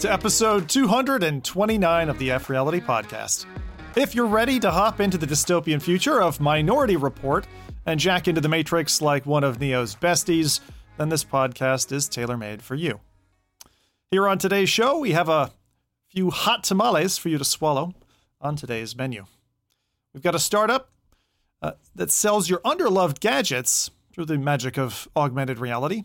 To episode 229 of the F Reality Podcast. If you're ready to hop into the dystopian future of Minority Report and jack into the Matrix like one of Neo's besties, then this podcast is tailor made for you. Here on today's show, we have a few hot tamales for you to swallow on today's menu. We've got a startup uh, that sells your underloved gadgets through the magic of augmented reality.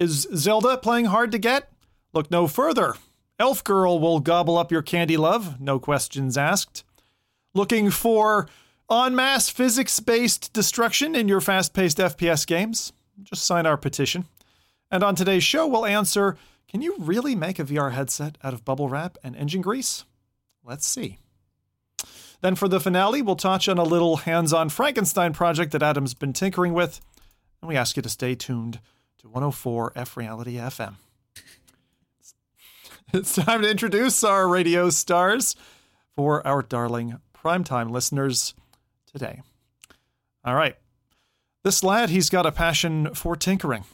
Is Zelda playing hard to get? Look no further. Elf Girl will gobble up your candy love, no questions asked. Looking for en masse physics based destruction in your fast paced FPS games? Just sign our petition. And on today's show, we'll answer can you really make a VR headset out of bubble wrap and engine grease? Let's see. Then for the finale, we'll touch on a little hands on Frankenstein project that Adam's been tinkering with, and we ask you to stay tuned to 104 F Reality FM. It's time to introduce our radio stars for our darling primetime listeners today. All right. This lad, he's got a passion for tinkering.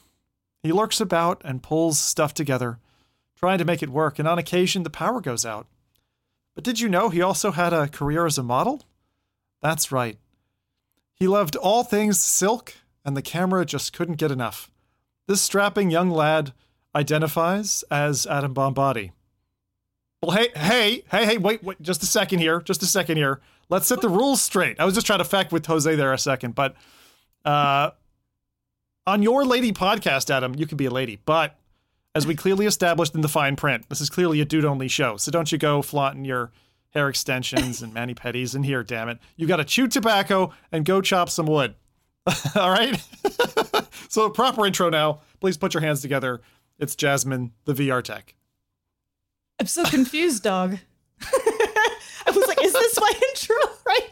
He lurks about and pulls stuff together, trying to make it work, and on occasion the power goes out. But did you know he also had a career as a model? That's right. He loved all things silk, and the camera just couldn't get enough. This strapping young lad identifies as Adam Bombardi. Well, hey, hey, hey, hey, wait, wait, just a second here, just a second here. Let's set the rules straight. I was just trying to feck with Jose there a second, but uh, on your lady podcast, Adam, you can be a lady, but as we clearly established in the fine print, this is clearly a dude only show. So don't you go flaunting your hair extensions and mani pedis in here, damn it. You got to chew tobacco and go chop some wood. All right? so, proper intro now. Please put your hands together. It's Jasmine, the VR tech. I'm so confused, dog. I was like, is this my intro? Right?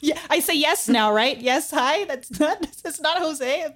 Yeah, I say yes now, right? Yes, hi. That's not that's not Jose.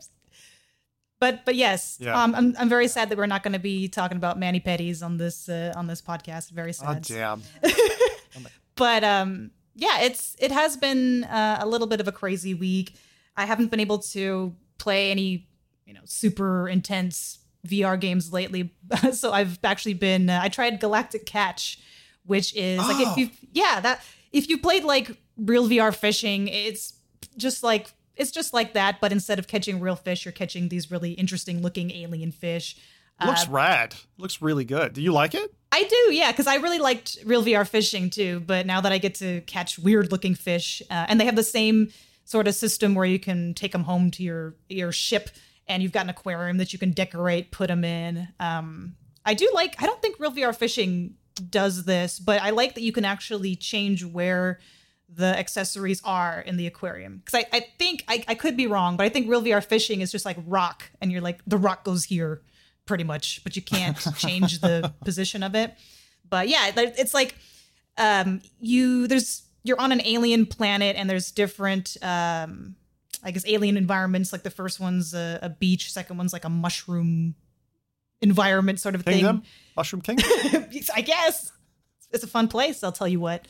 But but yes, Yeah. um, I'm I'm very sad that we're not going to be talking about mani pedis on this uh, on this podcast. Very sad. Oh, damn. but um yeah it's it has been uh, a little bit of a crazy week i haven't been able to play any you know super intense vr games lately so i've actually been uh, i tried galactic catch which is like Oh. if you yeah that if you played like real vr fishing it's just like it's just like that but instead of catching real fish you're catching these really interesting looking alien fish looks rad. looks really good. Do you like it? I do, yeah, because I really liked real VR fishing too. But now that I get to catch weird looking fish, uh, and they have the same sort of system where you can take them home to your your ship, and you've got an aquarium that you can decorate, put them in. Um, I do like. I don't think real VR fishing does this, but I like that you can actually change where the accessories are in the aquarium. Because I, I think I, I could be wrong, but I think real VR fishing is just like rock, and you're like the rock goes here pretty much, but you can't change the position of it. But yeah, it's like um, you there's you're on an alien planet and there's different um, I guess alien environments. Like the first one's a, a beach, second one's like a mushroom environment sort of Kingdom? Mushroom Kingdom? I guess it's a fun place. I'll tell you what.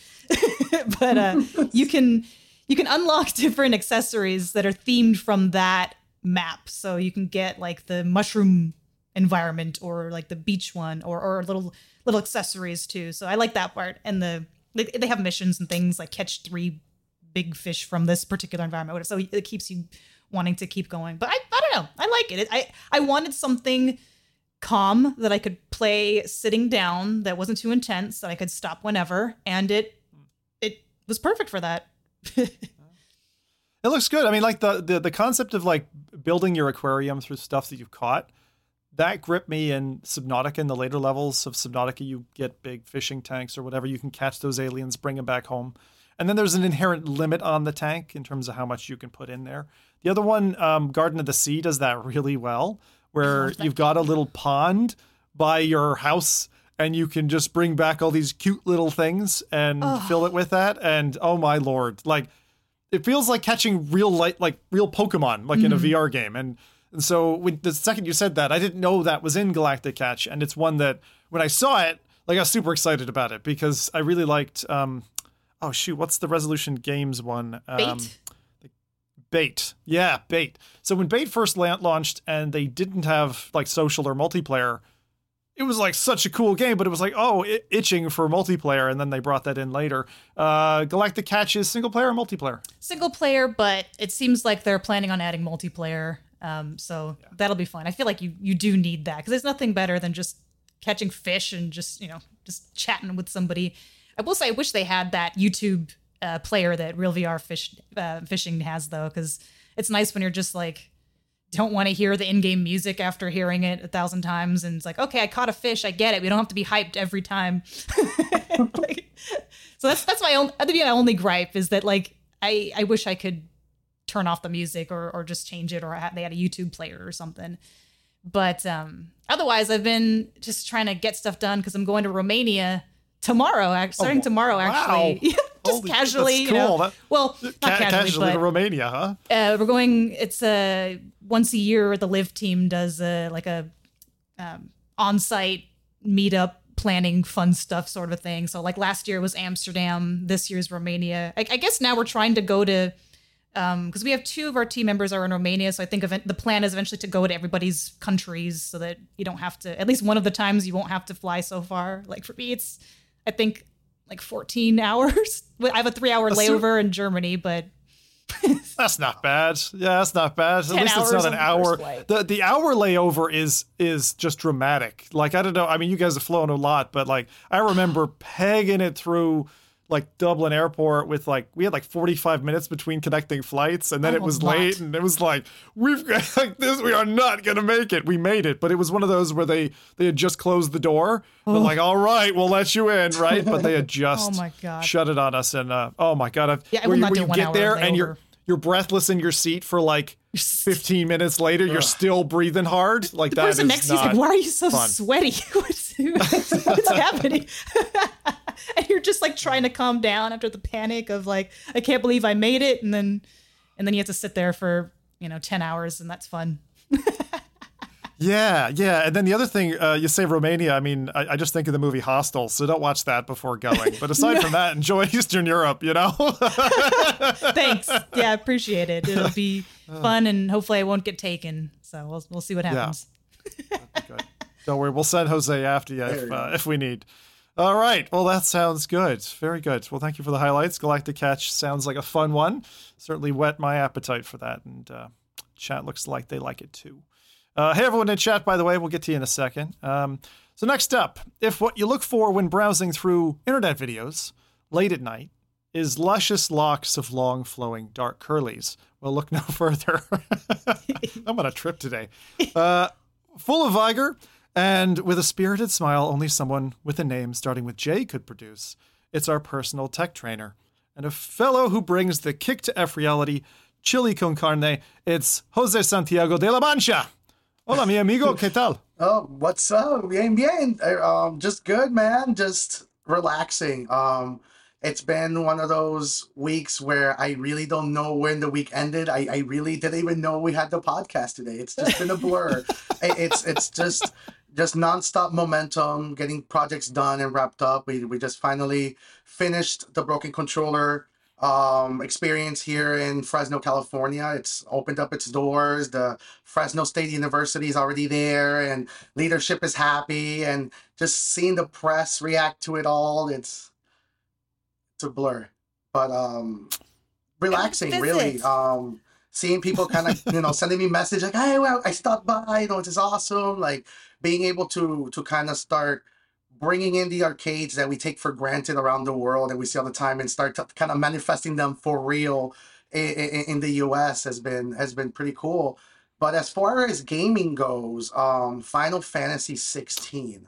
but uh, you can you can unlock different accessories that are themed from that map. So you can get like the mushroom environment or like the beach one or or little little accessories too. So I like that part. And the they, they have missions and things like catch three big fish from this particular environment. So it keeps you wanting to keep going. But I, I don't know. I like it. it. I I wanted something calm that I could play sitting down that wasn't too intense that I could stop whenever and it it was perfect for that. It looks good. I mean, like the, the the concept of like building your aquarium through stuff that you've caught, that gripped me in Subnautica. In the later levels of Subnautica, you get big fishing tanks or whatever. You can catch those aliens, bring them back home, and then there's an inherent limit on the tank in terms of how much you can put in there. The other one, um, Garden of the Sea, does that really well, where you've got a little pond by your house. And you can just bring back all these cute little things and fill it with that. And oh my lord, like it feels like catching real light like real pokemon like in a vr game and and so when the second you said that i didn't know that was in galactic catch and it's one that when i saw it like i was super excited about it because i really liked um oh shoot what's the resolution games one um, Bait. bait yeah bait so when bait first la- launched and they didn't have like social or multiplayer it was like such a cool game, but it was like, oh, it, itching for multiplayer, and then they brought that in later. Uh, Galactic Catch is single player or multiplayer? Single player, but it seems like they're planning on adding multiplayer. Um, so yeah. that'll be fun. I feel like you you do need that because there's nothing better than just catching fish and just you know just chatting with somebody. I will say, I wish they had that YouTube uh, player that Real VR fish uh, fishing has though, because it's nice when you're just like don't want to hear the in-game music after hearing it a thousand times and it's like okay i caught a fish i get it we don't have to be hyped every time. Like, so that's that's my only my only gripe is that like i i wish i could turn off the music or or just change it or they had a youtube player or something. But um otherwise i've been just trying to get stuff done because i'm going to romania tomorrow starting oh, tomorrow actually wow. just Holy, casually cool. you know that, well not ca- casually, casually but, to romania huh uh, we're going it's a once a year the live team does a like a um, on-site meetup planning fun stuff sort of thing so like last year was amsterdam this year's romania i, I guess now we're trying to go to because um, we have two of our team members are in Romania, so I think event- the plan is eventually to go to everybody's countries so that you don't have to. At least one of the times you won't have to fly so far. Like for me, it's I think like 14 hours. I have a three-hour layover in Germany, but that's not bad. Yeah, that's not bad. At least it's not an hour. The the hour layover is is just dramatic. Like I don't know. I mean, you guys have flown a lot, but like I remember pegging it through like Dublin Airport with like we had like 45 minutes between connecting flights and then oh, it was late and it was like we've got like this we are not going to make it. We made it, but it was one of those where they they had just closed the door. Oh. They're like, "All right, we'll let you in," right? But they had just oh shut it on us and uh, oh my god, I've, yeah, where, you, where you get there and you're you're breathless in your seat for like 15 minutes later, you're still breathing hard. Like the that person next to you's like, "Why are you so fun. sweaty? what's, what's happening?" and you're just like trying to calm down after the panic of like, "I can't believe I made it," and then and then you have to sit there for you know 10 hours, and that's fun. Yeah, yeah. And then the other thing, uh, you say Romania. I mean, I, I, just think of the movie Hostel, so don't watch that before going. But aside from that, enjoy Eastern Europe, you know? Thanks. Yeah, appreciate it. It'll be fun, and hopefully I won't get taken. So we'll, we'll see what happens. Yeah. Don't worry. We'll send Jose after you if, uh, if we need. All right. Well, that sounds good. Very good. Well, thank you for the highlights. Galactic Catch sounds like a fun one. Certainly whet my appetite for that. And uh, chat looks like they like it too. Uh, hey, everyone in chat, by the way, we'll get to you in a second. Um, so, next up, if what you look for when browsing through internet videos late at night is luscious locks of long flowing dark curlies, well, look no further. I'm on a trip today. Uh, full of vigor and with a spirited smile only someone with a name starting with J could produce, it's our personal tech trainer and a fellow who brings the kick to F reality, chili con carne. It's Jose Santiago de la Mancha. Hola, mi amigo, ¿qué tal? Oh, what's up? Bien, bien. Um, just good, man. Just relaxing. Um, it's been one of those weeks where I really don't know when the week ended. I, I really didn't even know we had the podcast today. It's just been a blur. it's it's just just nonstop momentum, getting projects done and wrapped up. We we just finally finished the broken controller um, experience here in Fresno, California. It's opened up its doors. The Fresno State University is already there, and leadership is happy. And just seeing the press react to it all, it's it's a blur, but um, relaxing, really. Um, seeing people kind of you know sending me message like, "Hey, well, I stopped by. You know, it's awesome." Like being able to to kind of start bringing in the arcades that we take for granted around the world and we see all the time and start to kind of manifesting them for real in, in, in, the US has been has been pretty cool. But as far as gaming goes, um, Final Fantasy 16.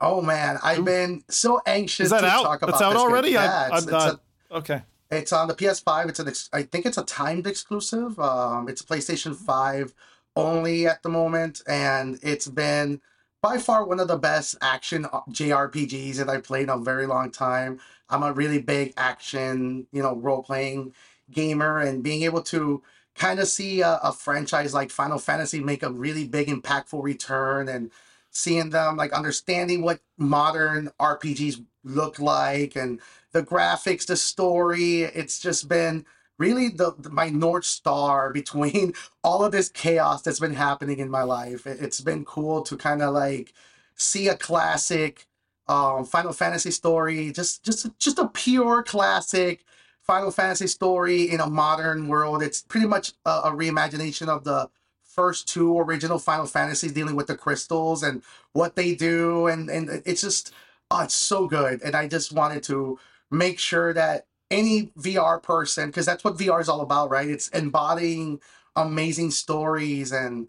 Oh man, I've been so anxious to out? talk about it's out already. Game. Yeah, I, am not. A, okay. It's on the PS5. It's an. Ex- I think it's a timed exclusive. Um, it's a PlayStation 5 only at the moment, and it's been by far one of the best action uh, JRPGs that I played in a very long time. I'm a really big action, you know, role playing gamer, and being able to kind of see a, a, franchise like Final Fantasy make a really big, impactful return, and seeing them like understanding what modern RPGs look like, and the graphics, the story. It's just been really the, my north star between all of this chaos that's been happening in my life. It, has been cool to kind of like see a classic um, Final Fantasy story, just just just a pure classic Final Fantasy story in a modern world. It's pretty much a, a reimagination of the first two original Final Fantasies dealing with the crystals and what they do, and and it's just oh, it's so good. And I just wanted to make sure that any VR person, because that's what VR is all about, right? It's embodying amazing stories and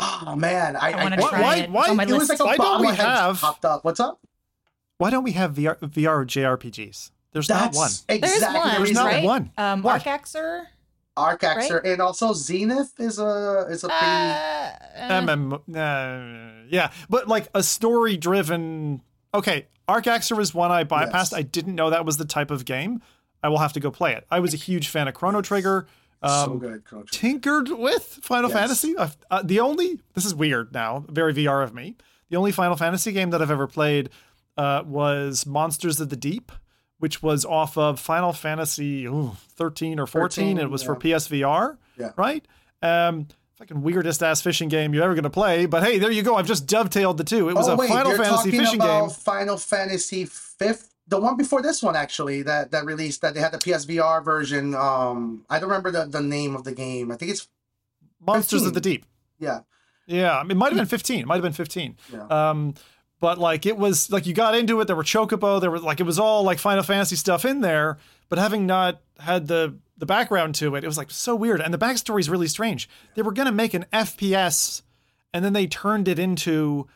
oh man, I, I want I to Why- try why- it. why- on my it was like a Why don't we have- popped up. What's up? Why don't we have VR, VR JRPGs? There's not one. exactly There's one, There's not right? one. Um, What? Arcaxer. Arcaxer and also Zenith is a is a pretty Uh, uh, MM, uh, yeah, but like a story driven. Okay, Arcaxer was one I bypassed. Yes. I didn't know that was the type of game. I will have to go play it. I was a huge fan of Chrono Trigger. so Um, good. Coach. tinkered with Final Yes. Fantasy. Uh, the only this is weird now, very VR of me. The only Final Fantasy game that I've ever played uh, was Monsters of the Deep, which was off of Final Fantasy ooh, 13 or 14. 13, it was for. PSVR, Yeah. right? Um, fucking weirdest ass fishing game you're ever gonna play. But hey, there you go. I've just dovetailed the two. It was oh a wait, Final you're Fantasy talking fishing about game. Final Fantasy fifth, the one before this one actually that that released that they had the PSVR version. Um, I don't remember the, the name of the game. I think it's Monsters 15. of the Deep. yeah. Yeah, it might have been 15. It might have been 15. Yeah. Um, but like it was like you got into it. There were chocobo. There was like it was all like Final Fantasy stuff in there. But having not had the the background to it, it was like so weird. And the backstory is really strange. They were gonna make an FPS, and then they turned it into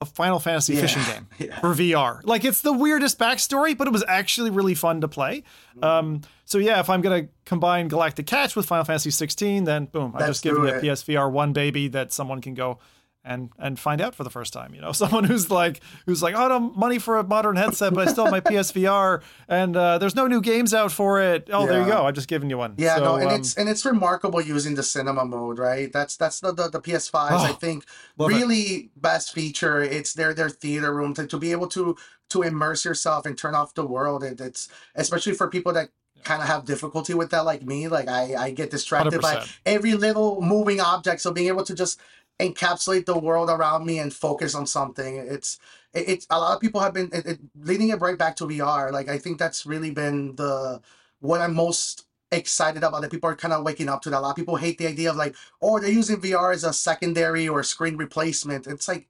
a Final Fantasy Yeah, fishing game yeah. for VR. Like it's the weirdest backstory, but it was actually really fun to play. Um, so yeah, if I'm gonna combine Galactic Catch with Final Fantasy 16, then boom, I just give you a. PSVR one baby that someone can go and and find out for the first time. You know, someone who's like who's like, oh, no money for a modern headset, but I still have my PSVR, and uh, there's no new games out for it. Oh, there you go. I'm just giving you one. Yeah, So, no, and um, it's and it's remarkable using the cinema mode, right? That's that's the the, the PS5s. I Oh, think love it. really best feature. It's their their theater room to, to be able to to immerse yourself and turn off the world. It, it's especially for people that kind of have difficulty with that, like me. Like I I get distracted by 100%. every little moving object. So being able to just encapsulate the world around me and focus on something, it's it, it's a lot of people have been it, it, leading it right back to VR. Like I think that's really been the what I'm most excited about that people are kind of waking up to that. A lot of people hate the idea of like, oh, they're using VR as a secondary or screen replacement. It's like,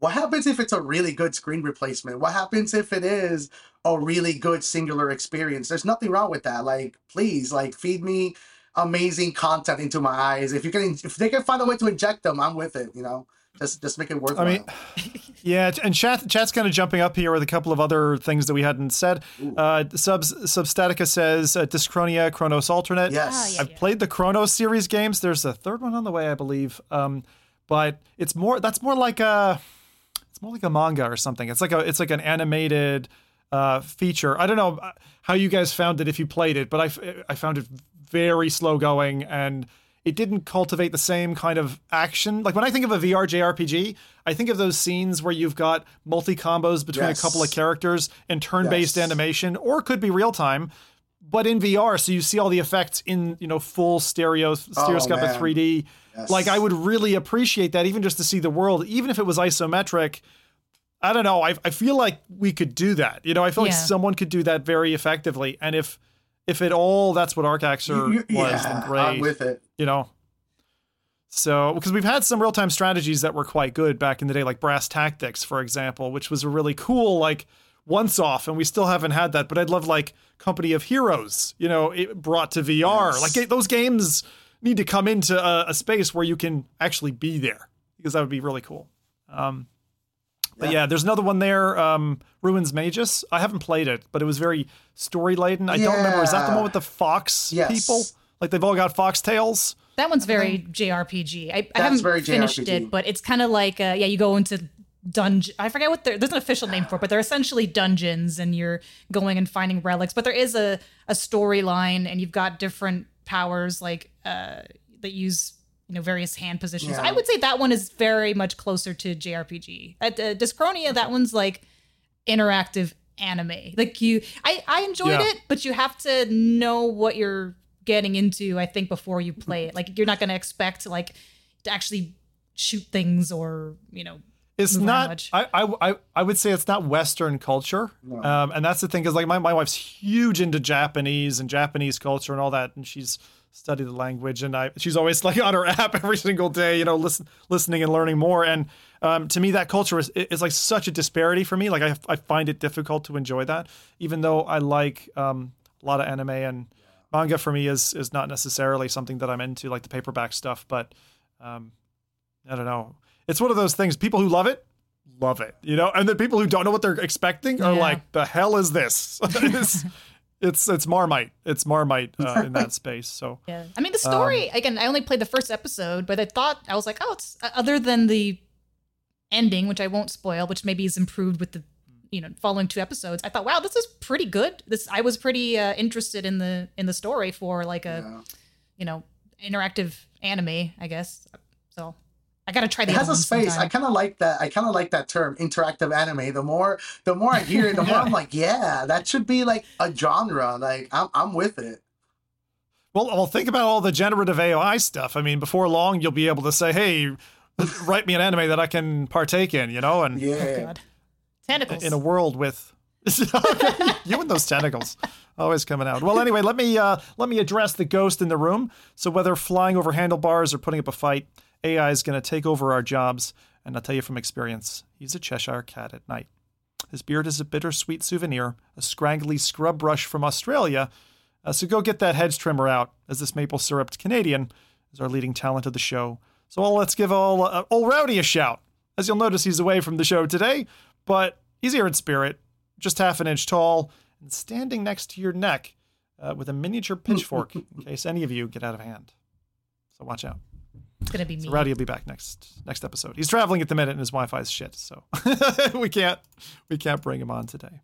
what happens if it's a really good screen replacement? What happens if it is a really good singular experience? There's nothing wrong with that. Like, please, like, feed me amazing content into my eyes. If you can, if they can find a way to inject them, I'm with it. You know, just just make it worthwhile. I mean, yeah, and chat chat's kind of jumping up here with a couple of other things that we hadn't said. Uh, Subs Substatica says uh, Dyschronia Chronos Alternate. yes, Ah, yeah. I've played the Chronos series games. There's a third one on the way, I believe. Um, but it's more that's more like a it's more like a manga or something. It's like a it's like an animated uh, feature. I don't know how you guys found it if you played it, but I f- I found it very slow going and it didn't cultivate the same kind of action. Like when I think of a VR JRPG, I think of those scenes where you've got multi combos between Yes. a couple of characters and turn based Yes. animation, or it could be real time but in VR, so you see all the effects in you know full stereo oh, stereoscopic Oh, 3D. Yes. Like I would really appreciate that, even just to see the world, even if it was isometric. I don't know. I, I feel like we could do that. You know, I feel like someone could do that very effectively. And if if at all that's what Arcaxer was, yeah, then I'm with it. you know. So, because we've had some real time strategies that were quite good back in the day, like Brass Tactics, for example, which was a really cool, like, once off, and we still haven't had that. But I'd love, like, Company of Heroes, you know, it brought to VR. Yes. Like, those games need to come into a, a space where you can actually be there, because that would be really cool. Um, but yeah. Yeah. there's another one there, um, Ruins Magus. I haven't played it, but it was very story laden. I don't remember. Is that the one with the fox Yes. people? Like they've all got fox tails. That one's very JRPG. I, I haven't very finished JRPG. it, but it's kind of like uh, yeah, you go into dungeon. I forget what they're, there's an official name for it, but they're essentially dungeons, and you're going and finding relics. But there is a a storyline, and you've got different powers like uh, that use you know various hand positions. Yeah. I would say that one is very much closer to JRPG. At uh, Dyschronia, that one's like interactive anime. Like you, I I enjoyed Yeah. it, but you have to know what you're getting into. I think before you play it, like you're not going to expect like to actually shoot things or you know it's not. I, I I I would say it's not western culture No. um and that's the thing because like my, my wife's huge into japanese and japanese culture and all that and she's studied the language and i she's always like on her app every single day you know listen, listening and learning more and um to me that culture is is like such a disparity for me like i, I find it difficult to enjoy that even though i like um a lot of anime and manga for me is is not necessarily something that i'm into like the paperback stuff but um I don't know. It's one of those things. People who love it, love it. You know, and the people who don't know what they're expecting are Yeah. like, "The hell is this?" it's, it's it's Marmite. It's Marmite uh, in that space. So Yeah. I mean, the story, Um, again, I only played the first episode, but I thought, I was like, oh, it's uh, other than the ending, which I won't spoil, which maybe is improved with the, you know, following two episodes. I thought, wow, this is pretty good. This, I was pretty uh, interested in the, in the story for like a, Yeah. you know, interactive anime, I guess. So I got to try the It has a one space. I kind of like that. I kind of like that term, interactive anime. The more, the more I hear it, the more I'm like, yeah, that should be like a genre. Like, I'm, I'm with it. well, well, think about all the generative AI stuff. I mean, before long, you'll be able to say, "Hey, write me an anime that I can partake in." You know, and Oh, Yeah. God. Tentacles. in a world with you and those tentacles always coming out. Well, anyway, let me uh, let me address the ghost in the room. So whether flying over handlebars or putting up a fight, AI is going to take over our jobs. And I'll tell you from experience, he's a Cheshire cat at night. His beard is a bittersweet souvenir, a scraggly scrub brush from Australia. Uh, so go get that hedge trimmer out, as this maple syruped Canadian is our leading talent of the show. So all, let's give all uh, old Rowdy a shout. As you'll notice, he's away from the show today, but he's here in spirit, just half an inch tall, and standing next to your neck uh, with a miniature pitchfork in case any of you get out of hand. So watch out. It's going to be me. So Rowdy will be back next next episode. He's traveling at the minute, and his Wi-Fi's shit, so we can't we can't bring him on today.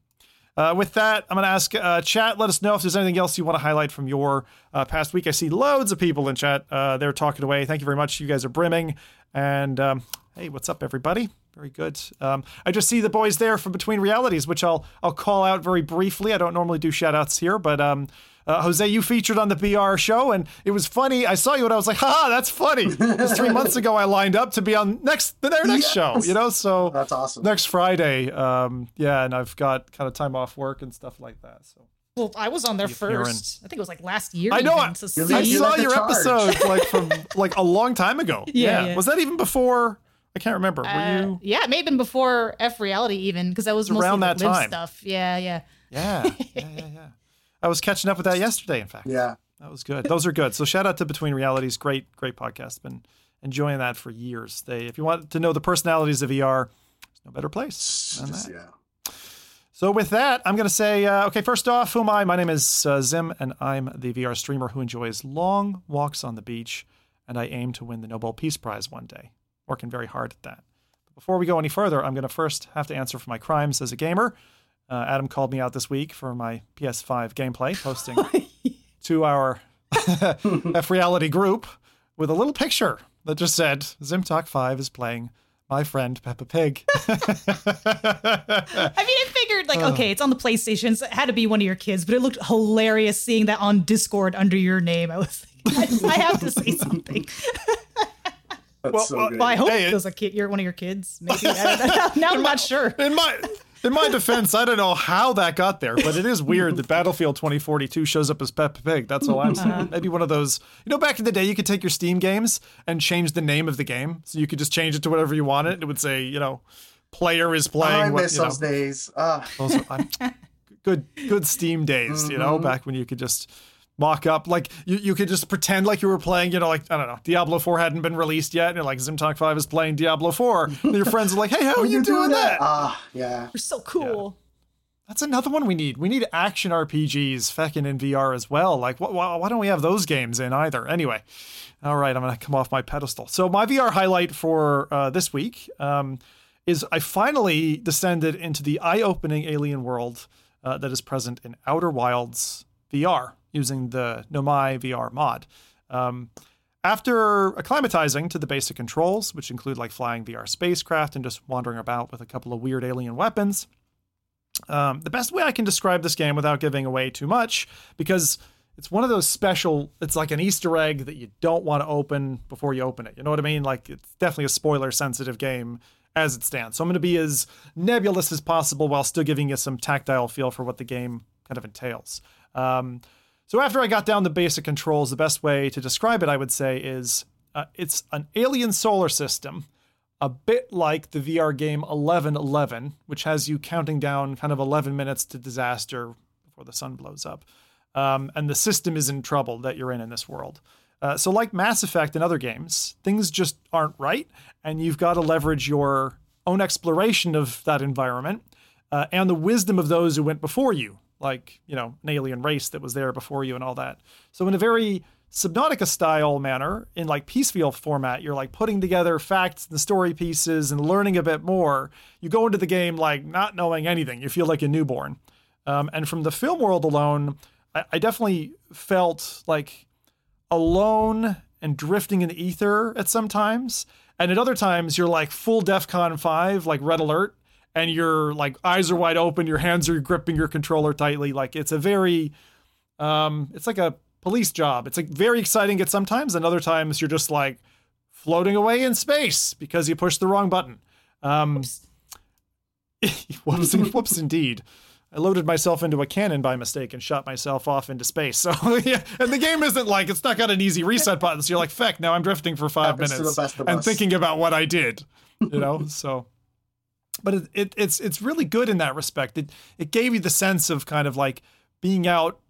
Uh, with that, I'm going to ask uh, chat. Let us know if there's anything else you want to highlight from your uh, past week. I see loads of people in chat. Uh, they're talking away. Thank you very much. You guys are brimming. And um, hey, what's up, everybody? Very good. Um, I just see the boys there from Between Realities, which I'll I'll call out very briefly. I don't normally do shout outs here, but um, uh, Jose, you featured on the BR show, and it was funny. I saw you, and I was like, "Ha, that's funny." Because three months ago, I lined up to be on next their next show. You know, so That's awesome. next Friday. Um, yeah, and I've got kind of time off work and stuff like that. So Well, I was on there The appearance. first. I think it was like last year. I know. I, so You I led- see? you saw led your charge. episode like from like a long time ago. Yeah, yeah. Was that even before? I can't remember. Were Uh, you? yeah, it may have been before F reality even because that was It's mostly around that live time. stuff. Yeah, yeah. Yeah, yeah, yeah, yeah. I was catching up with that yesterday. In fact, Yeah. that was good. Those are good. So shout out to Between Realities. Great, great podcast. Been enjoying that for years. They, if you want to know the personalities of VR, there's no better place than that. yeah. So with that, I'm going to say, uh, okay, first off, who am I? My name is uh, Zim, and I'm the VR streamer who enjoys long walks on the beach, and I aim to win the Nobel Peace Prize one day. Working very hard at that. But before we go any further, I'm going to first have to answer for my crimes as a gamer. Uh, Adam called me out this week for my PS5 gameplay, posting to our F Reality group with a little picture that just said, Zim Talk 5 is playing my friend Peppa Pig. I mean, I figured like, okay, it's on the PlayStation, so it had to be one of your kids, but it looked hilarious seeing that on Discord under your name. I was like, I have to say something. That's Well, so well, good. Well, I hope Hey, it- it was a kid. You're one of your kids. Maybe. I don't now I'm not sure. in my in my defense, I don't know how that got there, but it is weird that Battlefield 2042 shows up as Peppa Pig. That's all I'm saying. Maybe one of those. You know, back in the day, you could take your Steam games and change the name of the game, so you could just change it to whatever you wanted. It would say, you know, player is Oh, playing. I what, miss know, those days. Uh, those I'm- good good Steam days. You know, back when you could just mock up like you, you could just pretend like you were playing you know like i don't know diablo 4 hadn't been released yet and you're like zimtalk 5 is playing diablo 4 and your friends are like hey how are you, doing that Ah, yeah. You're so cool. That's another one we need. We need action RPGs feckin' in VR as well. Like, wh- why, why don't we have those games in either? Anyway, all right, I'm going to come off my pedestal. So, my VR highlight for uh, this week um, is I finally descended into the eye opening alien world uh, that is present in Outer Wilds VR using the Nomai VR mod. Um, after acclimatizing to the basic controls, which include like flying VR spacecraft and just wandering about with a couple of weird alien weapons, um, the best way I can describe this game without giving away too much, because it's one of those special, it's like an Easter egg that you don't want to open before you open it. You know what I mean? Like, it's definitely a spoiler sensitive game. as it stands. So I'm going to be as nebulous as possible while still giving you some tactile feel for what the game kind of entails. Um, so after I got down the basic controls, the best way to describe it, I would say, is uh, it's an alien solar system, a bit like the VR game 1111, which has you counting down kind of 11 minutes to disaster before the sun blows up. Um, and the system is in trouble that you're in in this world. Uh, so, like Mass Effect and other games, things just aren't right, and you've got to leverage your own exploration of that environment uh, and the wisdom of those who went before you, like you know an alien race that was there before you and all that. So, in a very Subnautica style manner, in like piecemeal format, you're like putting together facts and story pieces and learning a bit more. You go into the game like not knowing anything. You feel like a newborn. Um, and from the film world alone, I, I definitely felt like alone and drifting in the ether at some times. And at other times, you're like full DEFCON 5, like red alert, and your like eyes are wide open, your hands are gripping your controller tightly. Like it's a very, um, it's like a police job. It's like very exciting at some times, and other times you're just like floating away in space because you pushed the wrong button. Um, whoops. whoops, whoops, indeed. I loaded myself into a cannon by mistake and shot myself off into space. So yeah, and the game isn't like it's not got an easy reset button. So you're like, feck, now I'm drifting for five minutes and thinking about what I did. You know, so. But it, it, it's it's really good in that respect. It it gave you the sense of kind of like being out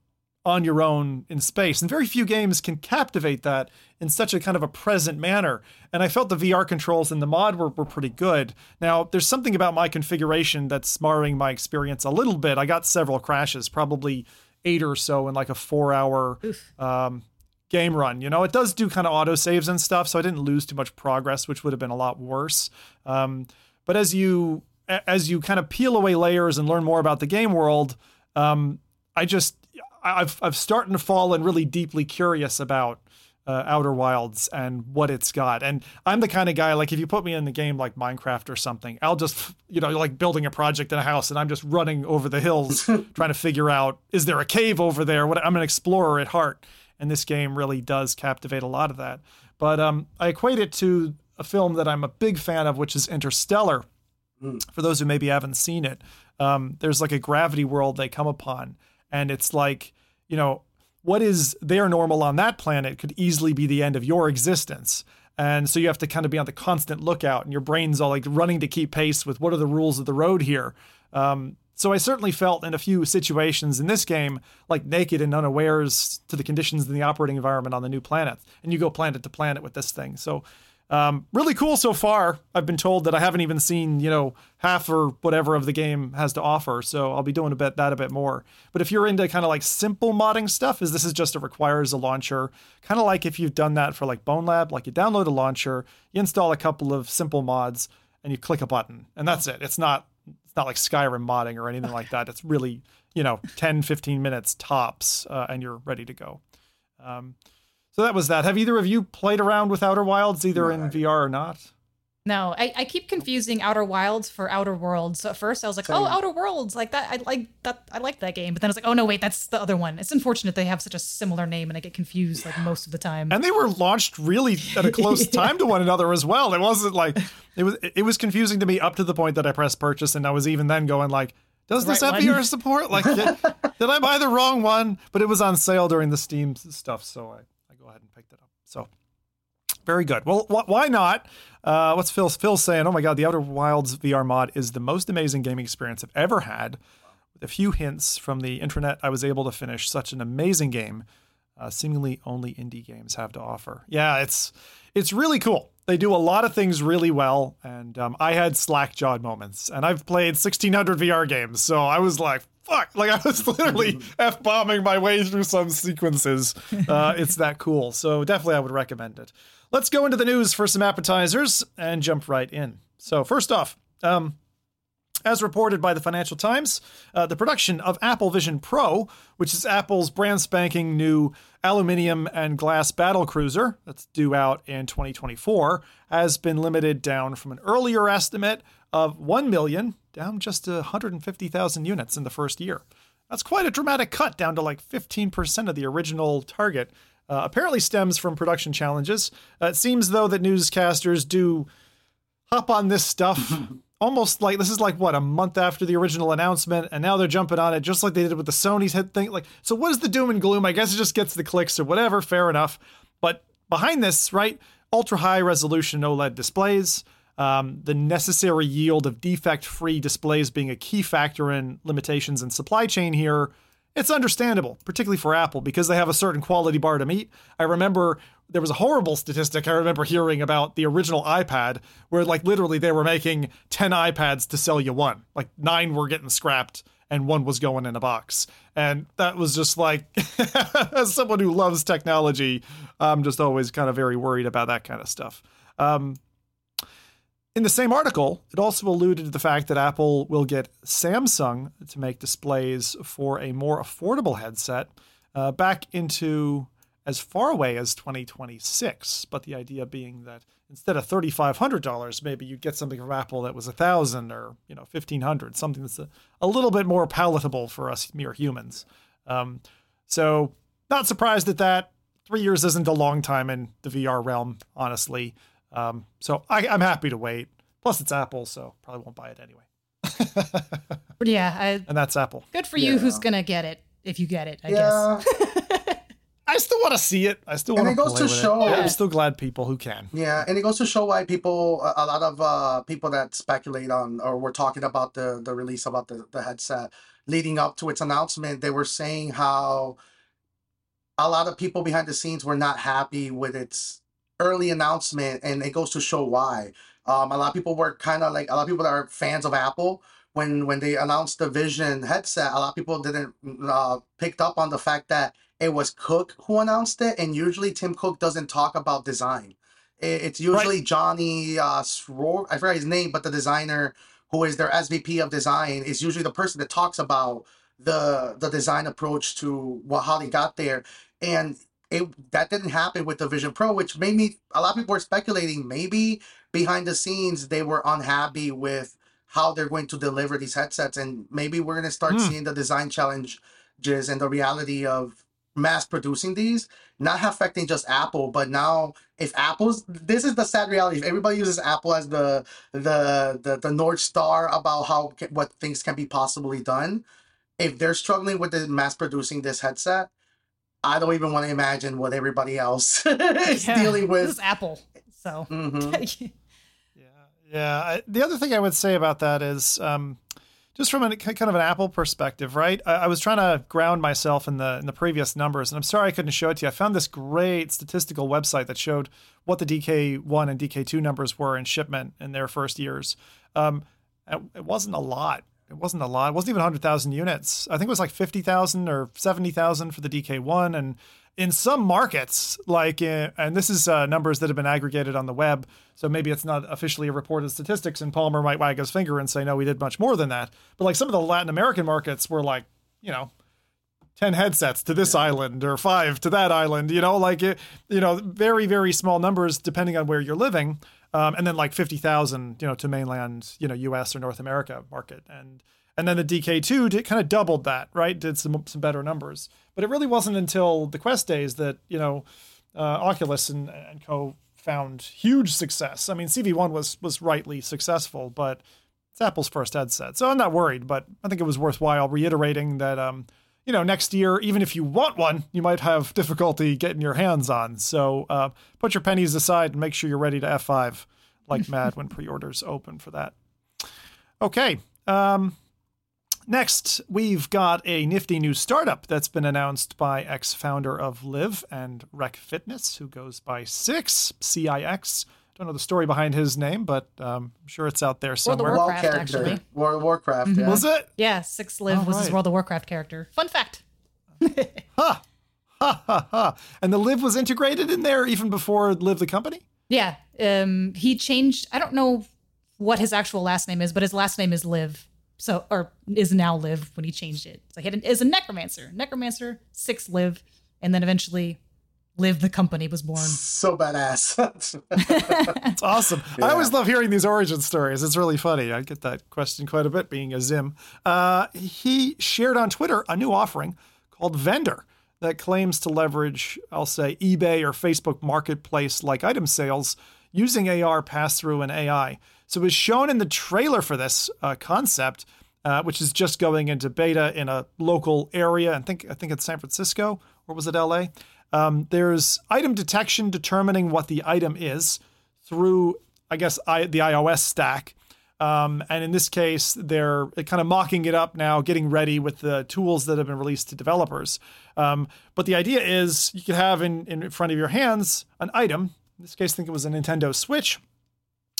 on your own in space. And very few games can captivate that in such a kind of a present manner. And I felt the VR controls in the mod were, were pretty good. Now, there's something about my configuration that's marring my experience a little bit. I got several crashes, probably eight or so in like a four hour um, game run. You know, it does do kind of auto saves and stuff, so I didn't lose too much progress, which would have been a lot worse. Um, but as you as you kind of peel away layers and learn more about the game world, um, I just I've I've starting to fall in really deeply curious about uh, Outer Wilds and what it's got. And I'm the kind of guy like if you put me in the game like Minecraft or something, I'll just you know like building a project in a house and I'm just running over the hills trying to figure out is there a cave over there? What I'm an explorer at heart, and this game really does captivate a lot of that. But um, I equate it to a film that I'm a big fan of, which is Interstellar. Mm. For those who maybe haven't seen it, um, there's like a gravity world they come upon and it's like you know what is their normal on that planet could easily be the end of your existence and so you have to kind of be on the constant lookout and your brain's all like running to keep pace with what are the rules of the road here um, so i certainly felt in a few situations in this game like naked and unawares to the conditions in the operating environment on the new planet and you go planet to planet with this thing so um, really cool so far. I've been told that I haven't even seen, you know, half or whatever of the game has to offer. So I'll be doing a bit that a bit more. But if you're into kind of like simple modding stuff, is this is just it requires a launcher, kind of like if you've done that for like Bonelab, like you download a launcher, you install a couple of simple mods, and you click a button, and that's it. It's not it's not like Skyrim modding or anything like that. It's really you know 10, 15 minutes tops, uh, and you're ready to go. Um, so that was that. Have either of you played around with Outer Wilds, either in VR or not? No, I, I keep confusing Outer Wilds for Outer Worlds. So at first, I was like, oh, Same. "Oh, Outer Worlds, like that." I like that. I like that game. But then I was like, "Oh no, wait, that's the other one." It's unfortunate they have such a similar name, and I get confused like most of the time. And they were launched really at a close yeah. time to one another as well. It wasn't like it was. It was confusing to me up to the point that I pressed purchase, and I was even then going like, "Does the this right have VR support? Like, did, did I buy the wrong one?" But it was on sale during the Steam stuff, so I ahead and picked it up. So very good. Well, wh- why not? Uh, what's Phil? Phil's saying, "Oh my God, the Outer Wilds VR mod is the most amazing gaming experience I've ever had." With a few hints from the internet, I was able to finish such an amazing game. Uh, seemingly only indie games have to offer. Yeah, it's it's really cool. They do a lot of things really well, and um, I had slack jawed moments. And I've played 1600 VR games, so I was like, fuck. Like I was literally f bombing my way through some sequences. Uh, it's that cool. So definitely, I would recommend it. Let's go into the news for some appetizers and jump right in. So first off, um, as reported by the Financial Times, uh, the production of Apple Vision Pro, which is Apple's brand spanking new aluminium and glass battle cruiser that's due out in 2024, has been limited down from an earlier estimate of 1 million down just to 150,000 units in the first year. That's quite a dramatic cut down to like 15% of the original target. Uh, apparently stems from production challenges. Uh, it seems though that newscasters do hop on this stuff almost like this is like what a month after the original announcement, and now they're jumping on it just like they did with the Sony's head thing. Like, so what is the doom and gloom? I guess it just gets the clicks or whatever. Fair enough. But behind this, right, ultra high resolution OLED displays. Um, the necessary yield of defect free displays being a key factor in limitations in supply chain here it's understandable, particularly for Apple, because they have a certain quality bar to meet. I remember there was a horrible statistic I remember hearing about the original iPad, where like literally they were making 10 iPads to sell you one. Like nine were getting scrapped and one was going in a box. And that was just like, as someone who loves technology, I'm just always kind of very worried about that kind of stuff. Um, in the same article, it also alluded to the fact that Apple will get Samsung to make displays for a more affordable headset uh, back into as far away as 2026. But the idea being that instead of $3,500, maybe you'd get something from Apple that was a thousand or you know 1,500, something that's a, a little bit more palatable for us mere humans. Um, so not surprised at that. Three years isn't a long time in the VR realm, honestly. Um, so I, I'm happy to wait. Plus, it's Apple, so probably won't buy it anyway. yeah, I, and that's Apple. Good for you. Yeah. Who's gonna get it if you get it? I yeah. guess. I still want to see it. I still want And want it to goes play to show- it. I'm still glad people who can. Yeah, and it goes to show why people, a a lot of uh, people that speculate on or were talking about the the release about the, the headset leading up to its announcement, they were saying how a lot of people behind the scenes were not happy with its early announcement, and it goes to show why. Um, a lot of people were kind of like a lot of people that are fans of Apple when when they announced the Vision headset. A lot of people didn't uh, picked up on the fact that it was Cook who announced it, and usually Tim Cook doesn't talk about design. It- It's usually Johnny uh, Sroor, I forgot his name, but the designer who is their SVP of design is usually the person that talks about the the design approach to what how they got there, and it that didn't happen with the Vision Pro, which made me a lot of people were speculating maybe behind the scenes they were unhappy with how they're going to deliver these headsets, and maybe we're gonna start Hmm. seeing the design challenges and the reality of mass producing these not affecting just apple but now if apple's this is the sad reality if everybody uses apple as the the the, the north star about how what things can be possibly done if they're struggling with the mass producing this headset i don't even want to imagine what everybody else is Yeah, dealing This is with Apple. So Mhm. Yeah, yeah. I, the other thing I would say about that is, um, just from a kind of an Apple perspective, right? I, I was trying to ground myself in the in the previous numbers, and I'm sorry I couldn't show it to you. I found this great statistical website that showed what the DK1 and DK2 numbers were in shipment in their first years. Um, it, it wasn't a lot. It wasn't a lot. It wasn't even 100,000 units. I think it was like 50,000 or 70,000 for the DK1. And in some markets, like, uh, and this is uh, numbers that have been aggregated on the web, so maybe it's not officially a reported statistics, and Palmer might wag his finger and say, no, we did much more than that. But like some of the Latin American markets were like, you know, 10 headsets to this island or five to that island, you know, like, it, you know, very, very small numbers depending on where you're living. Um, and then like 50,000, you know, to mainland, you know, US or North America market. And, and then the DK2 did, kind of doubled that, right? Did some, some better numbers. But it really wasn't until the Quest days that, you know, uh, Oculus and, and co found huge success. I mean, CV1 was, was rightly successful, but it's Apple's first headset. So I'm not worried, but I think it was worthwhile reiterating that, um, you know, next year, even if you want one, you might have difficulty getting your hands on. So uh, put your pennies aside and make sure you're ready to F5 like mad when pre orders open for that. Okay. Um, next, we've got a nifty new startup that's been announced by ex founder of LIV and Rec Fitness, who goes by Cix, C I X. I don't know the story behind his name, but um, I'm sure it's out there somewhere. World of somewhere. Warcraft, character actually. World of Warcraft yeah. Was it? yeah, Cix Liv was his. World of Warcraft character. Fun fact. Ha! Ha ha ha. And the Liv was integrated in there even before LIV the company? Yeah, um, he changed. I don't know what his actual last name is, but his last name is Liv. So, or is now Liv when he changed it. So he had an, is a necromancer, necromancer Cix Liv, and then eventually LIV the company was born. so badass It's awesome. I always love hearing these origin stories. It's really funny. I get that question quite a bit being a Zim. Uh, he shared on Twitter a new offering called Vendor that claims to leverage, I'll say, eBay or Facebook marketplace like item sales using AR pass through and AI. So it was shown in the trailer for this uh, concept, uh, which is just going into beta in a local area. I think I think it's San Francisco or was it LA? Um, there's item detection determining what the item is through, I guess, I, the iOS stack. Um, and in this case, they're kind of mocking it up now, getting ready with the tools that have been released to developers. Um, but the idea is you could have in, in front of your hands an item. In this case, I think it was a Nintendo Switch.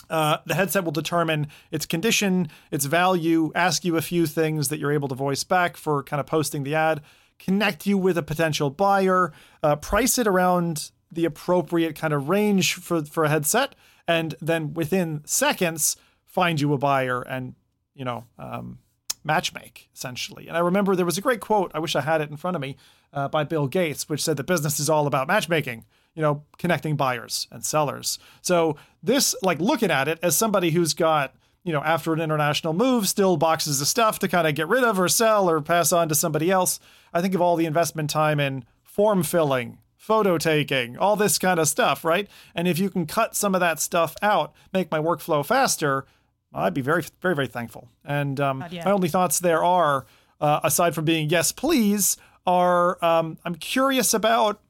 Uh, the headset will determine its condition, its value, ask you a few things that you're able to voice back for kind of posting the ad, connect you with a potential buyer, uh, price it around the appropriate kind of range for, for a headset, and then within seconds, find you a buyer and you know um, matchmake essentially. And I remember there was a great quote. I wish I had it in front of me uh, by Bill Gates, which said that business is all about matchmaking. You know, connecting buyers and sellers. So this, like looking at it as somebody who's got you know, after an international move, still boxes of stuff to kind of get rid of or sell or pass on to somebody else. I think of all the investment time in form filling, photo taking, all this kind of stuff, right? And if you can cut some of that stuff out, make my workflow faster, I'd be very, very, very thankful. And um, my only thoughts there are, uh, aside from being yes, please, are um, I'm curious about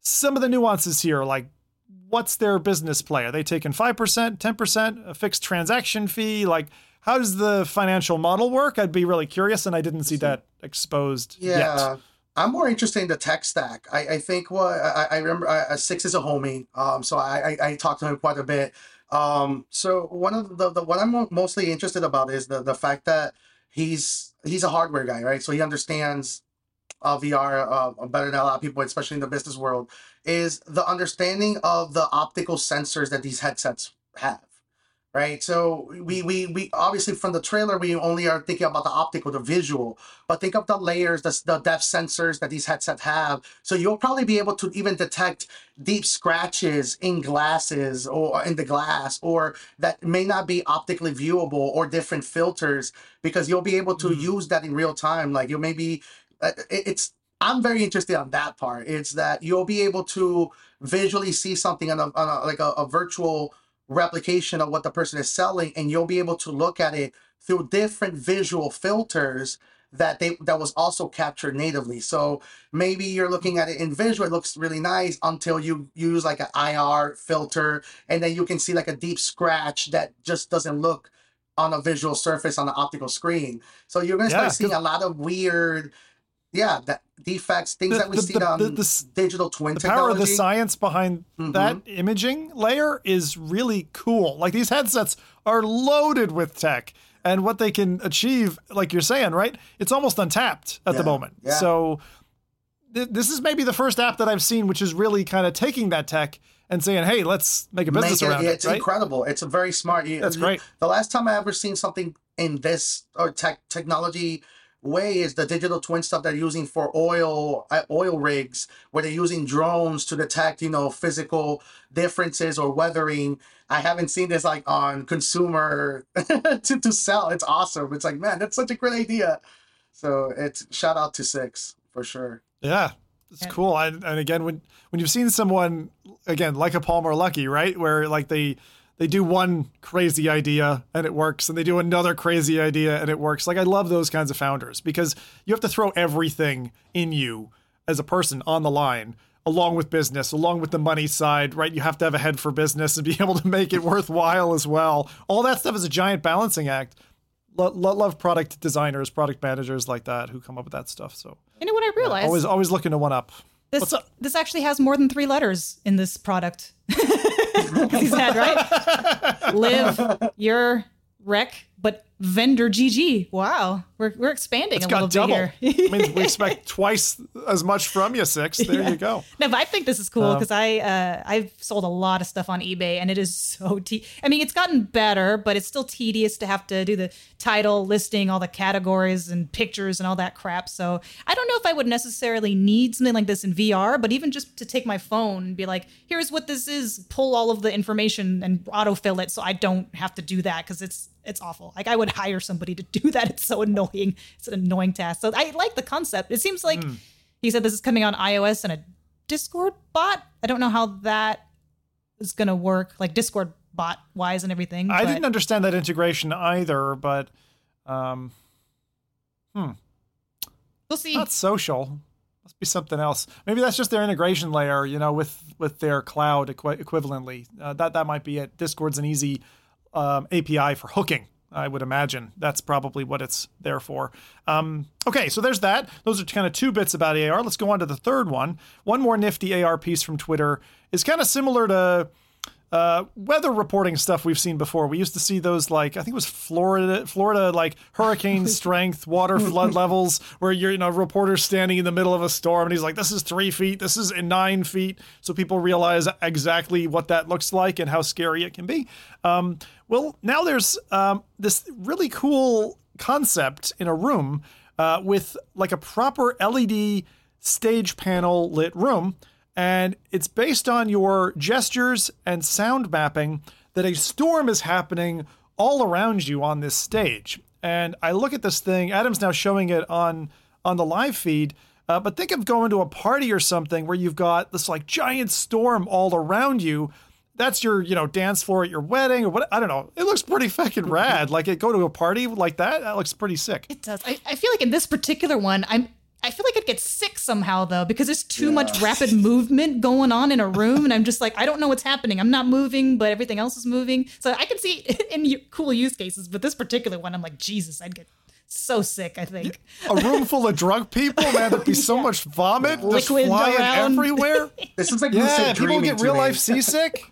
some of the nuances here. Like, what's their business play? Are they taking 5%, 10%, a fixed transaction fee? Like, how does the financial model work? I'd be really curious, and I didn't see that exposed Yeah. yet. I'm more interested in the tech stack. I, I think what I, I remember uh, Cix is a homie, um, so I, I I talked to him quite a bit. Um, so one of the, the what I'm mostly interested about is the the fact that he's he's a hardware guy, right? So he understands uh, VR uh, better than a lot of people, especially in the business world. Is the understanding of the optical sensors that these headsets have, right? So we we we obviously from the trailer we only are thinking about the optical, the visual, but think of the layers, the the depth sensors that these headsets have. So you'll probably be able to even detect deep scratches in glasses or in the glass, or that may not be optically viewable, or different filters, because you'll be able to Mm. use that in real time. Like you maybe uh, it- it's I'm very interested on that part. It's that you'll be able to visually see something on a, on a like a, a virtual replication of what the person is selling, and you'll be able to look at it through different visual filters that they that was also captured natively. So maybe you're looking at it in visual, it looks really nice until you use like an IR filter, and then you can see like a deep scratch that just doesn't look on a visual surface on the optical screen. So you're gonna start Yeah, seeing a lot of weird, yeah, that defects, things The- that we the- see the- on the- the digital twin the power of the science behind Mhm. that imaging layer is really cool. Like these headsets are loaded with tech and what they can achieve, like you're saying, right? It's almost untapped at the moment. yeah. So th- this is maybe the first app that I've seen which is really kind of taking that tech and saying, "Hey, let's make a business Make it- around it's it." Right? incredible. It's a very smart. That's great. The last time I ever seen something in this or tech technology way is the digital twin stuff they're using for oil uh, oil rigs, where they're using drones to detect you know physical differences or weathering. I haven't seen this like on consumer to to sell. It's awesome. It's like man, that's such a great idea. So it's shout out to Cix for sure. Yeah, it's cool. And, and again, when when you've seen someone again like a Palmer Luckey, right, where like they they do one crazy idea and it works, and they do another crazy idea and it works. Like I love those kinds of founders because you have to throw everything in you as a person on the line. Along with business, along with the money side, right? You have to have a head for business and be able to make it worthwhile as well. All that stuff is a giant balancing act. Lo- lo- love product designers, product managers like that who come up with that stuff. So You know what I realized? always, always looking to one up. This this actually has more than three letters in this product. he said, right? Live your wreck, but vendor GG. Wow, we're we're expanding It's a little got double. bit I here. mean, we expect twice as much from you, Cix. There you go. No, but I think this is cool Um, because I uh, I've sold a lot of stuff on eBay and it is so te- I mean it's gotten better, but it's still tedious to have to do the title, listing, all the categories and pictures and all that crap. So I don't know if I would necessarily need something like this in VR, but even just to take my phone and be like, here's what this is, pull all of the information and autofill it, so I don't have to do that because it's it's awful. Like I would hire somebody to do that. It's so annoying. It's an annoying task. So I like the concept. It seems like he said this is coming on iOS and a Discord bot. I don't know how that is going to work. Like Discord bot wise and everything. I didn't understand that integration either, but um, hmm, We'll see. not social. Must be something else. Maybe that's just their integration layer, you know, with with their cloud equi- equivalently. Uh, that that might be it. Discord's an easy um, API for hooking. I would imagine that's probably what it's there for. Um, okay, so there's that. Those are kind of two bits about AR. Let's go on to the third one. One more nifty AR piece from Twitter is kind of similar to uh, weather reporting stuff we've seen before. We used to see those like I think it was Florida, Florida like hurricane strength, water flood levels, where you're you know reporters standing in the middle of a storm and he's like, "This is three feet, this is nine feet," so people realize exactly what that looks like and how scary it can be. Um, well, now there's um, this really cool concept in a room uh, with like a proper LED stage panel lit room and it's based on your gestures and sound mapping that a storm is happening all around you on this stage. And I look at this thing. Adam's now showing it on on the live feed. Uh, but think of going to a party or something where you've got this like giant storm all around you. That's your you know dance floor at your wedding or what? I don't know. It looks pretty fucking rad. Like it go to a party like that. That looks pretty sick. It does. I, I feel like in this particular one, I'm. I feel like I'd get sick somehow though because there's too much rapid movement going on in a room, and I'm just like I don't know what's happening. I'm not moving, but everything else is moving. So I can see in cool use cases, but this particular one, I'm like Jesus, I'd get so sick. I think. A room full of drunk people, man. There'd be so much vomit just Liquid flying around. everywhere. This is like Yeah, lucid people dreaming get real me. life seasick.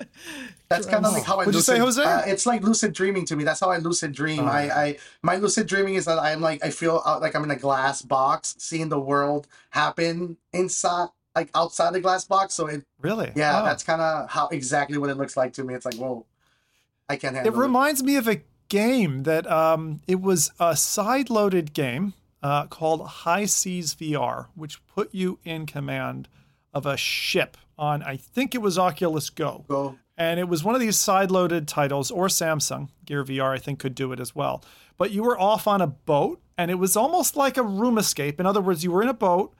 That's kind of like how I What'd you say, Jose? Uh, it's like lucid dreaming to me. That's how I lucid dream. I, I my lucid dreaming is that I'm like I feel out like I'm in a glass box, seeing the world happen inside, like outside the glass box. So it, Really? yeah, Oh. that's kind of how exactly what it looks like to me. It's like whoa, I can't handle It It reminds me of a game that um, it was a side-loaded game uh, called High Seas VR, which put you in command of a ship on, I think it was Oculus Go. Go. And it was one of these side-loaded titles, or Samsung Gear VR, I think, could do it as well. But you were off on a boat, and it was almost like a room escape. In other words, you were in a boat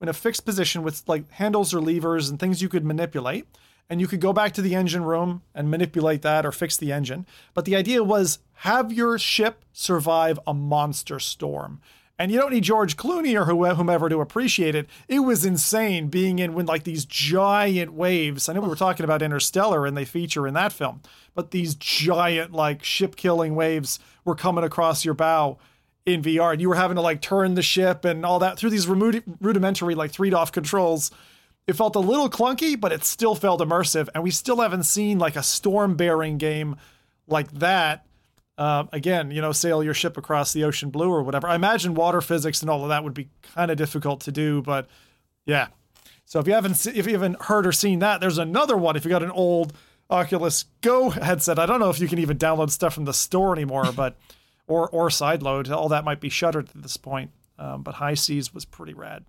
in a fixed position with like handles or levers and things you could manipulate. And you could go back to the engine room and manipulate that or fix the engine. But the idea was have your ship survive a monster storm. And you don't need George Clooney or whomever to appreciate it. It was insane being in when like these giant waves. I know we were talking about Interstellar and they feature in that film, but these giant like ship killing waves were coming across your bow in VR, and you were having to like turn the ship and all that through these rudimentary like three DOF controls. It felt a little clunky, but it still felt immersive, and we still haven't seen like a storm bearing game like that. Um, again, you know, sail your ship across the ocean blue or whatever. I imagine water physics and all of that would be kind of difficult to do, but yeah. So if you haven't se- if you haven't heard or seen that, there's another one. If you got an old Oculus Go headset, I don't know if you can even download stuff from the store anymore, but or or sideload, all that might be shuttered at this point. Um, but High Seas was pretty rad.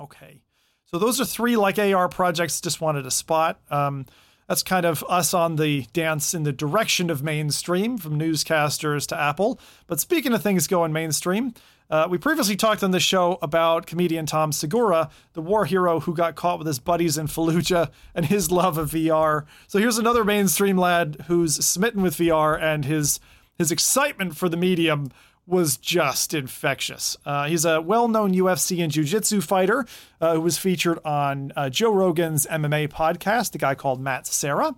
Okay, so those are three like AR projects. Just wanted to spot. Um, that's kind of us on the dance in the direction of mainstream, from newscasters to Apple. But speaking of things going mainstream, uh, we previously talked on the show about comedian Tom Segura, the war hero who got caught with his buddies in Fallujah and his love of VR. So here's another mainstream lad who's smitten with VR, and his his excitement for the medium was just infectious. Uh, he's a well-known UFC and jiu-jitsu fighter uh, who was featured on uh, Joe Rogan's MMA podcast, a guy called Matt Serra.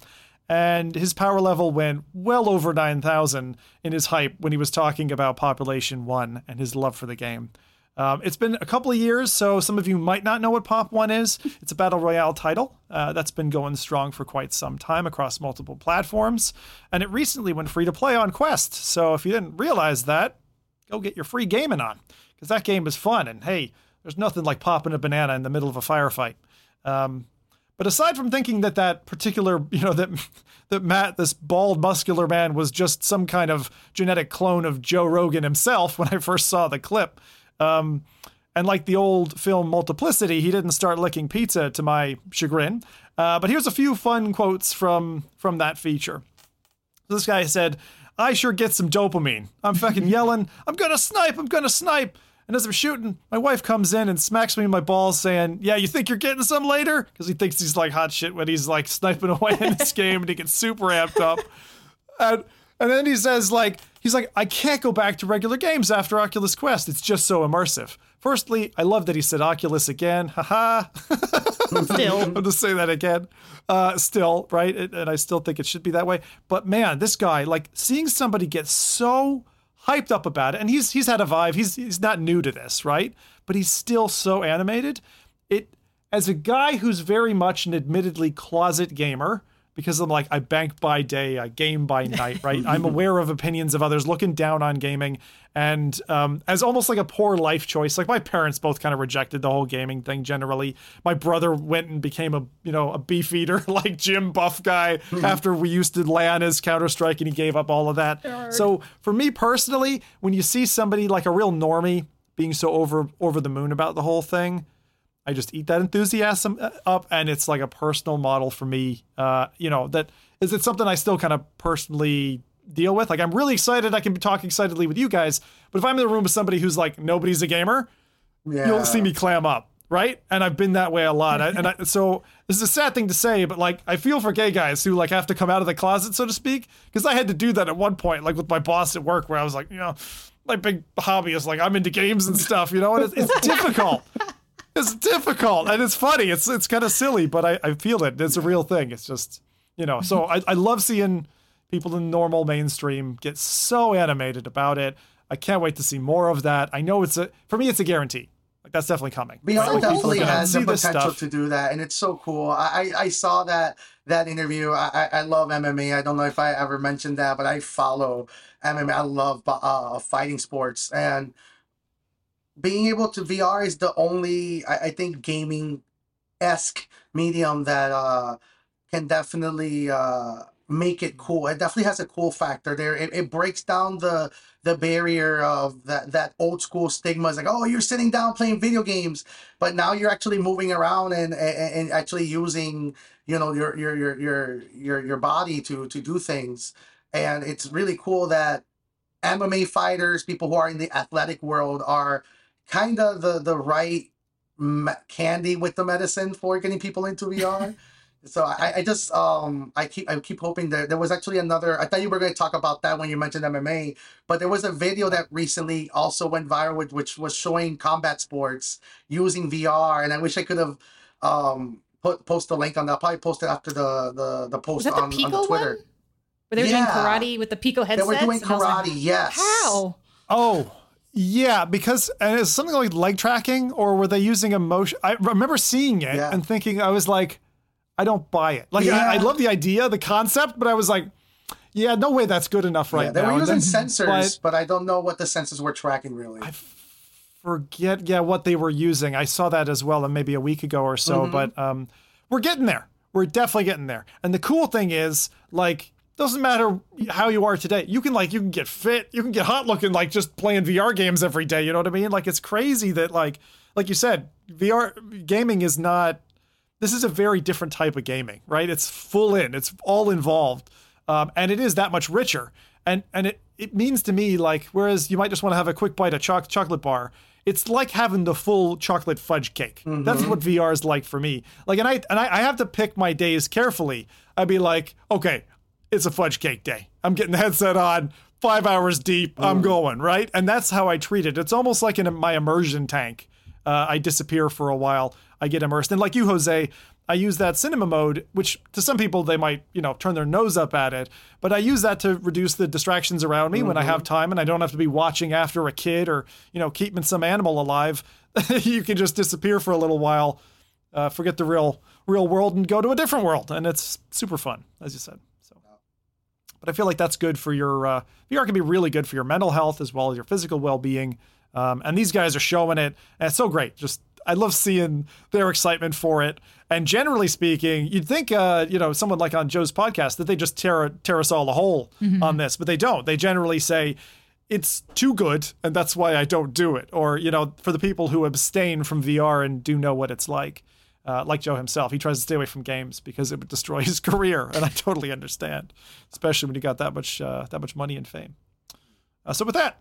And his power level went well over 9,000 in his hype when he was talking about Population 1 and his love for the game. Um, it's been a couple of years, so some of you might not know what Pop 1 is. It's a Battle Royale title uh, that's been going strong for quite some time across multiple platforms. And it recently went free to play on Quest. So if you didn't realize that, go get your free gaming on because that game is fun. And hey, there's nothing like popping a banana in the middle of a firefight. Um, but aside from thinking that that particular, you know, that that Matt, this bald, muscular man, was just some kind of genetic clone of Joe Rogan himself when I first saw the clip, um, and like the old film Multiplicity, he didn't start licking pizza to my chagrin. Uh, but here's a few fun quotes from from that feature. This guy said, I sure get some dopamine. I'm fucking yelling, I'm gonna snipe, I'm gonna snipe. And as I'm shooting, my wife comes in and smacks me in my balls, saying, "Yeah, you think you're getting some later?" Because he thinks he's like hot shit when he's like sniping away in this game, and he gets super amped up. And and then he says like he's like, "I can't go back to regular games after Oculus Quest. It's just so immersive." Firstly, I love that he said Oculus again. Haha. Still. I'm just say that again. Uh, still, right? And I still think it should be that way. But man, this guy, like seeing somebody get so hyped up about it, and he's he's had a vibe. He's he's not new to this, right? But he's still so animated. It as a guy who's very much an admittedly closet gamer, because I'm like I bank by day, I game by night, right? I'm aware of opinions of others, looking down on gaming, and um, as almost like a poor life choice. Like my parents both kind of rejected the whole gaming thing generally. My brother went and became a you know a beef eater like Jim Buff guy after we used to lay on his Counter Strike, and he gave up all of that. So for me personally, when you see somebody like a real normie being so over over the moon about the whole thing. I just eat that enthusiasm uh, up, and it's like a personal model for me. Uh, you know, that is it something I still kind of personally deal with. Like I'm really excited. I can talk excitedly with you guys, but if I'm in the room with somebody who's like nobody's a gamer, Yeah. you'll see me clam up, right? And I've been that way a lot. I, and I, so this is a sad thing to say, but like I feel for gay guys who like have to come out of the closet, so to speak, because I had to do that at one point, like with my boss at work, where I was like, you know, my big hobby is like I'm into games and stuff, you know, and it's, it's difficult. It's difficult and it's funny. It's it's kind of silly, but I, I feel it. It's a real thing. It's just you know. So I, I love seeing people in normal mainstream get so animated about it. I can't wait to see more of that. I know it's a for me it's a guarantee. Like that's definitely coming. VR Right? Like, definitely has the potential to do that, and it's so cool. I I, I saw that that interview. I, I I love MMA. I don't know if I ever mentioned that, but I follow MMA. I love uh, fighting sports, and being able to VR is the only I, I think gaming esque medium that uh, can definitely uh, make it cool. It definitely has a cool factor there. It, it breaks down the the barrier of that that old school stigma. It's like, oh, you're sitting down playing video games, but now you're actually moving around and and, and actually using you know your your your your your your body to to do things. And it's really cool that MMA fighters, people who are in the athletic world, are kind of the the right me- candy with the medicine for getting people into VR. So I, I just um I keep I keep hoping that there was actually another I thought you were going to talk about that when you mentioned MMA, but there was a video that recently also went viral with, which was showing combat sports using VR and I wish I could have um put post a link on that. I'll probably post it after the the the post the on, on the Twitter. one? Where they were Yeah. doing karate with the Pico They headsets? were doing And I was like, karate, yes. How? Oh, yeah, because and it's something like leg tracking, or were they using emotion? I remember seeing it Yeah. and thinking, I was like, I don't buy it. Like, I, I love the idea, the concept, but I was like, yeah, no way that's good enough right yeah, they now. were using then- sensors, but, I don't know what the sensors were tracking really. I forget yeah what they were using i saw that as well and maybe a week ago or so Mm-hmm. but um we're getting there we're definitely getting there and the cool thing is like doesn't matter how you are today you can like you can get fit you can get hot looking like just playing vr games every day you know what i mean like it's crazy that like like you said vr gaming is not this is a very different type of gaming, right? It's full in, it's all involved, um, and it is that much richer. And and it it means to me like whereas you might just want to have a quick bite of choc- chocolate bar, it's like having the full chocolate fudge cake. That's what VR is like for me. Like, and I and I, I have to pick my days carefully. I'd be like, okay, it's a fudge cake day. I'm getting the headset on. Five hours deep, I'm going right, and that's how I treat it. It's almost like in my immersion tank. Uh, I disappear for a while. I get immersed, and like you, Jose, I use that cinema mode, which to some people they might, you know, turn their nose up at it. But I use that to reduce the distractions around me when I have time, and I don't have to be watching after a kid or you know keeping some animal alive. you can just disappear for a little while, uh, forget the real real world, and go to a different world, and it's super fun, as you said. But I feel like that's good for your uh, VR can be really good for your mental health as well as your physical well being. Um, and these guys are showing it, and it's so great. Just I love seeing their excitement for it. And generally speaking, you'd think, uh, you know, someone like on Joe's podcast that they just tear tear us all a hole on this, but they don't. They generally say it's too good, and that's why I don't do it. Or you know, for the people who abstain from VR and do know what it's like, uh, like Joe himself, he tries to stay away from games because it would destroy his career, and I totally understand, especially when you got that much uh, that much money and fame. Uh, so with that,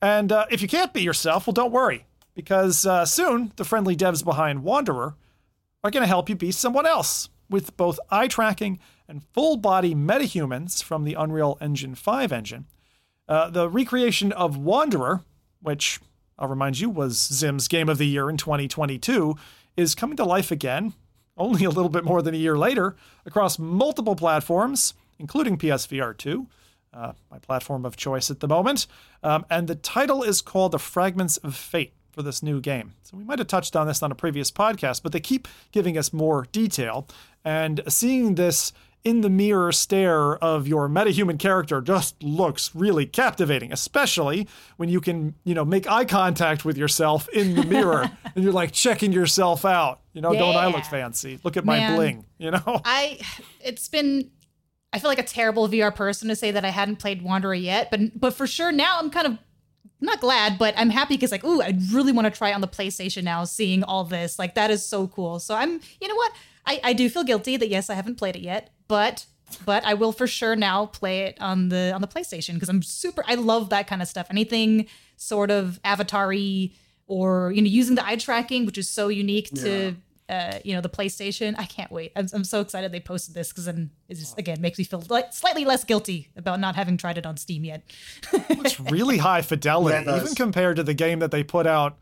And uh, if you can't be yourself, well, don't worry, because uh, soon the friendly devs behind Wanderer are going to help you be someone else with both eye tracking and full body metahumans from the Unreal Engine 5 engine. Uh, the recreation of Wanderer, which I'll remind you was Zim's Game of the Year in 2022, is coming to life again, only a little bit more than a year later, across multiple platforms, including PSVR 2, uh, my platform of choice at the moment. Um, and the title is called The Fragments of Fate for this new game. So we might have touched on this on a previous podcast, but they keep giving us more detail. And seeing this in the mirror stare of your metahuman character just looks really captivating, especially when you can, you know, make eye contact with yourself in the mirror and you're like checking yourself out. You know, don't I look fancy? Look at my Man. bling, you know? I it's been I feel like a terrible VR person to say that I hadn't played Wanderer yet, but but for sure now I'm kind of not glad, but I'm happy because like, ooh, I really want to try on the PlayStation now, seeing all this. Like that is so cool. So I'm you know what? I, I do feel guilty that yes, I haven't played it yet, but but I will for sure now play it on the on the PlayStation because I'm super I love that kind of stuff. Anything sort of avatar-y or you know, using the eye tracking, which is so unique to uh, you know, the PlayStation. I can't wait. I'm, I'm so excited they posted this because then it just again makes me feel like slightly less guilty about not having tried it on Steam yet. It's really high fidelity, Yeah, even compared to the game that they put out.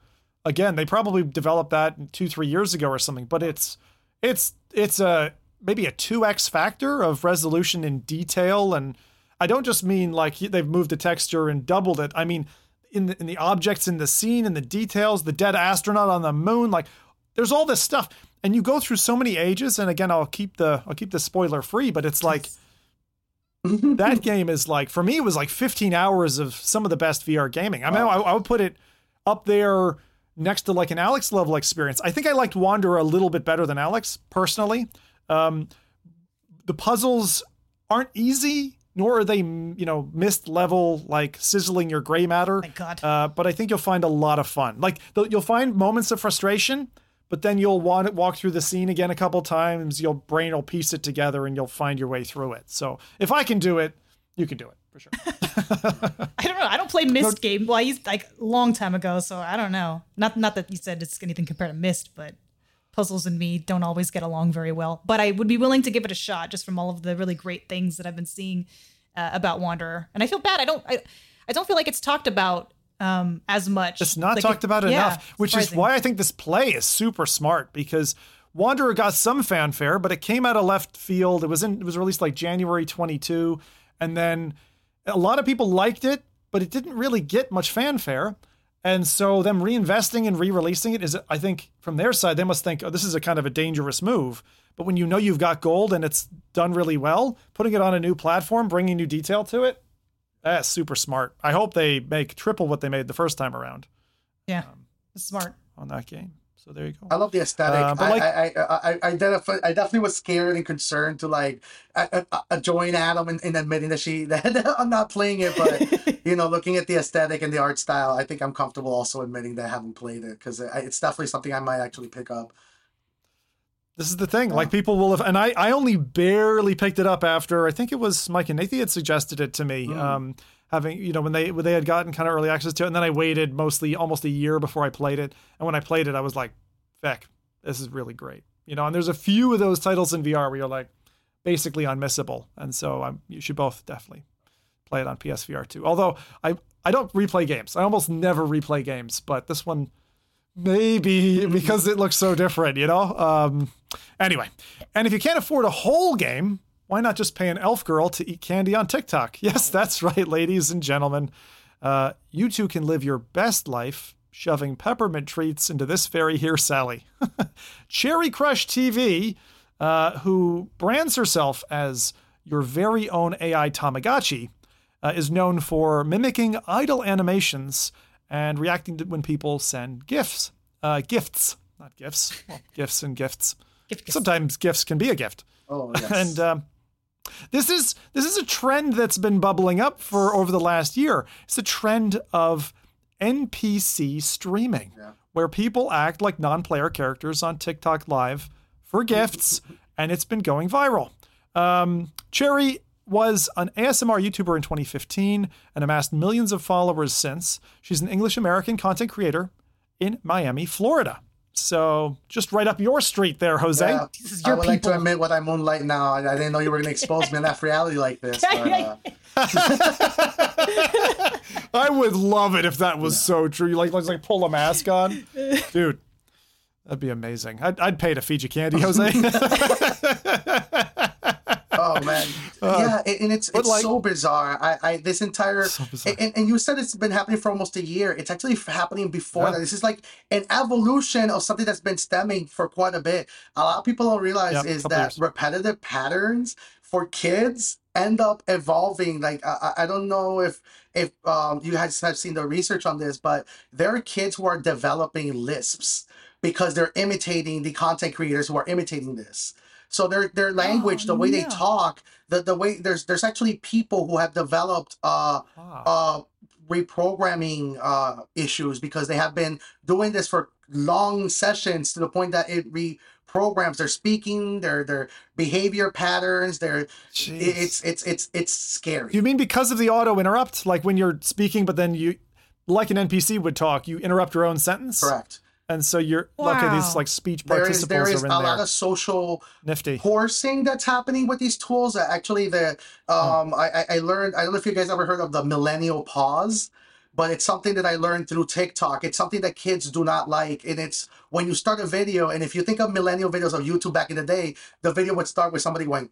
Again, they probably developed that two, three years ago or something, but it's it's it's a maybe a two x factor of resolution in detail. And I don't just mean like they've moved the texture and doubled it. I mean in the, in the objects in the scene and the details, the dead astronaut on the moon, like there's all this stuff, and you go through so many ages. And again, I'll keep the I'll keep the spoiler free, but it's like that game is like for me it was like 15 hours of some of the best VR gaming. I mean, I, I would put it up there next to like an Alyx level experience. I think I liked Wanderer a little bit better than Alyx personally. Um, the puzzles aren't easy, nor are they you know Myst level like sizzling your gray matter. My God. Uh, but I think you'll find a lot of fun. Like you'll find moments of frustration, but then you'll want to walk through the scene again a couple times. Your brain will piece it together, and you'll find your way through it. So if I can do it, you can do it for sure. I don't know. I don't play Myst game. Well, I used like a long time ago, so I don't know. Not not that you said it's anything compared to Myst, but puzzles and me don't always get along very well. But I would be willing to give it a shot just from all of the really great things that I've been seeing uh, about Wanderer. And I feel bad. I don't. I, I don't feel like it's talked about um as much. It's not Like, talked it- about yeah, enough, which is why I think this play is super smart because Wanderer got some fanfare, but it came out of left field. It was in it was released like January 22, and then a lot of people liked it, but it didn't really get much fanfare. And so them reinvesting and re-releasing it is I think from their side they must think, "Oh, this is a kind of a dangerous move." But when you know you've got gold and it's done really well, putting it on a new platform, bringing new detail to it, that's super smart. I hope they make triple what they made the first time around Yeah, it's smart. on that game. So there you go. I love the aesthetic. Uh, but I, like- I, I, I, I, definitely, I definitely was scared and concerned to like uh, uh, uh, join Adam in, in admitting that she that I'm not playing it, but you know, looking at the aesthetic and the art style, I think I'm comfortable also admitting that I haven't played it because it's definitely something I might actually pick up. This is the thing. Like people will have, and I, I only barely picked it up after I think it was Mike and Nathan had suggested it to me. Um, having you know when they when they had gotten kind of early access to it, and then I waited mostly almost a year before I played it. And when I played it, I was like, "Feck, this is really great." You know, and there's a few of those titles in VR where you're like basically unmissable, and so um, you should both definitely play it on PSVR 2. Although I I don't replay games. I almost never replay games, but this one maybe because it looks so different, you know? Um, anyway, and if you can't afford a whole game, why not just pay an elf girl to eat candy on TikTok? Yes, that's right, ladies and gentlemen. Uh, you two can live your best life shoving peppermint treats into this fairy here, Sally. Cherry Crush TV, uh, who brands herself as your very own AI Tamagotchi, uh, is known for mimicking idle animations and reacting to when people send gifts. Uh, gifts, not gifts. Well, gifts and gifts. Gift, gift. Sometimes gifts can be a gift. Oh yes. And um, this is this is a trend that's been bubbling up for over the last year. It's a trend of NPC streaming, Yeah. where people act like non-player characters on TikTok Live for gifts, and it's been going viral. Um, Cherry was an ASMR YouTuber in 2015 and amassed millions of followers since. She's an English American content creator in Miami, Florida. So just right up your street there, Jose. Yeah, This is I your would like to admit what I moonlight now. I, I didn't know you were going to expose me in that reality like this. But, uh, I would love it if that was so true. You like, like, like pull a mask on, dude. That'd be amazing. I'd, I'd pay to feed you candy, Jose. man, yeah, and and it's Uh, it's like- so bizarre. I, I this entire So and, and you said it's been happening for almost a year. It's actually happening before Yeah. that. This is like an evolution of something that's been stemming for quite a bit. A lot of people don't realize Yep, is that years. repetitive patterns for kids end up evolving. Like I, I I don't know if if um, you guys have seen the research on this, but there are kids who are developing lisps because they're imitating the content creators who are imitating this. So their their language, Oh, the way they talk, the the way there's there's actually people who have developed uh Ah, uh reprogramming uh issues because they have been doing this for long sessions to the point that it reprograms their speaking, their their behavior patterns, their jeez. it's it's it's it's scary. you mean because of the auto interrupt? Like when you're speaking, but then you, like an NPC would talk, you interrupt your own sentence? Correct. And so you're, okay, these like speech There is participles there is are a there. lot of social Nifty. coursing that's happening with these tools. Uh, Actually, the um, I, I- I learned. I don't know if you guys ever heard of the millennial pause, but it's something that I learned through TikTok. It's something that kids do not like, and it's when you start a video. And if you think of millennial videos of YouTube back in the day, the video would start with somebody going,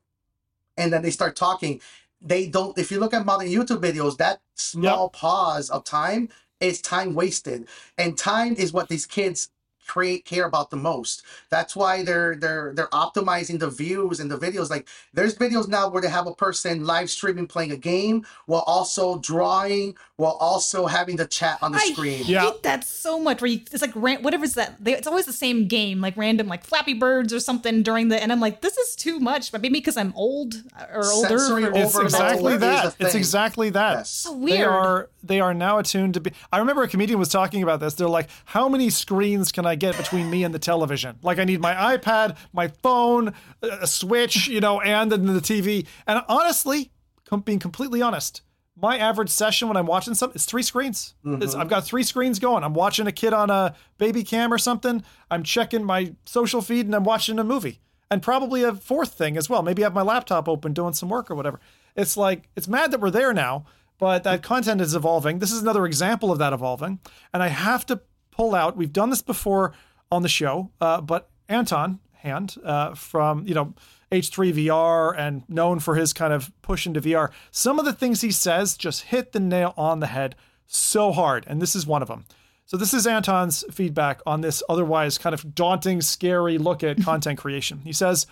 and then they start talking. They don't. If you look at modern YouTube videos, that small pause of time is time wasted, and time is what these kids create care about the most. That's why they're they're they're optimizing the views and the videos. Like there's videos now where they have a person live streaming playing a game while also drawing, while also having the chat on the I screen. hate Yeah. that so much. Where you, it's like ran, whatever is that? They, it's always the same game, like random, like Flappy Birds or something during the. And I'm like, this is too much. But maybe because I'm old uh, or older. Sensory for- It's for that to exactly that. that. is the It's exactly that. Yes. So They are they are now attuned to be. I remember a comedian was talking about this. They're like, "How many screens can I get between me and the television? Like, I need my iPad, my phone, a Switch, you know, and then the TV." And honestly, com- being completely honest, my average session when I'm watching something is three screens. It's, mm-hmm. I've got three screens going. I'm watching a kid on a baby cam or something. I'm checking my social feed and I'm watching a movie. And probably a fourth thing as well. Maybe I have my laptop open doing some work or whatever. It's like it's mad that we're there now, but that content is evolving. This is another example of that evolving. And I have to pull out. We've done this before on the show, uh, but Anton Hand uh, from you know H3VR and known for his kind of push into VR. Some of the things he says just hit the nail on the head so hard, and this is one of them. So this is Anton's feedback on this otherwise kind of daunting, scary look at content creation. He says,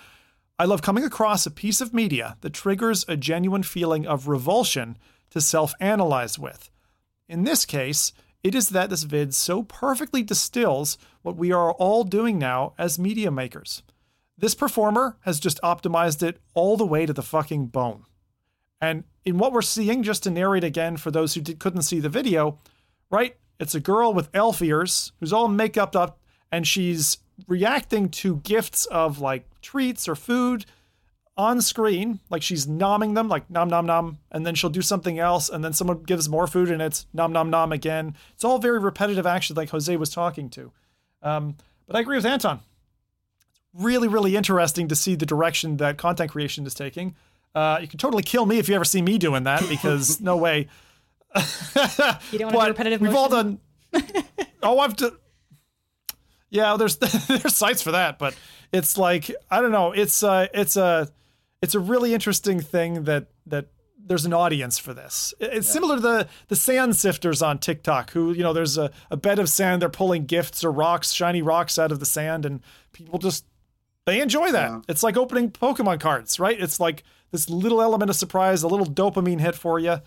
I love coming across a piece of media that triggers a genuine feeling of revulsion to self analyze with. In this case, it is that this vid so perfectly distills what we are all doing now as media makers. This performer has just optimized it all the way to the fucking bone. And in what we're seeing, just to narrate again for those who did, couldn't see the video, right? It's a girl with elf ears who's all makeup up and she's reacting to gifts of like treats or food on screen, like she's nomming them, like nom nom nom, and then she'll do something else, and then someone gives more food and it's nom nom nom again. It's all very repetitive action, like Jose was talking to. Um, but I agree with Anton. It's really, really interesting to see the direction that content creation is taking. Uh, you can totally kill me if you ever see me doing that because no way. You don't want to do repetitive we've all done. oh, I've done. Yeah, there's there's sites for that, but it's like I don't know. It's uh it's a it's a really interesting thing that that there's an audience for this. It- It's similar to the the sand sifters on TikTok, who you know there's a, a bed of sand, they're pulling gifts or rocks, shiny rocks out of the sand, and people just they enjoy that. Yeah. It's like opening Pokemon cards, right? It's like this little element of surprise, a little dopamine hit for you.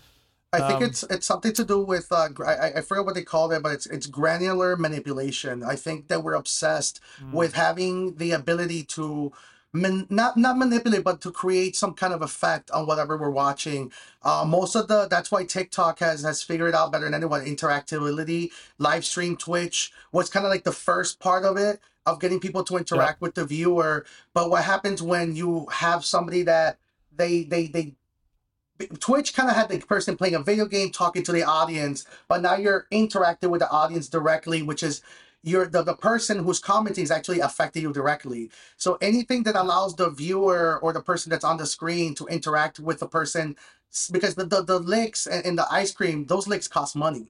I think Um, it's it's something to do with uh, I, I forget what they called it, but it's it's granular manipulation. I think that we're obsessed Mm. with having the ability to man, not not manipulate, but to create some kind of effect on whatever we're watching. Uh, most of the that's why TikTok has has figured out better than anyone interactability, live stream, Twitch was kind of like the first part of it of getting people to interact with the viewer. But what happens when you have somebody that they they they Twitch kind of had the person playing a video game talking to the audience, but now you're interacting with the audience directly, which is you're the, the person who's commenting is actually affecting you directly. So anything that allows the viewer or the person that's on the screen to interact with the person, because the, the, the licks and, and the ice cream, those licks cost money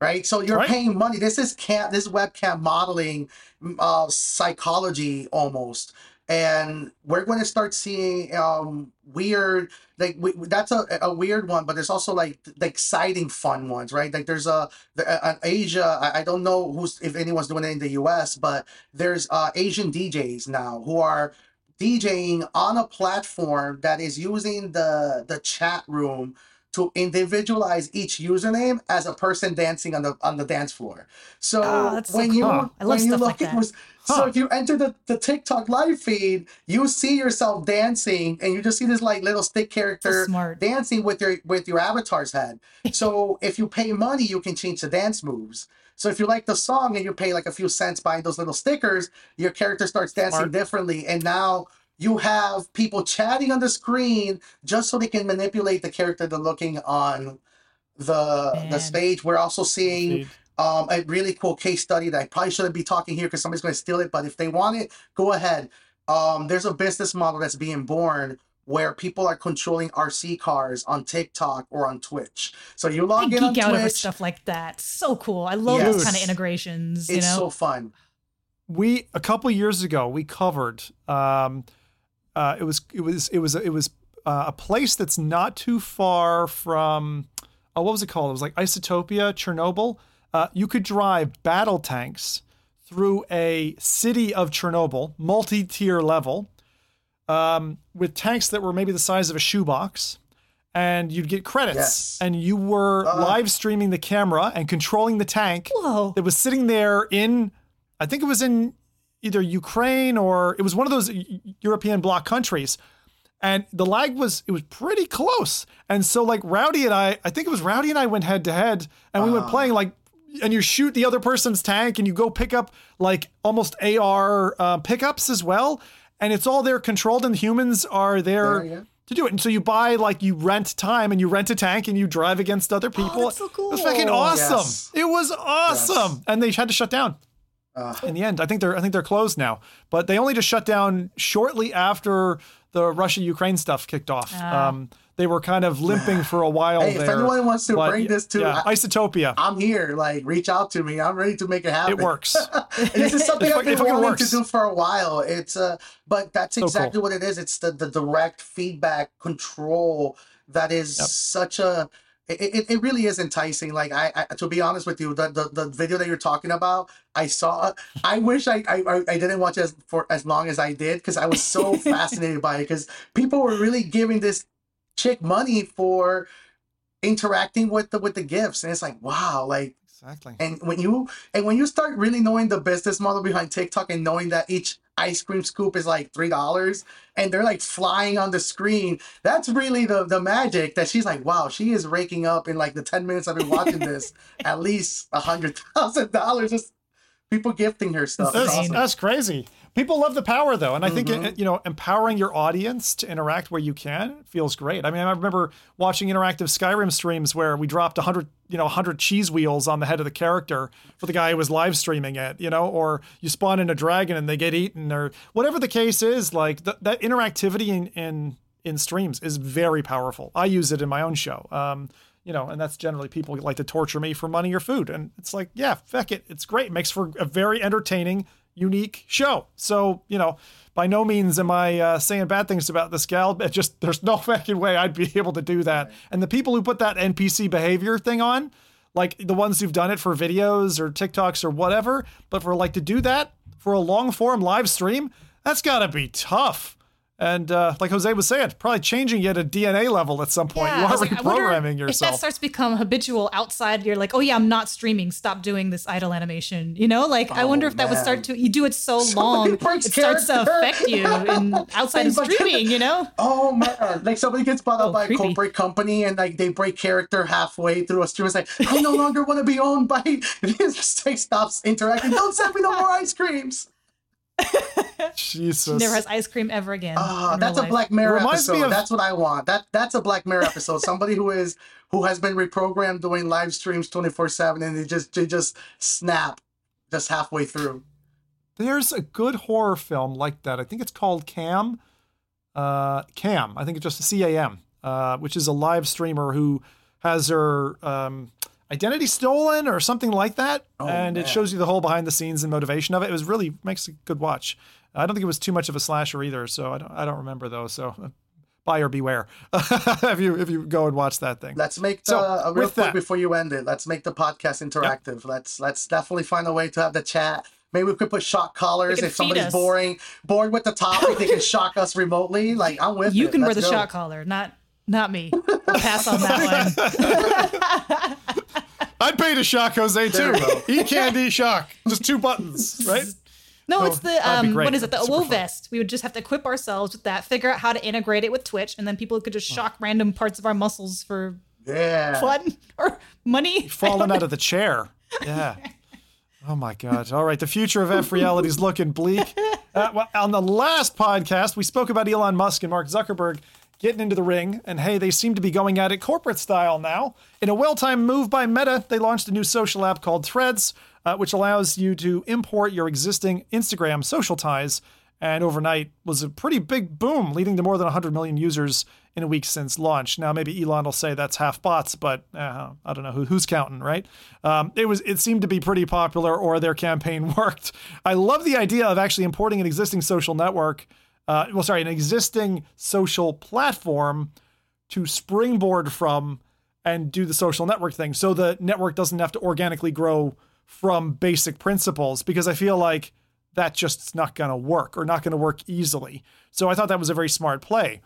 right? So you're right. paying money. This is cam, this webcam modeling uh, psychology almost, and we're going to start seeing um, weird like we, that's a, a weird one but there's also like the exciting fun ones right? Like there's a, an asia I, don't know who's if anyone's doing it in the us but there's uh, asian djs now who are djing on a platform that is using the the chat room to individualize each username as a person dancing on the on the dance floor. So oh, when so cool. you I when you look like at Huh. So if you enter the, the TikTok live feed, you see yourself dancing and you just see this like little stick character so dancing with your with your avatar's head. so if you pay money, you can change the dance moves. So if you like the song and you pay like a few cents buying those little stickers, your character starts dancing smart. differently. And now you have people chatting on the screen just so they can manipulate the character they're looking on the Man. the stage. We're also seeing um, a really cool case study that I probably shouldn't be talking here because somebody's going to steal it. But if they want it, go ahead. Um, there's a business model that's being born where people are controlling RC cars on TikTok or on Twitch. So you log I in on out Twitch. over stuff like that. So cool. I love yes. those kind of integrations. It's you know? so fun. We a couple years ago we covered. Um, uh, it was it was it was it was uh, a place that's not too far from. Oh, what was it called? It was like Isotopium, Chernobyl. Uh, you could drive battle tanks through a city of Chernobyl, multi-tier level, um, with tanks that were maybe the size of a shoebox, and you'd get credits. Yes. And you were uh, live streaming the camera and controlling the tank whoa. that was sitting there in, I think it was in either Ukraine or it was one of those European bloc countries. And the lag was it was pretty close. And so like Rowdy and I, I think it was Rowdy and I went head to head and uh, we went uh-huh. playing like and you shoot the other person's tank and you go pick up like almost AR uh, pickups as well. And it's all there controlled and humans are there. Yeah, To do it, and so you buy like you rent time and you rent a tank and you drive against other oh, people. Oh, so cool. It was fucking awesome. Yes. It was awesome, yes. and they had to shut down. Uh, in the end, I think they're I think they're closed now, but they only just shut down shortly after the Russia Ukraine stuff kicked off. Uh, um, they were kind of limping for a while hey, there. If anyone wants to but, bring this to yeah, I, Isotopium, I'm here. Like, reach out to me. I'm ready to make it happen. It works. this is something I've been wanting works. to do for a while. It's uh, but that's so exactly cool. what it is. It's the the direct feedback control that is yep. such a it, it, it really is enticing. Like I, I, to be honest with you, the, the the video that you're talking about, I saw. I wish I I, I didn't watch it as for as long as I did because I was so fascinated by it because people were really giving this chick money for interacting with the with the gifts and it's like wow like exactly. And when you and when you start really knowing the business model behind tiktok and knowing that each ice cream scoop is like three dollars and they're like flying on the screen that's really the the magic that she's like wow she is raking up in like the 10 minutes i've been watching this at least a hundred thousand dollars just people gifting her stuff. That's, awesome. that's crazy people love the power though and i think mm-hmm. you know empowering your audience to interact where you can feels great i mean i remember watching interactive skyrim streams where we dropped 100 you know 100 cheese wheels on the head of the character for the guy who was live streaming it you know or you spawn in a dragon and they get eaten or whatever the case is like th- that interactivity in, in in streams is very powerful i use it in my own show um, you know, and that's generally people like to torture me for money or food. And it's like, yeah, feck it. It's great. It makes for a very entertaining unique show. So, you know, by no means am I uh, saying bad things about this gal. It just there's no fucking way I'd be able to do that. And the people who put that NPC behavior thing on, like the ones who've done it for videos or TikToks or whatever, but for like to do that for a long form live stream, that's got to be tough. And uh, like Jose was saying, probably changing it at a DNA level at some point. Yeah, you are like, reprogramming yourself. If that starts to become habitual outside, you're like, oh yeah, I'm not streaming. Stop doing this idle animation. You know, like oh, I wonder if that would start to. You do it so Somebody long, it starts to affect you in outside of streaming. You know? Oh man, like somebody gets bought up oh, by creepy. a corporate company and like they break character halfway through a stream. It's like I no longer want to be owned by. This Like stops interacting. Don't send me no more ice creams. Jesus. Never has ice cream ever again. Ah, that's a life. Black Mirror Reminds me episode. of- That's what I want. That that's a Black Mirror episode. Somebody who is who has been reprogrammed doing live streams twenty four seven, and they just they just snap just halfway through. There's a good horror film like that. I think it's called Cam. Uh, Cam. I think it's just C A M, uh, which is a live streamer who has her um, identity stolen or something like that, Oh, and it shows you the whole behind the scenes and motivation of it. It was really makes a good watch. I don't think it was too much of a slasher either, so I don't, I don't remember though. So uh, buyer beware if you if you go and watch that thing. Let's make the So, uh, real quick that- before you end it. Let's make the podcast interactive. Let's let's definitely find a way to have the chat. Maybe we could put shock collars if somebody's us. boring, bored with the topic. they can shock us remotely. Like I'm with You it. can wear Let's the go. shot collar, not not me. I'll pass on that one. I'd pay to shock Jose too. we go. Eat candy, shock. Just two buttons, right? No, Oh, it's the um, what is it? The Super wool fun. vest. We would just have to equip ourselves with that, figure out how to integrate it with Twitch, and then people could just shock random parts of our muscles for Yeah. fun or money. falling out of the chair. Yeah. Oh my God. All right. The future of FReality is looking bleak. Uh, well, on the last podcast, we spoke about Elon Musk and Mark Zuckerberg getting into the ring. And hey, they seem to be going at it corporate style now. In a well timed move by Meta, they launched a new social app called Threads, uh, which allows you to import your existing Instagram social ties. And overnight was a pretty big boom, leading to more than 100 million users in a week since launch. Now, maybe Elon will say that's half bots, but uh, I don't know who, who's counting, right? Um, it was it seemed to be pretty popular, or their campaign worked. I love the idea of actually importing an existing social network, uh, well, sorry, an existing social platform to springboard from and do the social network thing, so the network doesn't have to organically grow from basic principles. Because I feel like that just not going to work or not going to work easily. So I thought that was a very smart play.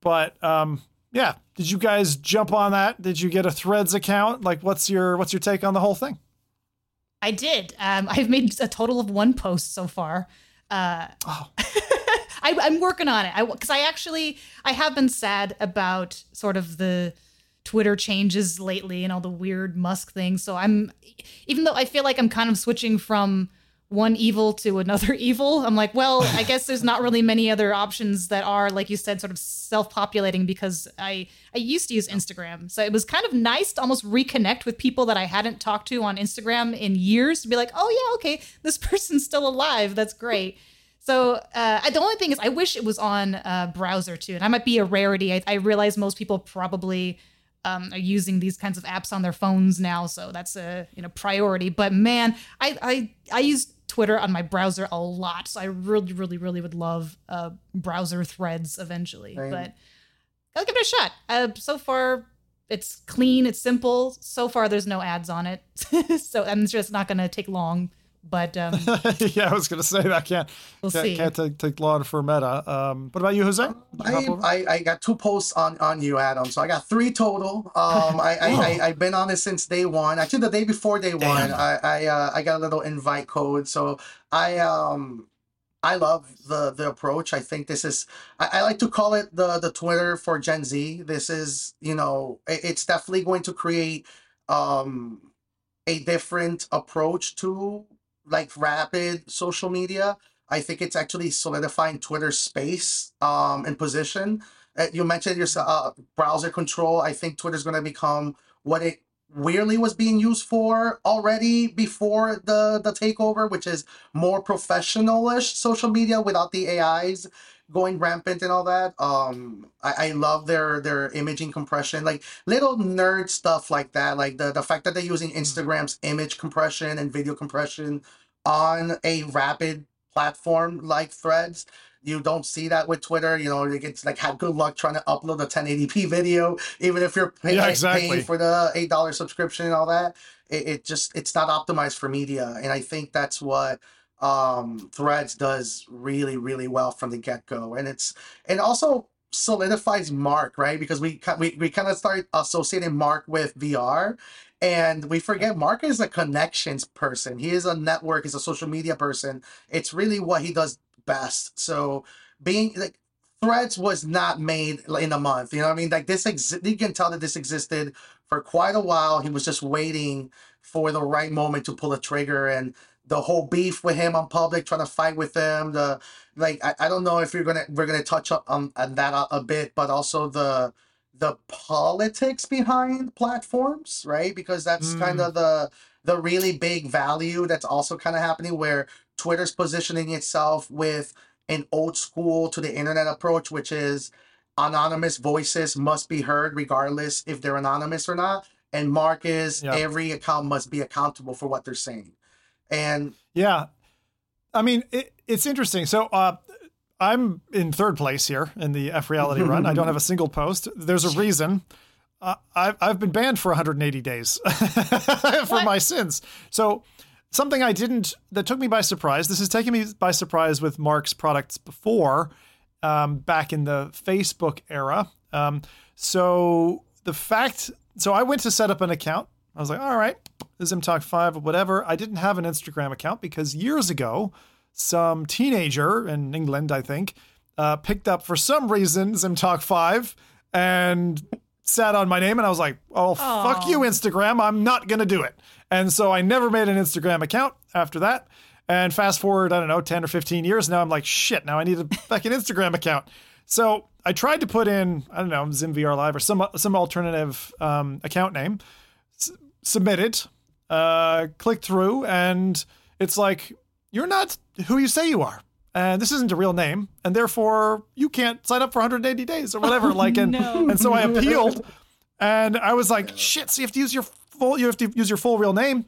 But um, yeah, did you guys jump on that? Did you get a Threads account? Like, what's your what's your take on the whole thing? I did. Um, I've made a total of one post so far. Uh, Oh. I, I'm working on it. I because I actually I have been sad about sort of the Twitter changes lately and all the weird Musk things. So I'm even though I feel like I'm kind of switching from one evil to another evil. I'm like, well, I guess there's not really many other options that are like you said, sort of self-populating because I I used to use Instagram, so it was kind of nice to almost reconnect with people that I hadn't talked to on Instagram in years to be like, oh yeah, okay, this person's still alive. That's great. So uh, I- the only thing is, I wish it was on uh, browser too, and I might be a rarity. I, I realize most people probably um, are using these kinds of apps on their phones now, so that's a you know priority. But man, I I, I use Twitter on my browser a lot, so I really, really, really would love uh, browser threads eventually. Same. But I'll give it a shot. Uh, so far, it's clean, it's simple. So far, there's no ads on it, so I'm sure it's not going to take long. But um, yeah, I was gonna say that can't We'll can't, see. can't take, take long for Meta. Um, what about you, Jose? You I. I, I got two posts on, on you, Adam. So I got three total. Um, I, I, I, I've been on it since day one. Actually, the day before day one, I, I, uh, I got a little invite code. So I, um, I love the the approach. I think this is I, I like to call it the the Twitter for Gen Z. This is you know it- it's definitely going to create um a different approach to like rapid social media. I think it's actually solidifying Twitter's space um and position. Uh, you mentioned your uh, browser control. I think Twitter's going to become what it weirdly was being used for already before the the takeover, which is more professional-ish social media without the AIs going rampant and all that. Um, I, I love their their imaging compression, like little nerd stuff like that. Like the the fact that they're using Instagram's image compression and video compression on a rapid platform like Threads. You don't see that with Twitter. You know, it's like have good luck trying to upload a 1080p video, even if you're pay, Yeah, exactly. paying for the eight dollar subscription and all that. It, it just it's not optimized for media, and I think that's what um threads does really really well from the get-go. And it's and also solidifies mark right? Because we we, we kind of start associating mark with vr and we forget mark is a connections person. He is a network he's a social media person. It's really what he does best. So being like threads was not made in a month you know what i mean? Like this exi- you can tell that this existed for quite a while. He was just waiting for the right moment to pull the trigger and the whole beef with him on public, trying to fight with them. The like, I, I don't know if you're gonna we're gonna touch up on, on that a, a bit, but also the the politics behind platforms, right? Because that's Mm. kind of the the really big value that's also kind of happening where Twitter's positioning itself with an old school to the internet approach, which is anonymous voices must be heard regardless if they're anonymous or not. And Mark is Yeah. every account must be accountable for what they're saying. And Yeah. I mean, it, it's interesting. So, uh, I'm in third place here in the FReality run. I don't have a single post. There's a reason. Uh, I've, I've been banned for 180 days for What? my sins. So, something I didn't, that took me by surprise, this has taken me by surprise with Mark's products before, um, back in the Facebook era. Um, so, the fact, so I went to set up an account. I was like, all right, Talk 5 or whatever. I didn't have an Instagram account because years ago, some teenager in England, I think, uh, picked up for some reason Talk 5 and sat on my name. And I was like, oh, fuck you, Instagram. I'm not going to do it. And so I never made an Instagram account after that. And fast forward, I don't know, 10 or 15 years now, I'm like, shit, now I need a fucking Instagram account. So I tried to put in, I don't know, ZimVR Live or some some alternative um, account name, s- submitted, uh, click through, and it's like, you're not who you say you are. And this isn't a real name, and therefore you can't sign up for 180 days or whatever. like, and, no. and so I appealed, and I was like, shit, so you have to use your full, you have to use your full real name.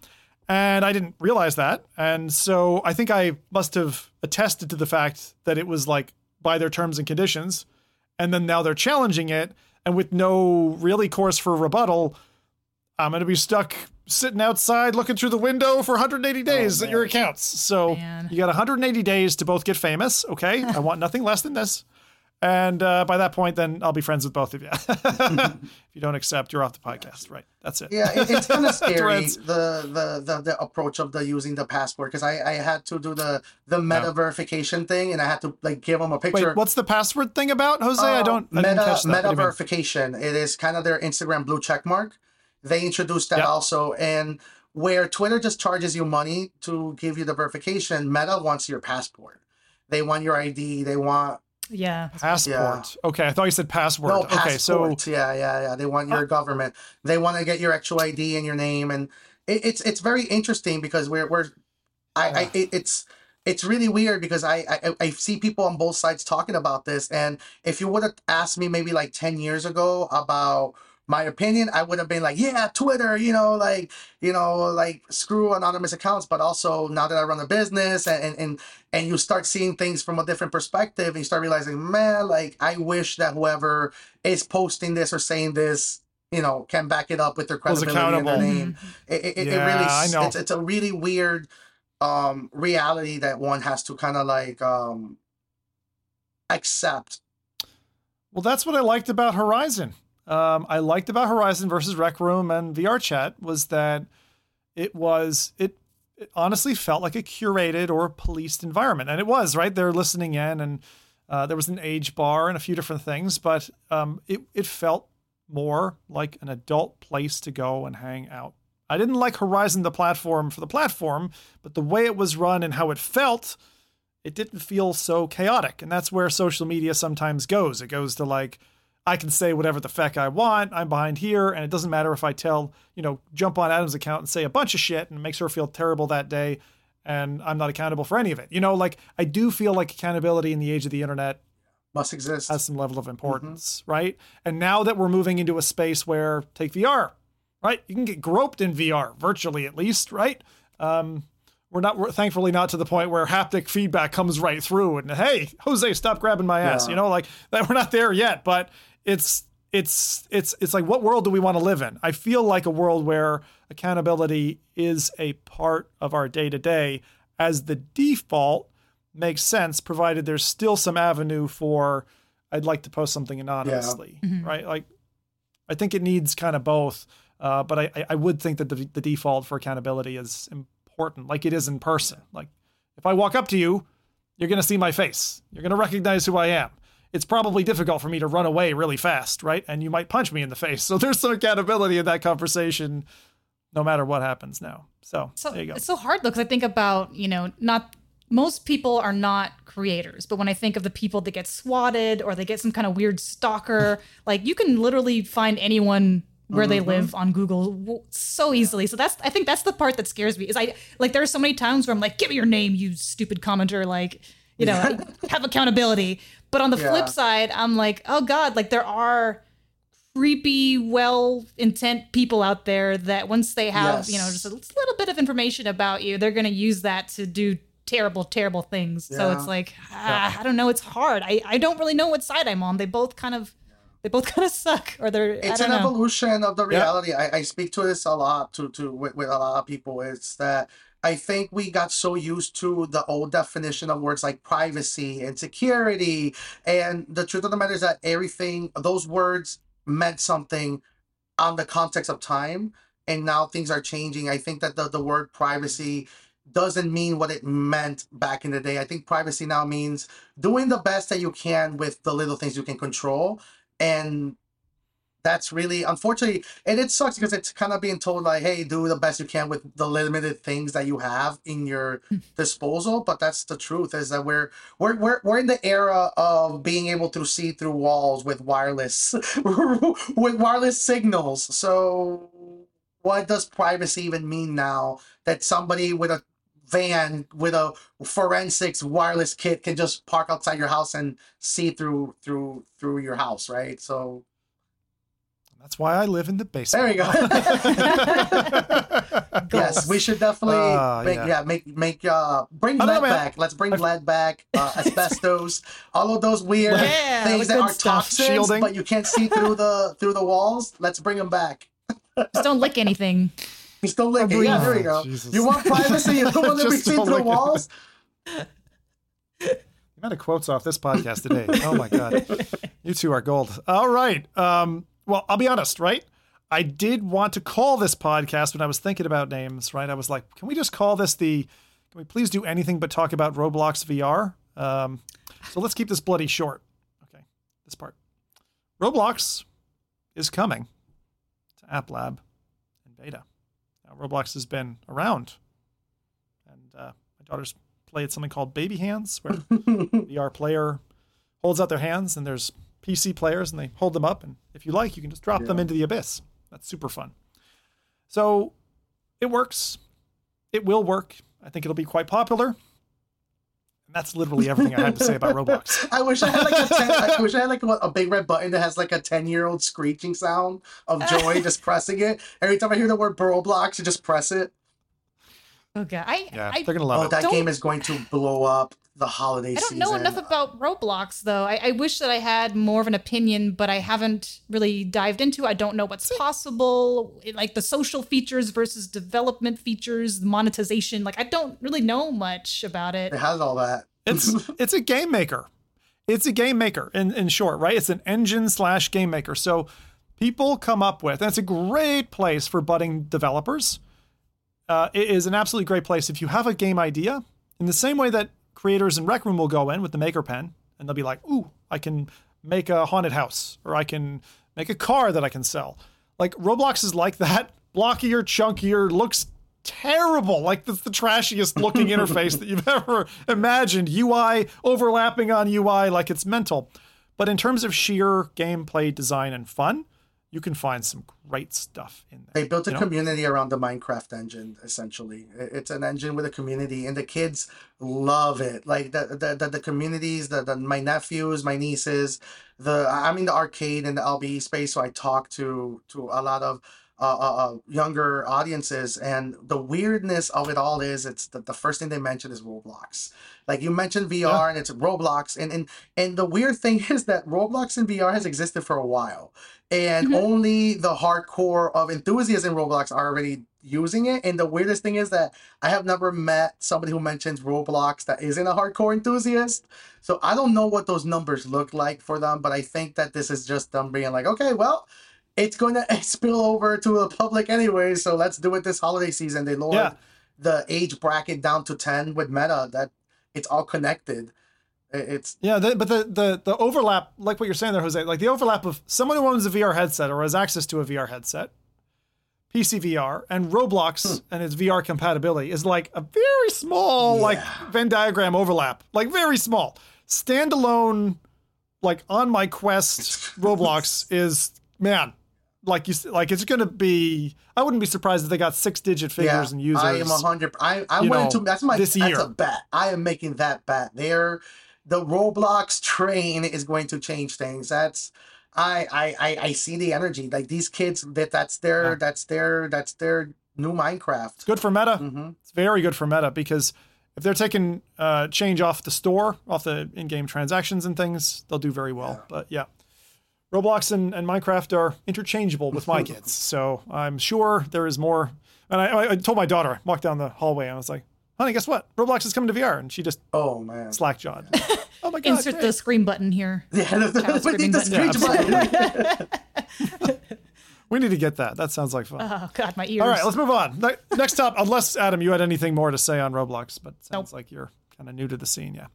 And I didn't realize that. And so I think I must have attested to the fact that it was like by their terms and conditions. And then now they're challenging it. And with no really course for rebuttal, I'm going to be stuck sitting outside looking through the window for 180 days at your accounts. So Man. you got 180 days to both get famous. Okay. I want nothing less than this. And uh, by that point, then I'll be friends with both of you. if you don't accept, you're off the podcast. Right. That's it. yeah, it, it's kind of scary the, the the the approach of the using the passport because I I had to do the the meta verification thing and I had to like give them a picture. Wait, what's the password thing about, Jose? I Uh, don't. I meta catch that. Meta do you mean? verification. It is kind of their Instagram blue check mark. They introduced that Yeah. also, and where Twitter just charges you money to give you the verification, Meta wants your passport. They want your ID. They want Yeah. Passport. Okay, I thought you said password. no okay, so passport. yeah, yeah, yeah. They want your government. They want to get your actual ID and your name, and it, it's it's very interesting because we're we're I, I it, it's it's really weird because I, I I see people on both sides talking about this, and if you would have asked me maybe like ten years ago about my opinion, I would have been like, yeah, Twitter, you know, like you know, like screw anonymous accounts. But also now that I run a business and and and, and you start seeing things from a different perspective, and you start realizing, man, like I wish that whoever is posting this or saying this. You know, can back it up with their credibility and their name. It, it, it really I know. It's, it's a really weird um reality that one has to kind of like um accept well, that's what I liked about Horizon. Um, I liked about Horizon versus Rec Room and VR Chat was that it was it, it honestly felt like a curated or policed environment, and it was right. They're listening in, and uh, there was an age bar and a few different things, but um, it it felt more like an adult place to go and hang out. I didn't like Horizon the platform for the platform, but the way it was run and how it felt, it didn't feel so chaotic. And that's where social media sometimes goes. It goes to like, I can say whatever the feck I want. I'm behind here, and it doesn't matter if I tell, you know, jump on Adam's account and say a bunch of shit and makes her feel terrible that day, and I'm not accountable for any of it. You know, like I do feel like accountability in the age of the internet must exist. has some level of importance, right? And now that we're moving into a space where take VR, right? You can get groped in VR, virtually at least, right? Um, we're not we're thankfully not to the point where haptic feedback comes right through and hey, Jose, stop grabbing my ass. Yeah. You know, like that we're not there yet, but it's it's it's it's like what world do we want to live in? I feel like a world where accountability is a part of our day to day as the default makes sense provided there's still some avenue for I'd like to post something anonymously, right? Like I think it needs kind of both, uh, but I, I- I would think that the, the default for accountability is important, like it is in person. Like if I walk up to you, you're going to see my face. You're going to recognize who I am. It's probably difficult for me to run away really fast, right? And you might punch me in the face. So there's some accountability in that conversation no matter what happens now. So, So there you go. it's so hard though, because I think about you know not most people are not creators, but when I think of the people that get swatted or they get some kind of weird stalker, like you can literally find anyone where they mm-hmm. live on Google so easily. So that's I think that's the part that scares me. Is I like there are so many times where I'm like, give me your name, you stupid commenter, like you know, have accountability. But on the Yeah. flip side, I'm like, oh god, like there are creepy, well intent people out there that once they have, you know, just a little bit of information about you, they're going to use that to do terrible, terrible things. So it's like, ah, I don't know. It's hard. I, I don't really know what side I'm on. They both kind of, they both kind of suck or they're, it's I an don't know. evolution of the reality. I, I speak to this a lot to to with, with a lot of people. It's that I think we got so used to the old definition of words like privacy and security, and the truth of the matter is that everything those words meant something on the context of time, and now things are changing. I think that the the word privacy doesn't mean what it meant back in the day. I think privacy now means doing the best that you can with the little things you can control and that's really unfortunately and it sucks because it's kind of being told like hey do the best you can with the limited things that you have in your hmm. disposal but that's the truth is that we're we're we're, we're in the era of being able to see through walls with wireless with wireless signals. So what does privacy even mean now that somebody with a van with a forensics wireless kit can just park outside your house and see through through through your house right? So That's why I live in the basement. there you go yes we should definitely Ah, make, yeah. yeah. make make uh bring I lead know, back let's bring lead back uh, asbestos all of those weird Yeah, things that are stuff. toxins Shielding. but you can't see through the through the walls let's bring them back Just don't lick anything. you still licking yeah there you go Oh, Jesus. you want privacy you don't want to be seen through lick it. walls The amount of quotes off this podcast today. Oh my god, you two are gold. All right. Um, well, I'll be honest, right? I did want to call this podcast when I was thinking about names, right? I was like, can we just call this the? Can we please do anything but talk about Roblox VR? Um, so let's keep this bloody short. Okay, this part. Roblox is coming to App Lab in beta. Now, Roblox has been around, and uh, my daughter's played something called Baby Hands, where the VR player holds out their hands, and there's PC players, and they hold them up, and if you like, you can just drop them into the abyss. That's super fun. So it works. It will work. I think it'll be quite popular. And that's literally everything I have to say about Roblox. I wish I had like a 10, I wish I had like a, a big red button that has like a ten year old screeching sound of joy, just pressing it. Every time I hear the word Roblox, you just press it. Oh, okay. I, Yeah, I, they're gonna love Oh, it. that Don't- game is going to blow up the holiday I don't season. know enough about Roblox though. I, I wish that I had more of an opinion, but I haven't really dived into. I don't know what's possible, like the social features versus development features, monetization. Like I don't really know much about it. It has all that. It's it's a game maker. It's a game maker in, in short, right? It's an engine slash game maker. So people come up with, and it's a great place for budding developers. Uh, it is an absolutely great place if you have a game idea. In the same way that creators in Rec Room will go in with the Maker Pen, and they'll be like, "Ooh, I can make a haunted house, or I can make a car that I can sell." Like Roblox is like that, blockier, chunkier, looks terrible. Like it's the trashiest looking interface that you've ever imagined. UI overlapping on UI, like it's mental. But in terms of sheer gameplay design and fun, you can find some great stuff in there. They built a you know? community around the Minecraft engine, essentially. It's an engine with a community, and the kids love it. Like the the, the, the communities, the, the my nephews, my nieces, the I'm in the arcade and the LBE space, so I talk to to a lot of uh, uh, uh, younger audiences, and the weirdness of it all is it's the, the first thing they mention is Roblox. Like you mentioned VR, Yeah. and it's Roblox, and and and the weird thing is that Roblox and VR has existed for a while and Mhm. only the hardcore of enthusiasts in Roblox are already using it. And the weirdest thing is that I have never met somebody who mentions Roblox that isn't a hardcore enthusiast. So I don't know what those numbers look like for them, but I think that this is just them being like, okay, well, it's going to spill over to the public anyway, so let's do it this holiday season. They lowered Yeah. the age bracket down to 10 with Meta, that it's all connected. It- It's Yeah, the, but the, the the overlap, like what you're saying there, Jose, like the overlap of someone who owns a VR headset or has access to a VR headset, PC VR and Roblox hmm. and its VR compatibility is like a very small like Venn diagram overlap, like very small. Standalone, like on my Quest, Roblox is man, like you like it's gonna be. I wouldn't be surprised if they got six digit figures and users. I am a hundred. I I went know, into that's my this that's year. a bet. I am making that bet. There, the Roblox train is going to change things. That's I I I, I see the energy. Like these kids that that's their Yeah. that's their that's their new Minecraft. It's good for meta. hmm It's very good for meta because if they're taking uh, change off the store, off the in-game transactions and things, they'll do very well. But yeah, Roblox and, and Minecraft are interchangeable with my kids, so I'm sure there is more. And I, I told my daughter, I walked down the hallway, and I was like, "Honey, guess what? Roblox is coming to VR," and she just Oh man. slack-jawed. oh my god! Insert great. the scream button here. Yeah, the, the, Child we need the screaming screech button. button. We need to get that. That sounds like fun. Oh god, my ears. All right, let's move on. Next up, unless Adam, you had anything more to say on Roblox, but it sounds like you're kind of new to the scene. Yeah.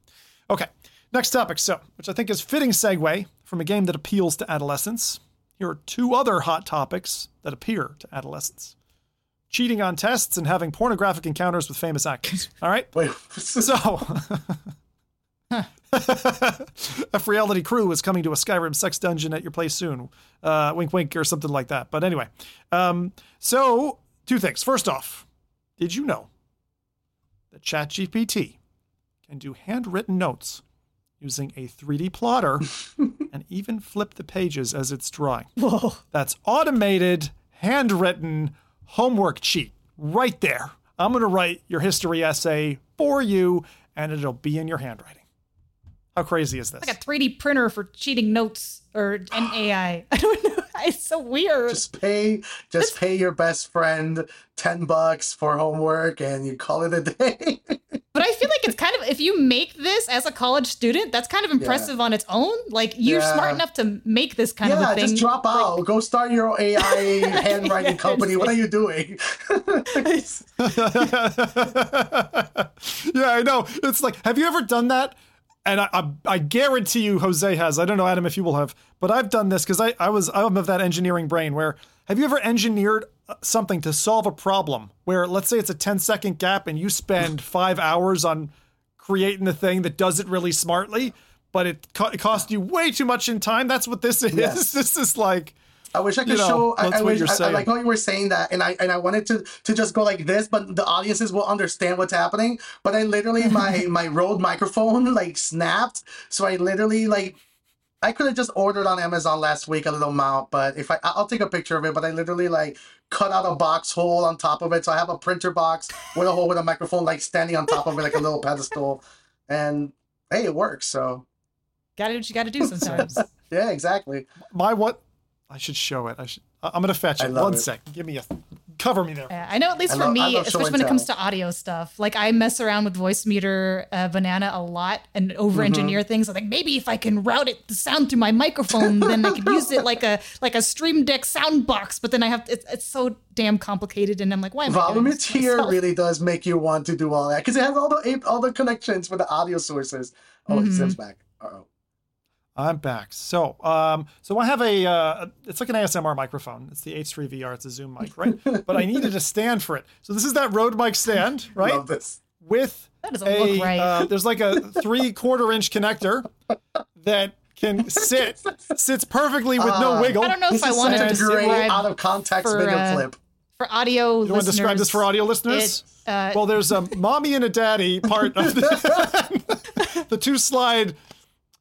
Okay. Next topic. So, which I think is fitting segue from a game that appeals to adolescents. Here are two other hot topics that appear to adolescents: cheating on tests and having pornographic encounters with famous actors. All right. Wait. So, FReality Crew is coming to a Skyrim sex dungeon at your place soon. Uh, wink, wink, or something like that. But anyway, um, so two things. First off, did you know that ChatGPT can do handwritten notes using a 3D plotter and even flip the pages as it's drawing? Whoa. That's automated, handwritten homework cheat right there. I'm going to write your history essay for you, and it'll be in your handwriting. How crazy is this? Like a 3D printer for cheating notes or an AI. I don't know. It's so weird. just pay just pay your best friend 10 bucks for homework and you call it a day. But I feel like it's kind of if you make this as a college student, that's kind of impressive on its own. Like you're Yeah. smart enough to make this kind of yeah, a thing. just drop out. Go start your own AI handwriting company. What are you doing? yeah, I know. It's like, have you ever done that? And I, I, I guarantee you, Jose has. I don't know, Adam, if you will have, but I've done this because I, I was I'm of that engineering brain. Where have you ever engineered something to solve a problem? Where let's say it's a 10 second gap, and you spend five hours on creating the thing that does it really smartly, but it, co- it cost you way too much in time. That's what this is. Yes. This is like. I wish I could You know, show. I, that's I what wish you're I, I like how you were saying that, and I and I wanted to to just go like this, but the audiences will understand what's happening. But I literally my my Rode microphone like snapped, so I literally like. I could have just ordered on Amazon last week a little mount, but if I I'll take a picture of it. But I literally like cut out a box hole on top of it, so I have a printer box with a hole with a microphone like standing on top of it like a little pedestal, and hey, it works. So gotta do what you gotta do sometimes. yeah, exactly. My what? I should show it. I should. I- I'm gonna fetch I it. love One it. second. Give me a. Cover me there. Yeah, I know at least I for love- me, especially and when it comes to audio stuff, like I mess around with Voicemeeter uh, banana a lot and over engineer Mm-hmm. things. I think maybe if I can route it the sound through my microphone, then I could use it like a like a stream deck sound box. But then I have it's, it's so damn complicated, and I'm like, why am I doing this to Volumeteer really does make you want to do all that because it has all the all the connections for the audio sources. Oh, it zips back. Uh-oh. I'm back. So, um, so I have a. Uh, it's like an ASMR microphone. It's the H3 VR. It's a Zoom mic, right? but I needed a stand for it. So this is that Rode mic stand, right? Love this. With That doesn't a look right. uh, there's like a three quarter inch connector that can sit sits perfectly with no Uh, wiggle. I don't know This if I is wanted such to a great describe out of context for, video uh, clip. for audio You want to describe this for audio listeners? It, uh, well, there's a mommy and a daddy part of the, the two slide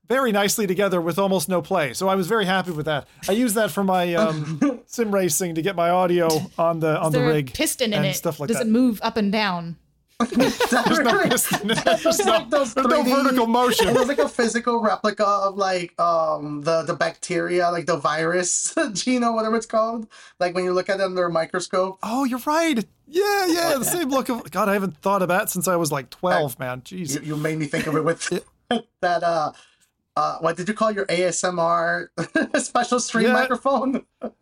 very nicely together with almost no play. So I was very happy with that. I use that for my um, sim racing to get my audio on the on is the there a rig piston in and it? stuff like Does that. it move up and down? There's no piston. There's no, like those there's no 3D vertical motion. It motion. was like a physical replica of like um the the bacteria, like the virus genome, whatever it's called. Like when you look at it under a microscope. Oh, you're right. Yeah, yeah, the same look of God. I haven't thought of that since I was like 12, man. Jeez. You, you made me think of it with that uh uh what did you call your ASMR special stream Yeah. microphone?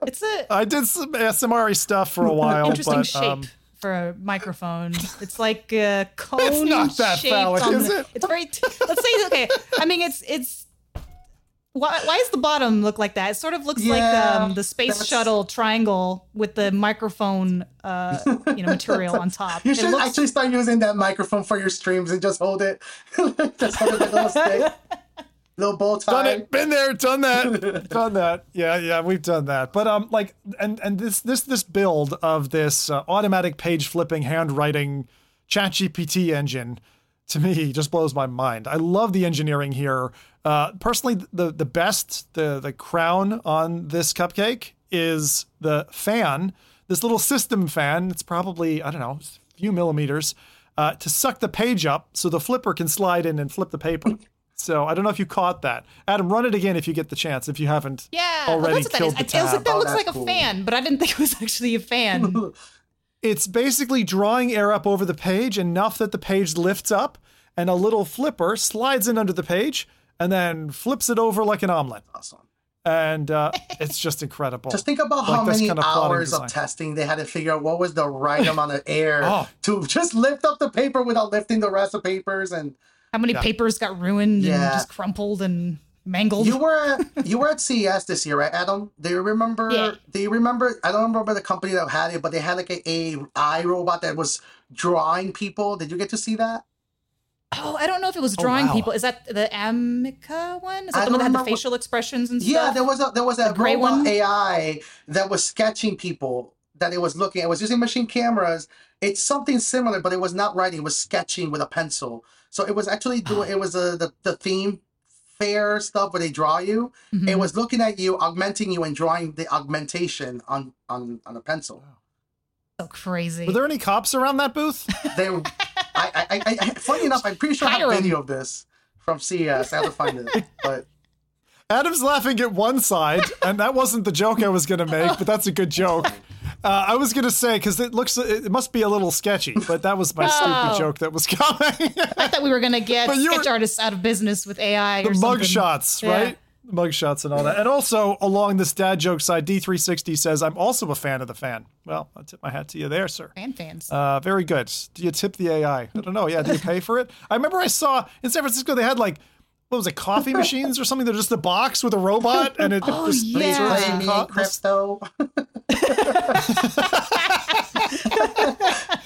It's a I did some ASMR stuff for a while, interesting but shape um, for a microphone. It's like a cone not that shaped phallic, on is the- it? It's very. T- let's say okay. I mean, it's it's Why, why does the bottom look like that? It sort of looks like um, the space that's- shuttle triangle with the microphone, uh, you know, material on top. You should looks- actually start using that microphone for your streams and just hold it. just hold it like a little stick. Little bow done it. been there. Done that. Done that. Yeah yeah we've done that. But um like and and this this this build of this uh, automatic page flipping handwriting chat gpt engine to me just blows my mind. I love the engineering here. Uh personally the the best the the crown on this cupcake is the fan this little system fan. It's probably i don't know a few millimeters uh, to suck the page up so the flipper can slide in and flip the paper so I don't know if you caught that. Adam, run it again if you get the chance. If you haven't yeah, well, already that's what that killed is. the I, I was like, that Oh, looks that's like a fan, but I didn't think it was actually a fan. It's basically drawing air up over the page enough that the page lifts up, and a little flipper slides in under the page and then flips it over like an omelet. Awesome. And uh, it's just incredible. Just think about Like how many kind of hours of testing they had to figure out what was the right amount of air Oh. to just lift up the paper without lifting the rest of papers. And How many papers got ruined and just crumpled and mangled? you were you were at CES this year, right, Adam? Do you remember? Yeah. Do you remember? I don't remember the company that had it, but they had like a, a AI robot that was drawing people. Did you get to see that? oh, I don't know if it was oh, drawing wow. people. Is that the Amica one? Is I that the one that had the remember what- facial expressions and Yeah, stuff? there was a there was a gray robot one? AI that was sketching people that it was looking. It was using machine cameras. It's something similar, but it was not writing. It was sketching with a pencil. So it was actually doing. It was a, the the theme fair stuff where they draw you. Mhm. It was looking at you, augmenting you, and drawing the augmentation on on on a pencil. so crazy. Were there any cops around that booth? They, I, I, I, I, funny enough, I'm pretty sure I have Hire 'em. video of this from CES. I have to find it, but. Adam's laughing at one side, and that wasn't the joke I was going to make, but that's a good joke. Uh, I was going to say because it looks it must be a little sketchy, but that was my Oh. stupid joke that was coming. I thought we were gonna get sketch were- artists out of business with AI the mug shots, right? The mug shots and all that. And also along this dad joke side, D360 says, I'm also a fan of the fan. Well, I tip my hat to you there, sir. Fan fans. Uh, very good. Do you tip the AI? I don't know. Yeah, do you pay for it? I remember I saw in San Francisco they had like what was it, coffee machines or something? They're just a box with a robot and it Oh, just yeah. serves Play me co- crypto.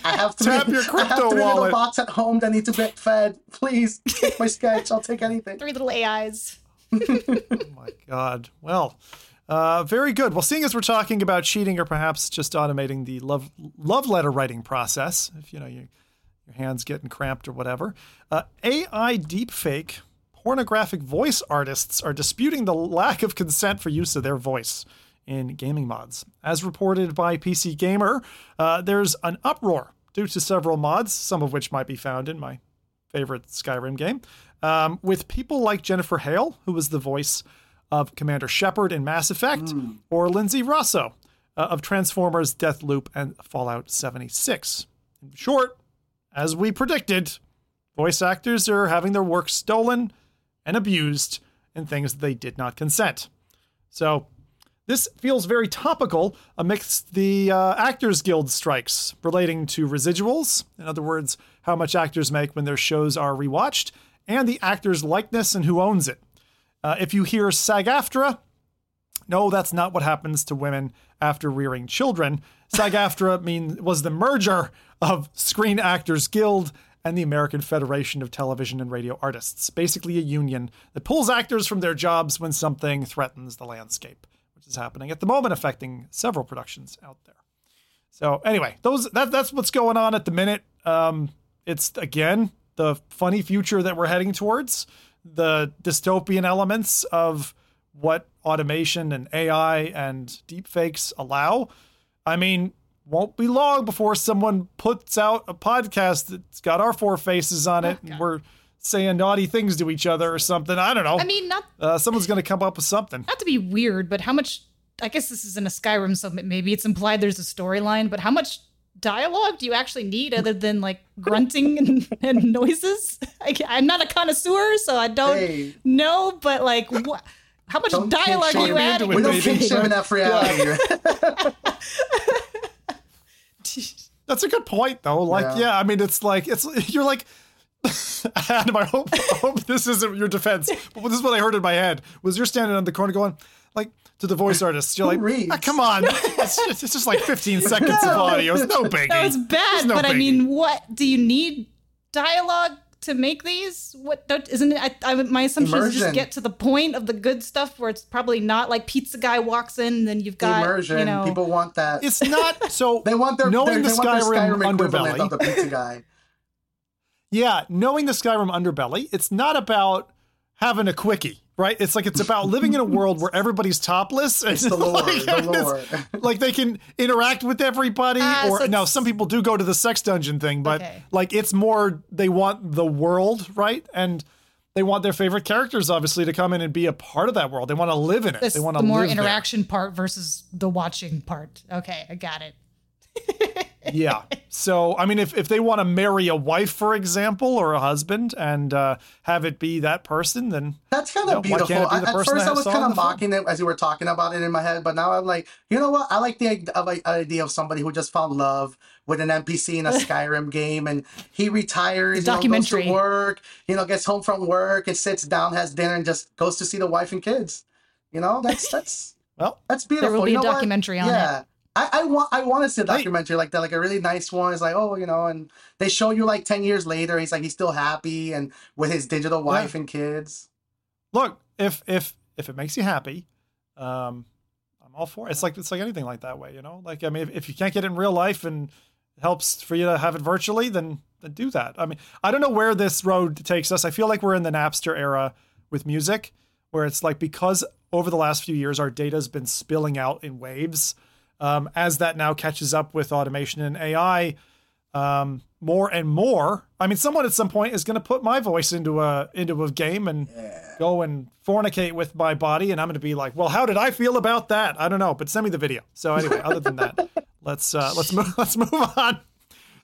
I have three, Tap your crypto I have three wallet. little bots at home that need to get fed. Please take my sketch. I'll take anything. Three little AIs. Oh my God. Well, uh, very good. Well, seeing as we're talking about cheating or perhaps just automating the love love letter writing process, if you know you, your hands getting cramped or whatever, uh, AI deepfake pornographic voice artists are disputing the lack of consent for use of their voice in gaming mods. As reported by PC Gamer, uh, there's an uproar due to several mods, some of which might be found in my favorite Skyrim game, um, with people like Jennifer Hale, who was the voice of Commander Shepard in Mass Effect, or Lindsay Rosso uh, of Transformers, Deathloop, and Fallout 76. In short, as we predicted, voice actors are having their work stolen and abused in things that they did not consent. So, this feels very topical amidst the uh, Actors Guild strikes relating to residuals, in other words, how much actors make when their shows are rewatched, and the actor's likeness and who owns it. Uh, if you hear SAG AFTRA, no, that's not what happens to women after rearing children. SAG AFTRA was the merger of Screen Actors Guild and the American Federation of Television and Radio Artists, basically a union that pulls actors from their jobs when something threatens the landscape, which is happening at the moment, affecting several productions out there. So anyway, those that that's what's going on at the minute. Um, it's again the funny future that we're heading towards, the dystopian elements of what automation and AI and deepfakes allow. I mean, won't be long before someone puts out a podcast that's got our four faces on it, and we're saying naughty things to each other or something. I don't know. I mean, not uh, someone's going to come up with something. not to be weird, but how much? I guess this is in a Skyrim, so maybe it's implied there's a storyline. But how much dialogue do you actually need other than like grunting and, and noises? I, am not a connoisseur, so I don't Hey. know. But like, what? How much Don't dialogue kink are you shame adding? We don't baby. kink shame enough reality. That's a good point, though. Like, yeah. Yeah. I mean, it's like it's you're like Adam, I hope, I hope this isn't your defense, but this is what I heard in my head. Was you're standing on the corner going, like, to the voice artist, you're Who like, reads? "Ah, come on, it's just, it's just like 15 seconds of audio. It's no biggie. That was bad, It's no but I mean, what do you need dialogue to make these? What don't, isn't it? I, I, my assumption is just get to the point of the good stuff where it's probably not like pizza guy walks in, and then you've got Immersion. you know. People want that. it's not so. they want their knowing their, the they Skyrim, Skyrim underbelly. of the pizza guy. Yeah, knowing the Skyrim underbelly, it's not about having a quickie, right? It's like it's about living in a world where everybody's topless. And It's the lore. like, the it's- lore. like they can interact with everybody Ah, or so now some people do go to the sex dungeon thing but Okay. like it's more they want the world right and they want their favorite characters obviously to come in and be a part of that world they want to live in it This- they want to the more live there. interaction part versus the watching part. Okay, I got it. yeah so i mean if, if they want to marry a wife for example or a husband and uh, have it be that person then That's kind of why can't beautiful. be I, at first, I was kind of the film? mocking it as you were talking about it in my head, but now I'm like, you know what? I like the idea of somebody who just found love with an NPC in a Skyrim game, and he retires, you know, goes documentary. to work, you know, gets home from work and sits down, has dinner, and just goes to see the wife and kids. You know, that's that's well that's beautiful. There will be you a know what? documentary on yeah. I, I want I want to see a documentary like that, like a really nice one. It's like, oh, you know, and they show you like ten years later, he's like he's still happy and with his digital wife and kids. look if if if it makes you happy um i'm all for it. It's like it's like anything like that way you know? Like i mean if, if you can't get it in real life and it helps for you to have it virtually then then do that. I mean i don't know where this road takes us. I feel like we're in the napster era with music where it's like because over the last few years our data has been spilling out in waves um, as that now catches up with automation and ai um, more and more. I mean, someone at some point is going to put my voice into a into a game and go and fornicate with my body, and I'm going to be like, "Well, how did I feel about that? I don't know." But send me the video. So anyway, other than that, let's uh, let's move let's move on.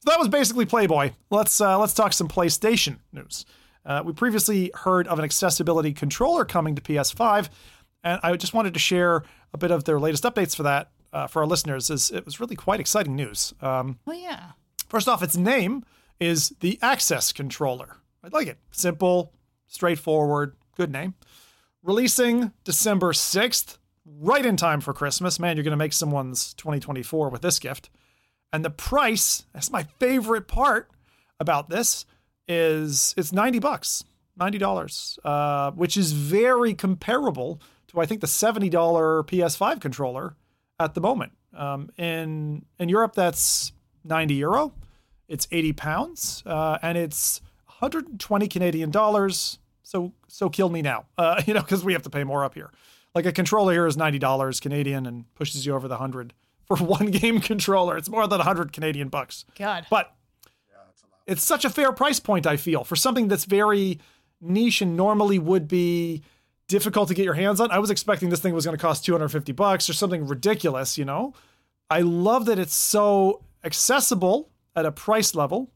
So that was basically Playboy. Let's uh, let's talk some PlayStation news. Uh, we previously heard of an accessibility controller coming to PS5, and I just wanted to share a bit of their latest updates for that uh, for our listeners. As it was really quite exciting news. Um, Oh yeah. First off, its name is the Access Controller. I like it. Simple, straightforward, good name. Releasing December 6th, right in time for Christmas. Man, you're going to make someone's 2024 with this gift. And the price, that's my favorite part about this, is it's 90 bucks, $90, uh, which is very comparable to, I think, the $70 PS5 controller at the moment. Um, in in Europe, that's 90 euro. It's 80 pounds, uh, and it's 120 Canadian dollars. So so kill me now, uh, you know, because we have to pay more up here. Like a controller here is 90 dollars Canadian and pushes you over the hundred for one game controller. It's more than 100 Canadian bucks. God. But it's such a fair price point, I feel, for something that's very niche and normally would be difficult to get your hands on. I was expecting this thing was going to cost 250 bucks or something ridiculous, you know? I love that it's so accessible at a price level.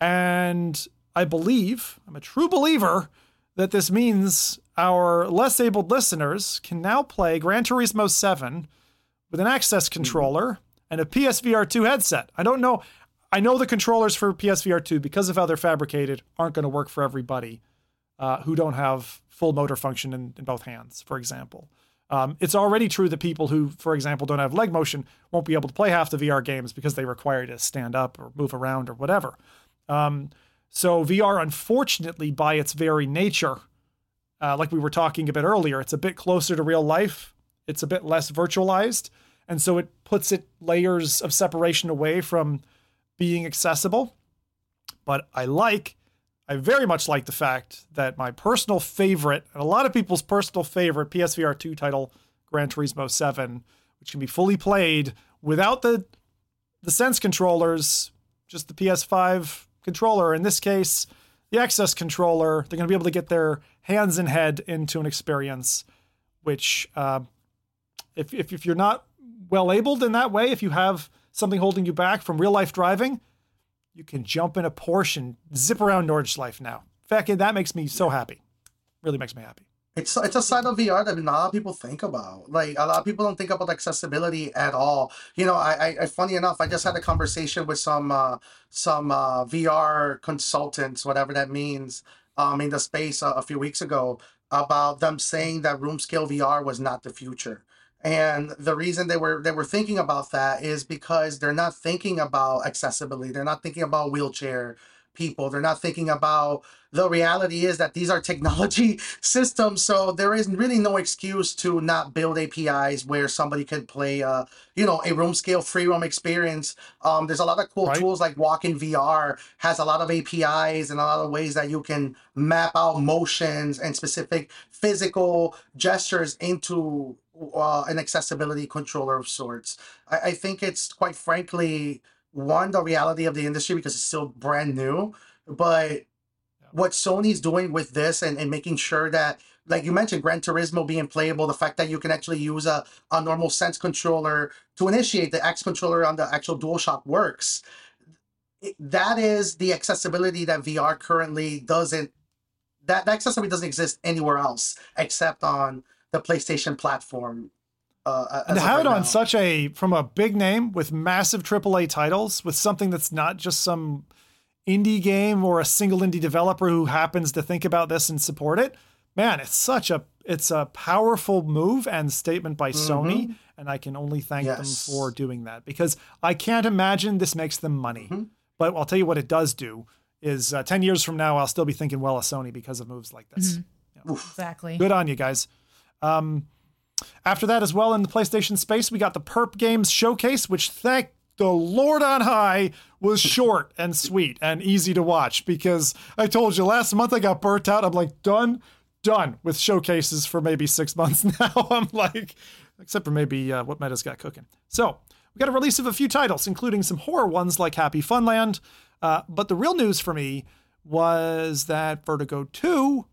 And I believe, I'm a true believer, that this means our less abled listeners can now play Gran Turismo 7 with an access controller and a PSVR 2 headset. I don't know. I know the controllers for PSVR 2, because of how they're fabricated, aren't going to work for everybody uh, who don't have full motor function in, in both hands, for example. Um, it's already true that people who, for example, don't have leg motion won't be able to play half the VR games because they require you to stand up or move around or whatever. Um, so VR, unfortunately, by its very nature, uh, like we were talking a bit earlier, it's a bit closer to real life. It's a bit less virtualized, and so it puts it layers of separation away from being accessible. But I like, I very much like the fact that my personal favorite, and a lot of people's personal favorite PSVR 2 title, Gran Turismo 7, which can be fully played without the the Sense controllers, just the PS5 controller. In this case, the Access controller. They're going to be able to get their hands and head into an experience, which, uh, if, if if you're not well abled in that way, if you have something holding you back from real life driving, you can jump in a Porsche and zip around Nordschleife now. In fact, that makes me so happy. Really makes me happy. It's it's a side of VR that not a lot of people think about. Like a lot of people don't think about accessibility at all. You know, I, I, I funny enough, I just had a conversation with some uh, some uh, VR consultants, whatever that means, um, in the space a, a few weeks ago about them saying that room scale VR was not the future. And the reason they were they were thinking about that is because they're not thinking about accessibility. They're not thinking about wheelchair people. They're not thinking about the reality is that these are technology systems. So there is really no excuse to not build APIs where somebody could play, uh, you know, a room scale free roam experience. Um, there's a lot of cool Right. tools like Walk in VR has a lot of APIs and a lot of ways that you can map out motions and specific physical gestures into uh, an accessibility controller of sorts. I, I think it's quite frankly one the reality of the industry because it's still brand new, but what Sony's doing with this and, and making sure that like you mentioned Gran Turismo being playable, the fact that you can actually use a, a normal sense controller to initiate the X controller on the actual DualShock works. That is the accessibility that VR currently doesn't that, that accessibility doesn't exist anywhere else except on the PlayStation platform. Uh, and as to have right it on now. such a from a big name with massive AAA titles with something that's not just some indie game or a single indie developer who happens to think about this and support it. Man, it's such a it's a powerful move and statement by Sony, and I can only thank Mm-hmm. Yes. them for doing that because I can't imagine this makes them money. Mm-hmm. But I'll tell you what it does do is uh, 10 years from now I'll still be thinking well of Sony because of moves like this. Exactly. Good on you guys. Um, after that, as well, in the PlayStation space, we got the Perp Games Showcase, which thank the Lord on high was short and sweet and easy to watch because I told you last month I got burnt out. I'm like, done, done with showcases for maybe six months now. I'm like, except for maybe uh, what Meta's got cooking. So we got a release of a few titles, including some horror ones like Happy Funland. Uh, but the real news for me was that Vertigo 2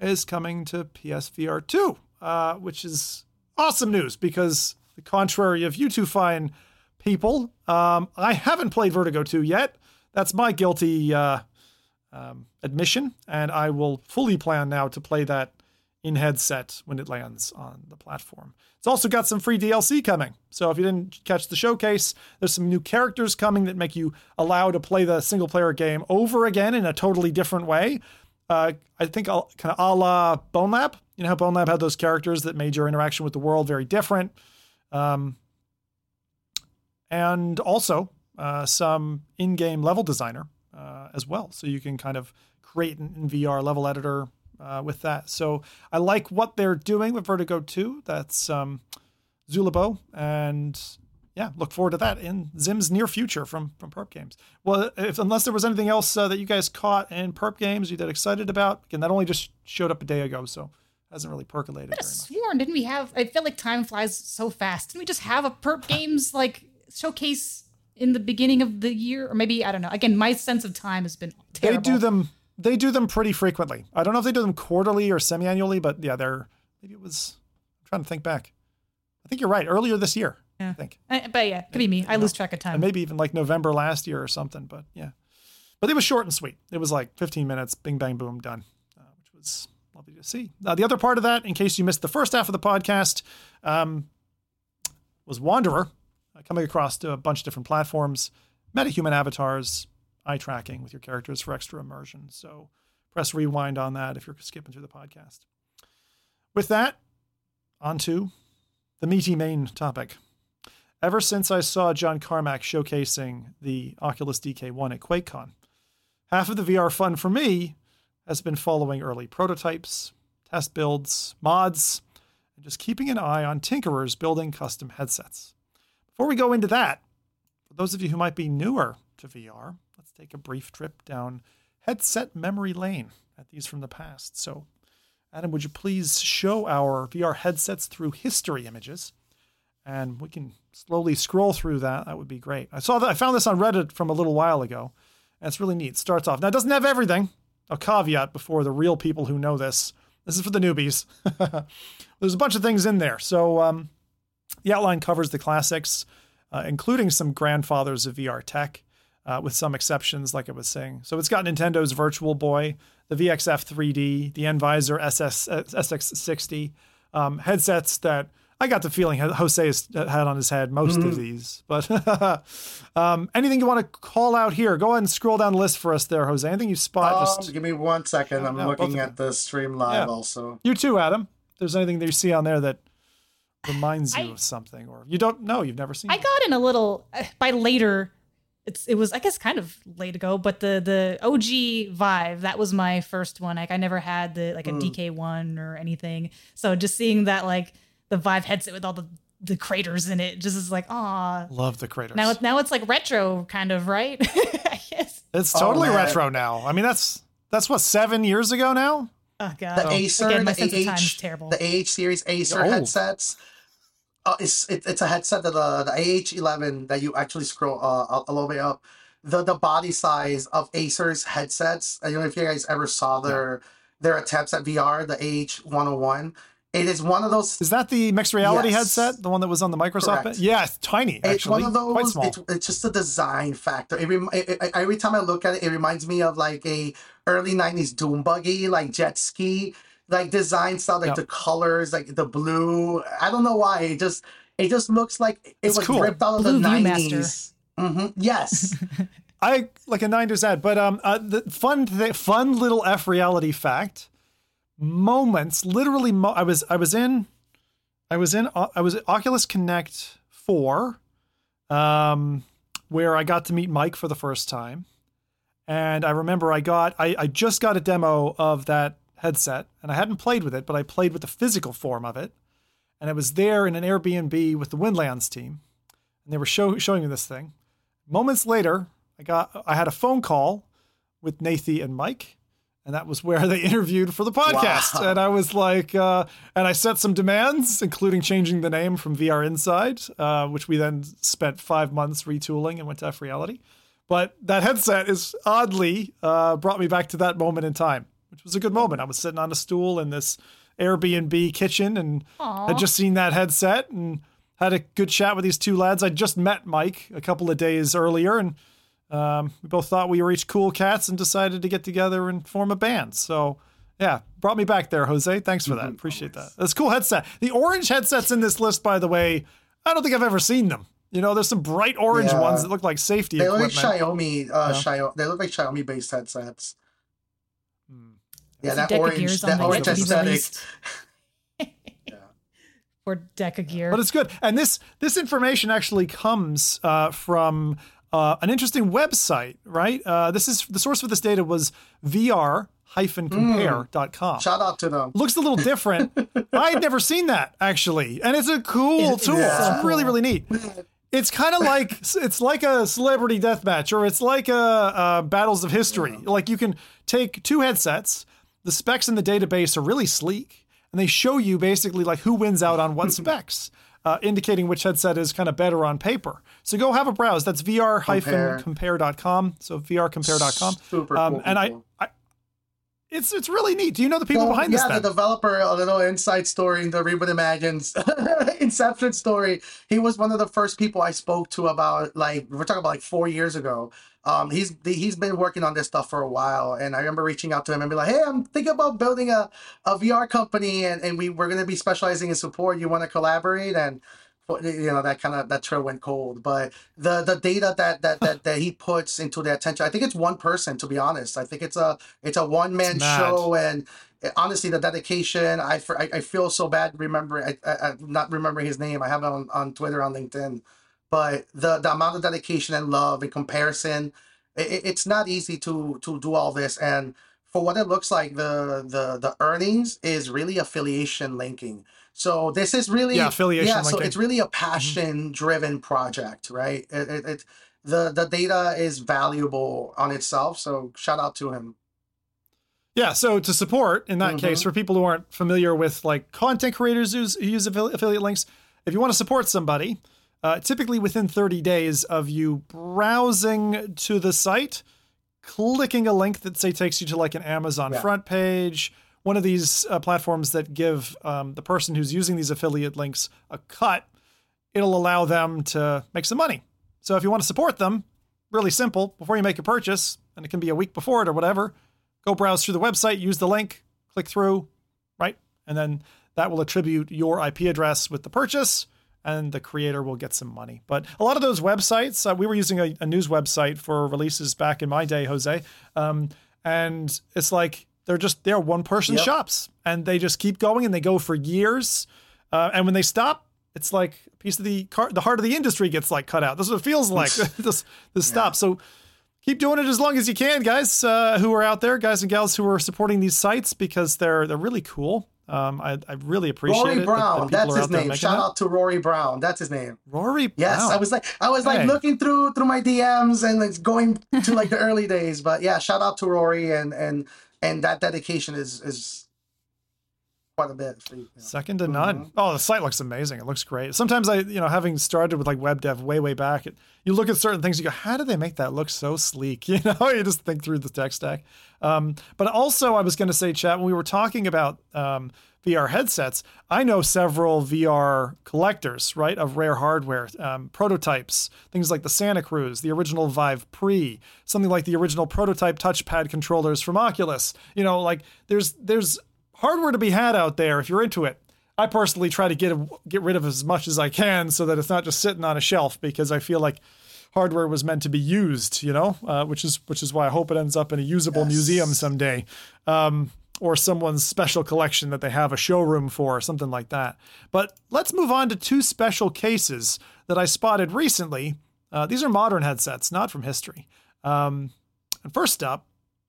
is coming to PSVR 2, uh, which is awesome news because, the contrary of you two fine people, um, I haven't played Vertigo 2 yet. That's my guilty uh, um, admission, and I will fully plan now to play that in headset when it lands on the platform. It's also got some free DLC coming. So if you didn't catch the showcase, there's some new characters coming that make you allow to play the single player game over again in a totally different way. Uh, I think I'll kind of a la Bonelab. You know how Bonelab had those characters that made your interaction with the world very different. Um, and also uh, some in-game level designer uh, as well, so you can kind of create an in VR level editor uh, with that. So I like what they're doing with Vertigo 2. That's um, Zulubo, and yeah, look forward to that in Zim's near future from from Perp Games. Well, if unless there was anything else uh, that you guys caught in Perp Games you that excited about, again, that only just showed up a day ago, so hasn't really percolated much. Sworn, didn't we have? I feel like time flies so fast. Didn't we just have a perp games like showcase in the beginning of the year, or maybe I don't know. Again, my sense of time has been They do them. They do them pretty frequently. I don't know if they do them quarterly or semi-annually, but yeah, they're maybe it was. I'm trying to think back. I think you're right. Earlier this year, I think. Uh, but yeah, could be me. I lose track of time. and maybe even like November last year or something. But yeah, but it was short and sweet. It was like 15 minutes, bing bang boom, done, uh, which was lovely to see. Uh, the other part of that, in case you missed the first half of the podcast, um, was Wanderer uh, coming across to a bunch of different platforms, metahuman avatars, eye tracking with your characters for extra immersion. So press rewind on that if you're skipping through the podcast. With that, on to the meaty main topic. Ever since I saw John Carmack showcasing the Oculus DK1 at QuakeCon, half of the VR fun for me has been following early prototypes, test builds, mods, and just keeping an eye on tinkerers building custom headsets. Before we go into that, for those of you who might be newer to VR, let's take a brief trip down headset memory lane at these from the past. So, Adam, would you please show our VR headsets through history images? And we can slowly scroll through that. That would be great. I saw that I found this on Reddit from a little while ago, and it's really neat. It Starts off now. It doesn't have everything. A caveat before the real people who know this. This is for the newbies. There's a bunch of things in there. So um, the outline covers the classics, uh, including some grandfathers of VR tech. uh, with some exceptions, like I was saying. So it's got Nintendo's Virtual Boy, the VXF 3D, the Envisor SS, SX60 um, headsets that I got the feeling Jose has had on his head most mm-hmm. of these. But um, anything you want to call out here? Go ahead and scroll down the list for us there, Jose. Anything you spot? Um, just give me one second. I'm no, looking at the stream live yeah. also. You too, Adam. If there's anything that you see on there that reminds you I, of something, or you don't know, you've never seen. I it. got in a little uh, by later. It's it was I guess kind of late ago, but the the OG Vive that was my first one. Like I never had the like a mm. DK one or anything. So just seeing that like the Vive headset with all the the craters in it just is like ah love the craters. Now now it's like retro kind of right? Yes it's totally oh, retro now. I mean that's that's what seven years ago now? Oh god. The acer Again, the ah terrible. the ah series acer headsets. Uh, it's it, it's a headset that uh, the ah11 that you actually scroll uh, a little bit up. The the body size of acer's headsets i don't know if you guys ever saw their yeah. their attempts at vr the ah101 it is one of those. Is that the mixed reality yes. headset, the one that was on the Microsoft? Correct. Yeah, it's tiny. Actually, it's one of those. Quite small. It's, it's just a design factor. It, rem, it, it, every time I look at it, it reminds me of like a early '90s doom buggy, like jet ski, like design style, like yep. the colors, like the blue. I don't know why. It just it just looks like it it's was cool. ripped out of blue the '90s. Mm-hmm. Yes. I like a '90s ad, but um, uh, the fun, th- fun little FReality fact moments, literally, mo- I was I was in, I was in, I was at Oculus Connect four, um, where I got to meet Mike for the first time, and I remember I got I I just got a demo of that headset, and I hadn't played with it, but I played with the physical form of it, and I was there in an Airbnb with the Windlands team, and they were show, showing me this thing. Moments later, I got I had a phone call with Nathie and Mike and that was where they interviewed for the podcast. Wow. And I was like, uh, and I set some demands, including changing the name from VR Inside, uh, which we then spent five months retooling and went to FReality. But that headset is oddly uh, brought me back to that moment in time, which was a good moment. I was sitting on a stool in this Airbnb kitchen and Aww. had just seen that headset and had a good chat with these two lads. I just met Mike a couple of days earlier and um, we both thought we were each cool cats and decided to get together and form a band. So, yeah, brought me back there, Jose. Thanks for that. Mm-hmm. Appreciate that. That's cool headset. The orange headsets in this list, by the way, I don't think I've ever seen them. You know, there's some bright orange yeah. ones that look like safety they equipment. look like Xiaomi. Uh, yeah. Xiaomi. They look like Xiaomi based headsets. Hmm. Yeah, that orange, that orange aesthetic. yeah. For deck of gear. But it's good. And this this information actually comes uh, from uh, an interesting website, right? Uh, this is the source for this data was VR compare.com. Mm. Shout out to them. Looks a little different. I had never seen that actually. And it's a cool tool. Yeah. It's really, really neat. It's kind of like it's like a celebrity death match or it's like a, a battles of history. Yeah. Like you can take two headsets, the specs in the database are really sleek, and they show you basically like who wins out on what specs uh, indicating which headset is kind of better on paper. So go have a browse. That's vr-compare.com. So vrcompare.com. Super um, cool. And I, I, it's it's really neat. Do you know the people well, behind yeah, this? Yeah, the developer, a little inside story in the Reboot Imagines Inception story. He was one of the first people I spoke to about like we're talking about like four years ago um, he's he's been working on this stuff for a while, and I remember reaching out to him and be like, "Hey, I'm thinking about building a, a VR company, and, and we we're gonna be specializing in support. You want to collaborate?" And you know that kind of that trail went cold. But the the data that that that that he puts into the attention, I think it's one person. To be honest, I think it's a it's a one man show, and eh, honestly, the dedication. I I, I feel so bad remember I, I, I not remembering his name. I have it on on Twitter on LinkedIn but the the amount of dedication and love in comparison it, it's not easy to to do all this and for what it looks like the the the earnings is really affiliation linking so this is really yeah affiliation yeah so it's really a passion driven project right it, it, it the the data is valuable on itself so shout out to him yeah, so to support in that mm-hmm. case, for people who aren't familiar with like content creators who use affiliate links, if you want to support somebody, uh, typically within 30 days of you browsing to the site, clicking a link that say takes you to like an Amazon yeah. front page, one of these uh, platforms that give um, the person who's using these affiliate links a cut, it'll allow them to make some money. So if you want to support them, really simple. Before you make a purchase, and it can be a week before it or whatever, go browse through the website, use the link, click through, right? And then that will attribute your IP address with the purchase and the creator will get some money. But a lot of those websites, uh, we were using a, a, news website for releases back in my day, Jose, um, and it's like they're just they're one person yep. shops, and they just keep going and they go for years, uh, and when they stop, it's like a piece of the car, the heart of the industry gets like cut out. This is what it feels like. this this yeah. stop. So keep doing it as long as you can, guys uh, who are out there, guys and gals who are supporting these sites because they're they're really cool. Um, I, I really appreciate it. Rory it. Brown, that, that's his name. Shout out to Rory Brown. That's his name. Rory Brown. Yes, I was like, I was like hey. looking through through my DMs and it's going to like the early days. But yeah, shout out to Rory and and and that dedication is is quite a bit. you know. Second to none. Mm-hmm. Oh, the site looks amazing. It looks great. Sometimes I, you know, having started with like web dev way, way back, it, you look at certain things, you go, how do they make that look so sleek? You know, you just think through the tech stack. Um, but also, I was going to say, chat when we were talking about um, VR headsets, I know several VR collectors, right, of rare hardware, um, prototypes, things like the Santa Cruz, the original Vive Pre, something like the original prototype touchpad controllers from Oculus. You know, like there's there's hardware to be had out there if you're into it. I personally try to get get rid of as much as I can so that it's not just sitting on a shelf because I feel like hardware was meant to be used, you know, uh, which is which is why I hope it ends up in a usable yes. museum someday. Um, or someone's special collection that they have a showroom for, or something like that. But let's move on to two special cases that I spotted recently. Uh, these are modern headsets, not from history. Um, and first up,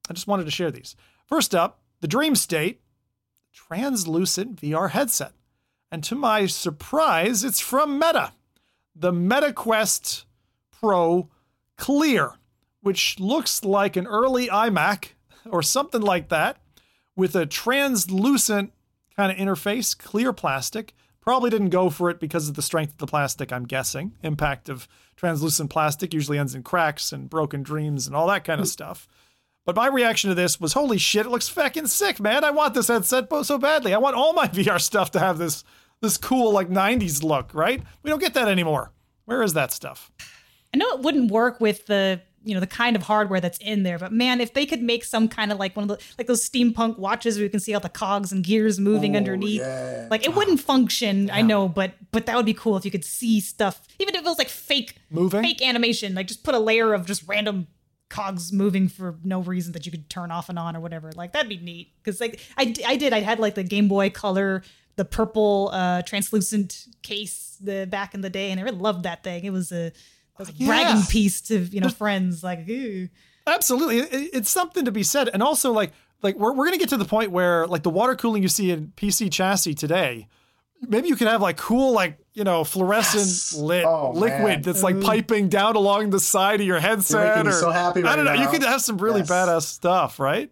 I just wanted to share these. First up, the Dream State translucent VR headset. And to my surprise, it's from Meta, the MetaQuest Pro Clear, which looks like an early iMac or something like that with a translucent kind of interface, clear plastic. Probably didn't go for it because of the strength of the plastic, I'm guessing. Impact of translucent plastic usually ends in cracks and broken dreams and all that kind of stuff. But my reaction to this was, holy shit, it looks fucking sick, man. I want this headset so badly. I want all my VR stuff to have this this cool like 90s look, right? We don't get that anymore. Where is that stuff? I know it wouldn't work with the you know the kind of hardware that's in there. But man if they could make some kind of like one of the like those steampunk watches where you can see all the cogs and gears moving underneath. yeah. like it wouldn't function yeah. i know but but that would be cool if you could see stuff. Even if it was like fake moving? fake animation like just put a layer of just random cogs moving for no reason that you could turn off and on or whatever. Like that'd be neat. Because like I, I did. I had like the game boy color the purple uh translucent case the back in the day and i really loved that thing. It was a was a bragging piece to you know friends like Ew. absolutely it, it's something to be said and also like like we're, we're gonna get to the point where like the water cooling you see in pc chassis today maybe you could have like cool like you know fluorescent yes. lit oh, liquid man. that's like piping down along the side of your headset or so happy right i don't know now. you could have some really yes. badass stuff right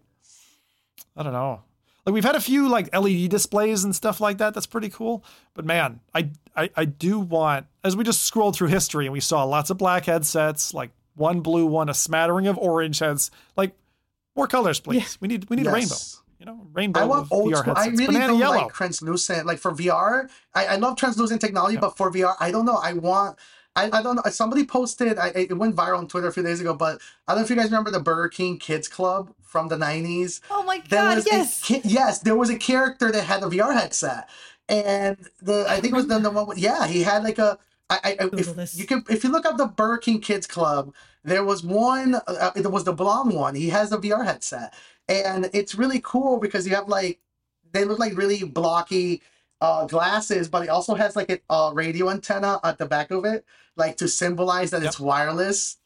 i don't know like we've had a few like LED displays and stuff like that. That's pretty cool. But man, I, I I do want as we just scrolled through history and we saw lots of black headsets, like one blue one, a smattering of orange heads. Like more colors, please. Yeah. We need we need yes. a rainbow. You know, rainbow. I want old VR school. I really Banana don't yellow. like translucent. Like for VR, I, I love translucent technology, yeah. but for VR, I don't know. I want I, I don't know. Somebody posted, I, it went viral on Twitter a few days ago, but I don't know if you guys remember the Burger King Kids Club from the 90s. Oh my God, yes. A, yes, there was a character that had a VR headset. And the I think it was the, the one, with, yeah, he had like a, I, I, if you can, if you look up the Burger King Kids Club, there was one, uh, there was the blonde one. He has a VR headset. And it's really cool because you have like, they look like really blocky uh, glasses, but it also has like a uh, radio antenna at the back of it, like to symbolize that yep. it's wireless.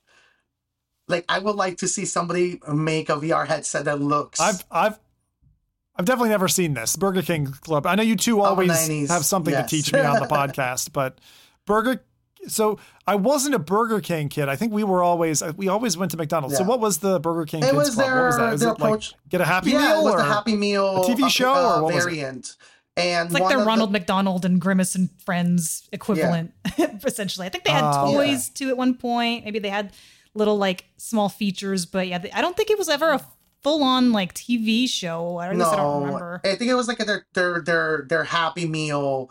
Like I would like to see somebody make a VR headset that looks. I've I've I've definitely never seen this Burger King Club. I know you two always have something yes. to teach me on the podcast, but Burger. So I wasn't a Burger King kid. I think we were always we always went to McDonald's. Yeah. So what was the Burger King? It Kids was Club? their, what was that? Is their it approach. Like get a Happy yeah, Meal? Yeah, it was or the Happy Meal a TV show uh, or what variant. Was it? And it's like their Ronald the, McDonald and Grimace and Friends equivalent, yeah. essentially. I think they had uh, toys yeah. too at one point. Maybe they had little like small features, but yeah, I don't think it was ever a full on like TV show. I, no, I don't remember. I think it was like their their their their Happy Meal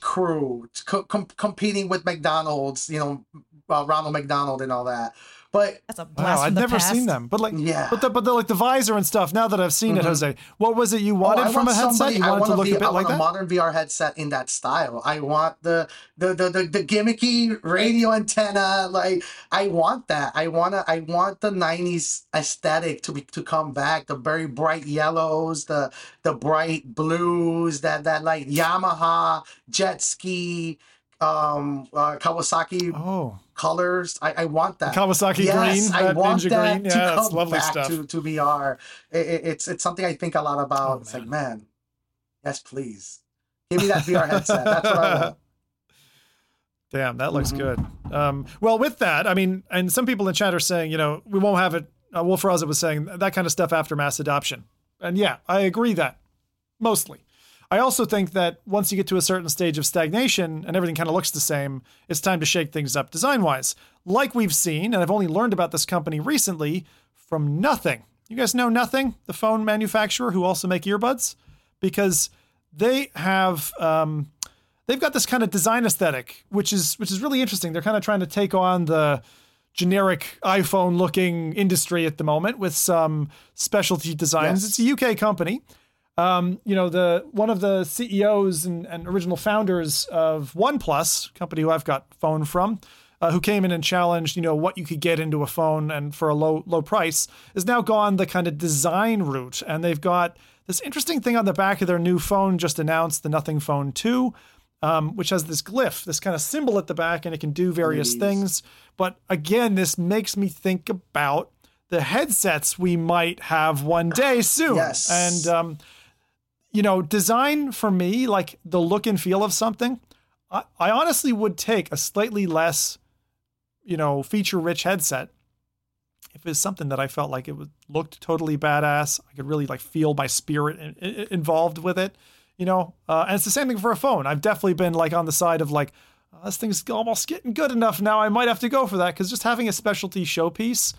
crew co- com- competing with McDonald's. You know, uh, Ronald McDonald and all that. But That's a blast Wow, from I've never past. seen them. But like, Yeah. but the, but the, like the visor and stuff. Now that I've seen it, mm-hmm. Jose, what was it you Oh, wanted I from want a headset? somebody- You wanted want to look V- a bit I like want that. modern VR headset in that style. I want the the, the the the gimmicky radio antenna. Like I want that. I wanna. I want the '90s aesthetic to be to come back. The very bright yellows, the the bright blues. That that like Yamaha jet ski, um, uh, Kawasaki Oh, colors. I, I want that. Kawasaki yes, green, I want ninja that green. to Yeah, come lovely back stuff. To, to VR. It, it- it's it's something I think a lot about. Oh, it's like, man, yes, please, give me that VR headset. That's what I want. Damn, that looks Mhm. good. Um, well, with that, I mean, and some people in chat are saying, you know, we won't have it. Uh, Wolf Raza was saying that kind of stuff after mass adoption. And yeah, I agree that mostly. I also think that once you get to a certain stage of stagnation and everything kind of looks the same, it's time to shake things up design wise. Like we've seen, and I've only learned about this company recently from Nothing. You guys know Nothing, the phone manufacturer who also make earbuds? Because they have um, they've got this kind of design aesthetic, which is which is really interesting. They're kind of trying to take on the generic iPhone looking industry at the moment with some specialty designs. Yes. It's a UK company. Um, you know, the one of the CEOs and, and original founders of OnePlus, company who I've got phone from, uh, who came in and challenged, you know, what you could get into a phone and for a low low price, is now gone the kind of design route, and they've got this interesting thing on the back of their new phone just announced, the Nothing Phone 2 um, which has this glyph, this kind of symbol at the back, and it can do various Please. things. But again, this makes me think about the headsets we might have one day soon. Yes. And, um, you know, design for me, like the look and feel of something, I, I honestly would take a slightly less, you know, feature rich headset if it's something that I felt like it was, looked totally badass. I could really like feel my spirit in, in- involved with it you know uh, and it's the same thing for a phone i've definitely been like on the side of like oh, this thing's almost getting good enough now i might have to go for that because just having a specialty showpiece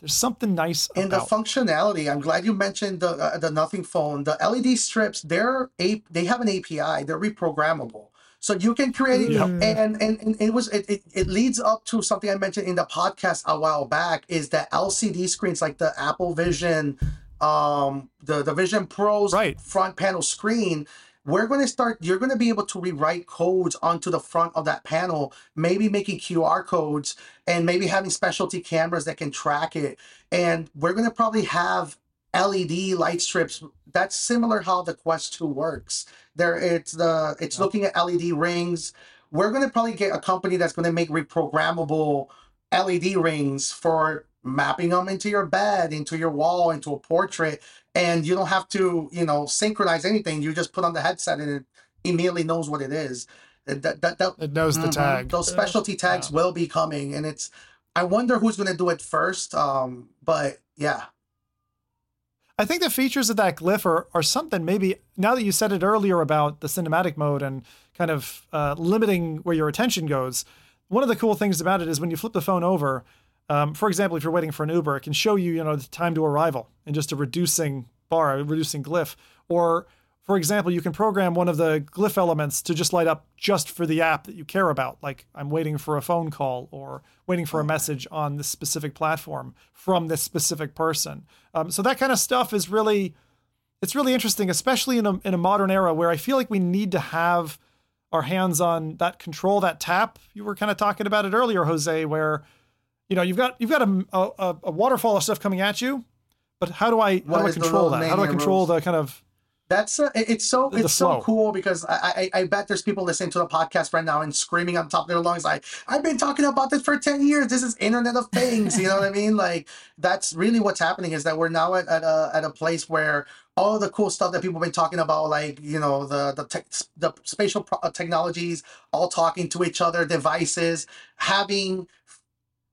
there's something nice about And the functionality, I'm glad you mentioned the uh, the Nothing phone. The LED strips, they're a they have an API. They're reprogrammable, so you can create. Yep. And, and and it was it, it it leads up to something I mentioned in the podcast a while back. Is that LCD screens like the Apple Vision, um, the the Vision Pro's Right. front panel screen. We're going to start. You're going to be able to rewrite codes onto the front of that panel, maybe making QR codes and maybe having specialty cameras that can track it. And we're going to probably have LED light strips. That's similar how the Quest 2 works. There, it's the it's looking at LED rings. We're going to probably get a company that's going to make reprogrammable LED rings for mapping them into your bed, into your wall, into a portrait, and you don't have to, you know, synchronize anything. You just put on the headset and it immediately knows what it is. That, that, that, that- it knows the Mhm. tag Those specialty tags Yeah. will be coming, and it's. I wonder who's going to do it first. Um, but yeah, I think the features of that glyph are, are something maybe now that you said it earlier about the cinematic mode and kind of uh, limiting where your attention goes. One of the cool things about it is when you flip the phone over, um, for example, if you're waiting for an Uber, it can show you, you know, the time to arrival in just a reducing bar, a reducing glyph. Or, for example, you can program one of the glyph elements to just light up just for the app that you care about. Like I'm waiting for a phone call or waiting for a message on this specific platform from this specific person. Um, so that kind of stuff is really, it's really interesting, especially in a in a modern era where I feel like we need to have our hands on that control, that tap. You were kind of talking about it earlier, Jose, where you know you've got you've got a a, a waterfall of stuff coming at you, but how do I how What do I control that? How do I control rules? the kind of that's uh, it's so it's so cool because I, I I bet there's people listening to the podcast right now and screaming on top of their lungs like I've been talking about this for ten years. This is Internet of Things. You know what I mean? Like that's really what's happening is that we're now at, at a at a place where all the cool stuff that people have been talking about, like you know the the tech, the spatial pro- uh, technologies, all talking to each other, devices, having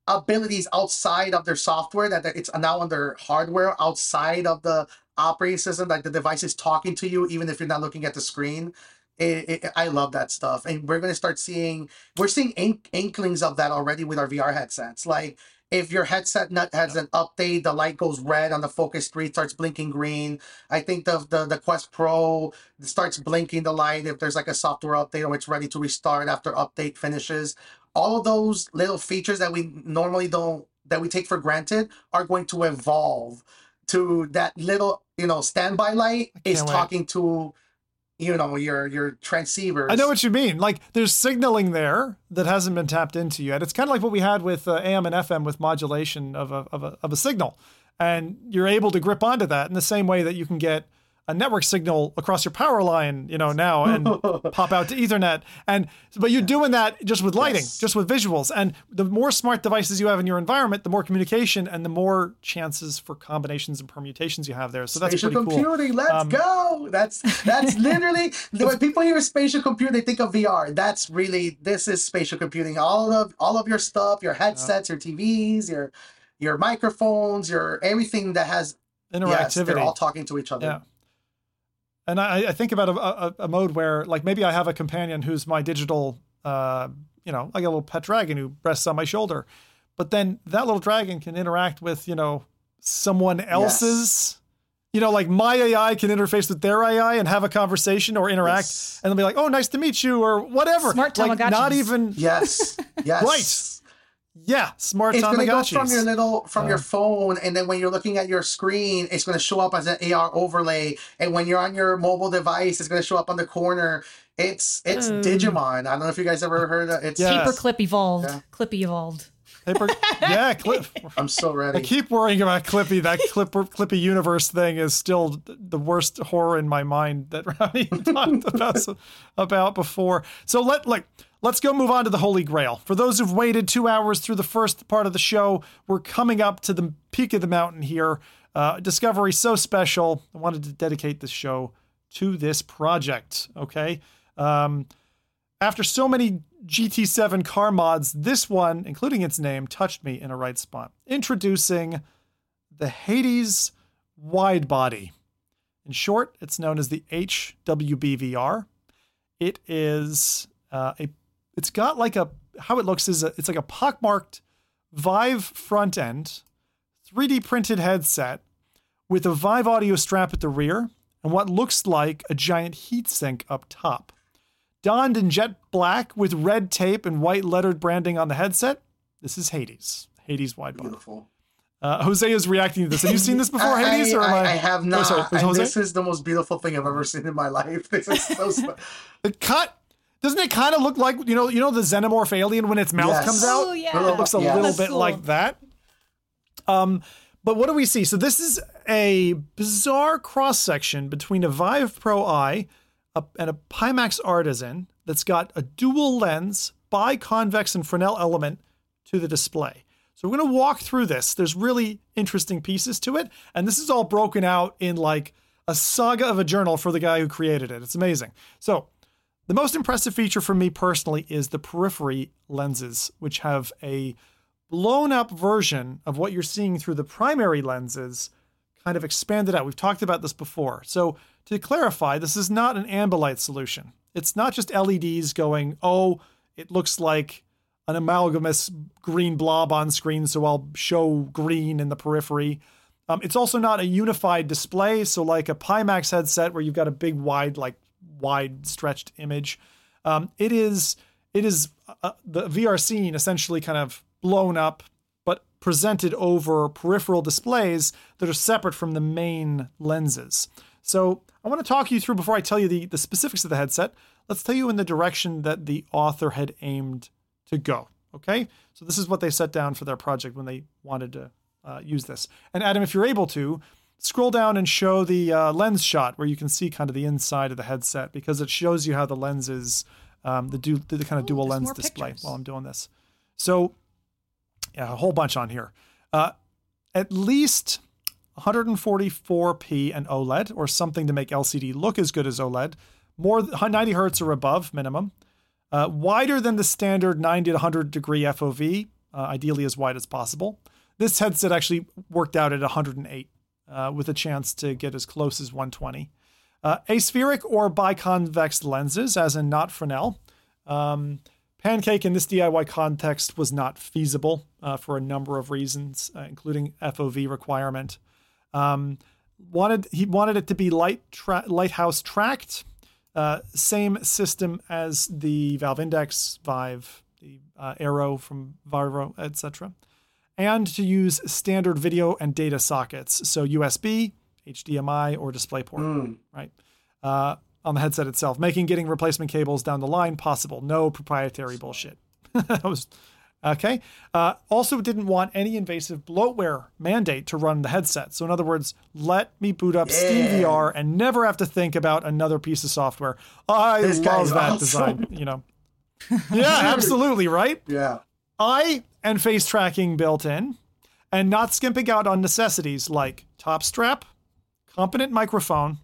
abilities outside of their software that it's now on their hardware outside of the operating system like the device is talking to you even if you're not looking at the screen. It, it, i love that stuff. And we're going to start seeing we're seeing ink, inklings of that already with our vr headsets. Like if your headset nut has an update the light goes red on the focus 3 starts blinking green. I think the, the the quest pro starts blinking the light if there's like a software update or it's ready to restart after update finishes all of those little features that we normally don't that we take for granted are going to evolve to that little you know standby light is wait. talking to you know your your transceivers. I know what you mean. Like there's signaling there that hasn't been tapped into yet. It's kind of like what we had with uh, AM and FM with modulation of a, of a of a signal, and you're able to grip onto that in the same way that you can get a network signal across your power line, you know, now and pop out to Ethernet. And but you're doing that just with lighting, Yes. just with visuals. And the more smart devices you have in your environment, the more communication and the more chances for combinations and permutations you have there. So that's spatial pretty cool. Um, computing. Let's go. That's that's literally when people hear spatial computing, they think of VR. That's really this is spatial computing. All of all of your stuff, your headsets, your TVs, your your microphones, your everything that has yes, they're Interactivity. all talking to each other. Yeah. And I, I think about a, a, a mode where, like, maybe I have a companion who's my digital, uh, you know, like a little pet dragon who rests on my shoulder, but then that little dragon can interact with, you know, someone else's. You know, like my AI can interface with their AI and have a conversation or interact, Yes. and they'll be like, "Oh, nice to meet you," or whatever. Smart like, not even, Yes. Yes. Yeah, smart It's gonna go from your little from your phone, and then when you're looking at your screen, it's gonna show up as an AR overlay. And when you're on your mobile device, it's gonna show up on the corner. It's it's Mm. Digimon. I don't know if you guys ever heard of it. it's Yeah. Paper Yes. clip evolved. Yeah. Clippy evolved. Paper, yeah, clip. I'm so ready. I keep worrying about Clippy. That Clipper, Clippy universe thing is still the worst horror in my mind that Rowdy talked about, about before. So let like let's go move on to the Holy Grail. For those who've waited two hours through the first part of the show, we're coming up to the peak of the mountain here. Uh, Discovery so special. I wanted to dedicate this show to this project. Okay. Um, after so many GT7 car mods, this one, including its name, touched me in a right spot. Introducing the Hades wide body. In short, it's known as the HWBVR. It is uh, a. It's got like a how it looks is a, it's like a pockmarked Vive front end, 3D printed headset with a Vive audio strap at the rear and what looks like a giant heatsink up top. Donned in jet black with red tape and white lettered branding on the headset, this is Hades. Hades wide body. Beautiful. Uh, Jose is reacting to this. Have you seen this before, I, Hades? Or am I, I, I have Oh, not. sorry, Jose? this is the most beautiful thing I've ever seen in my life. This is so. It cut. Doesn't it kind of look like you know you know the xenomorph alien when its mouth Yes. comes out? Oh, yeah. It looks a Yes. little That's bit cool. like that. Um, but what do we see? So this is a bizarre cross section between a Vive Pro Eye and a Pimax Artisan that's got a dual lens, biconvex and Fresnel element to the display. So we're going to walk through this. There's really interesting pieces to it, and this is all broken out in like a saga of a journal for the guy who created it. It's amazing. So the most impressive feature for me personally is the periphery lenses, which have a blown up version of what you're seeing through the primary lenses, kind of expanded out. We've talked about this before. So, to clarify, this is not an Ambilight solution. It's not just LEDs going, oh, it looks like an amalgamous green blob on screen, so I'll show green in the periphery. Um, it's also not a unified display, so like a Pimax headset where you've got a big wide, like wide stretched image. Um, it is it is uh, the VR scene essentially kind of blown up, but presented over peripheral displays that are separate from the main lenses. So I want to talk you through before I tell you the, the specifics of the headset. Let's tell you in the direction that the author had aimed to go. Okay, so this is what they set down for their project when they wanted to uh, use this. And Adam, if you're able to, scroll down and show the uh, lens shot where you can see kind of the inside of the headset because it shows you how the lenses, um, the, du- the kind of Ooh, dual lens display pictures. while I'm doing this. So, yeah, a whole bunch on here. Uh, at least 144p and OLED, or something to make LCD look as good as OLED. More th- 90 hertz or above minimum. Uh, wider than the standard 90 to 100 degree FOV, uh, ideally as wide as possible. This headset actually worked out at 108, uh, with a chance to get as close as 120. Uh, aspheric or biconvex lenses, as in not Fresnel. Um, Pancake in this DIY context was not feasible uh, for a number of reasons, uh, including FOV requirement. Um, wanted he wanted it to be light tra- lighthouse tracked, uh, same system as the Valve Index, Vive, the uh, Aero from Varjo, etc. and to use standard video and data sockets, so USB, HDMI, or DisplayPort, Mm. right? Uh, on the headset itself, making getting replacement cables down the line possible. No proprietary bullshit. that was okay. Uh, also, didn't want any invasive bloatware mandate to run the headset. So, in other words, let me boot up Steam Yeah. VR and never have to think about another piece of software. I This love that awesome. design. You know. Yeah, absolutely right. Yeah. Eye and face tracking built in, and not skimping out on necessities like top strap, competent microphone,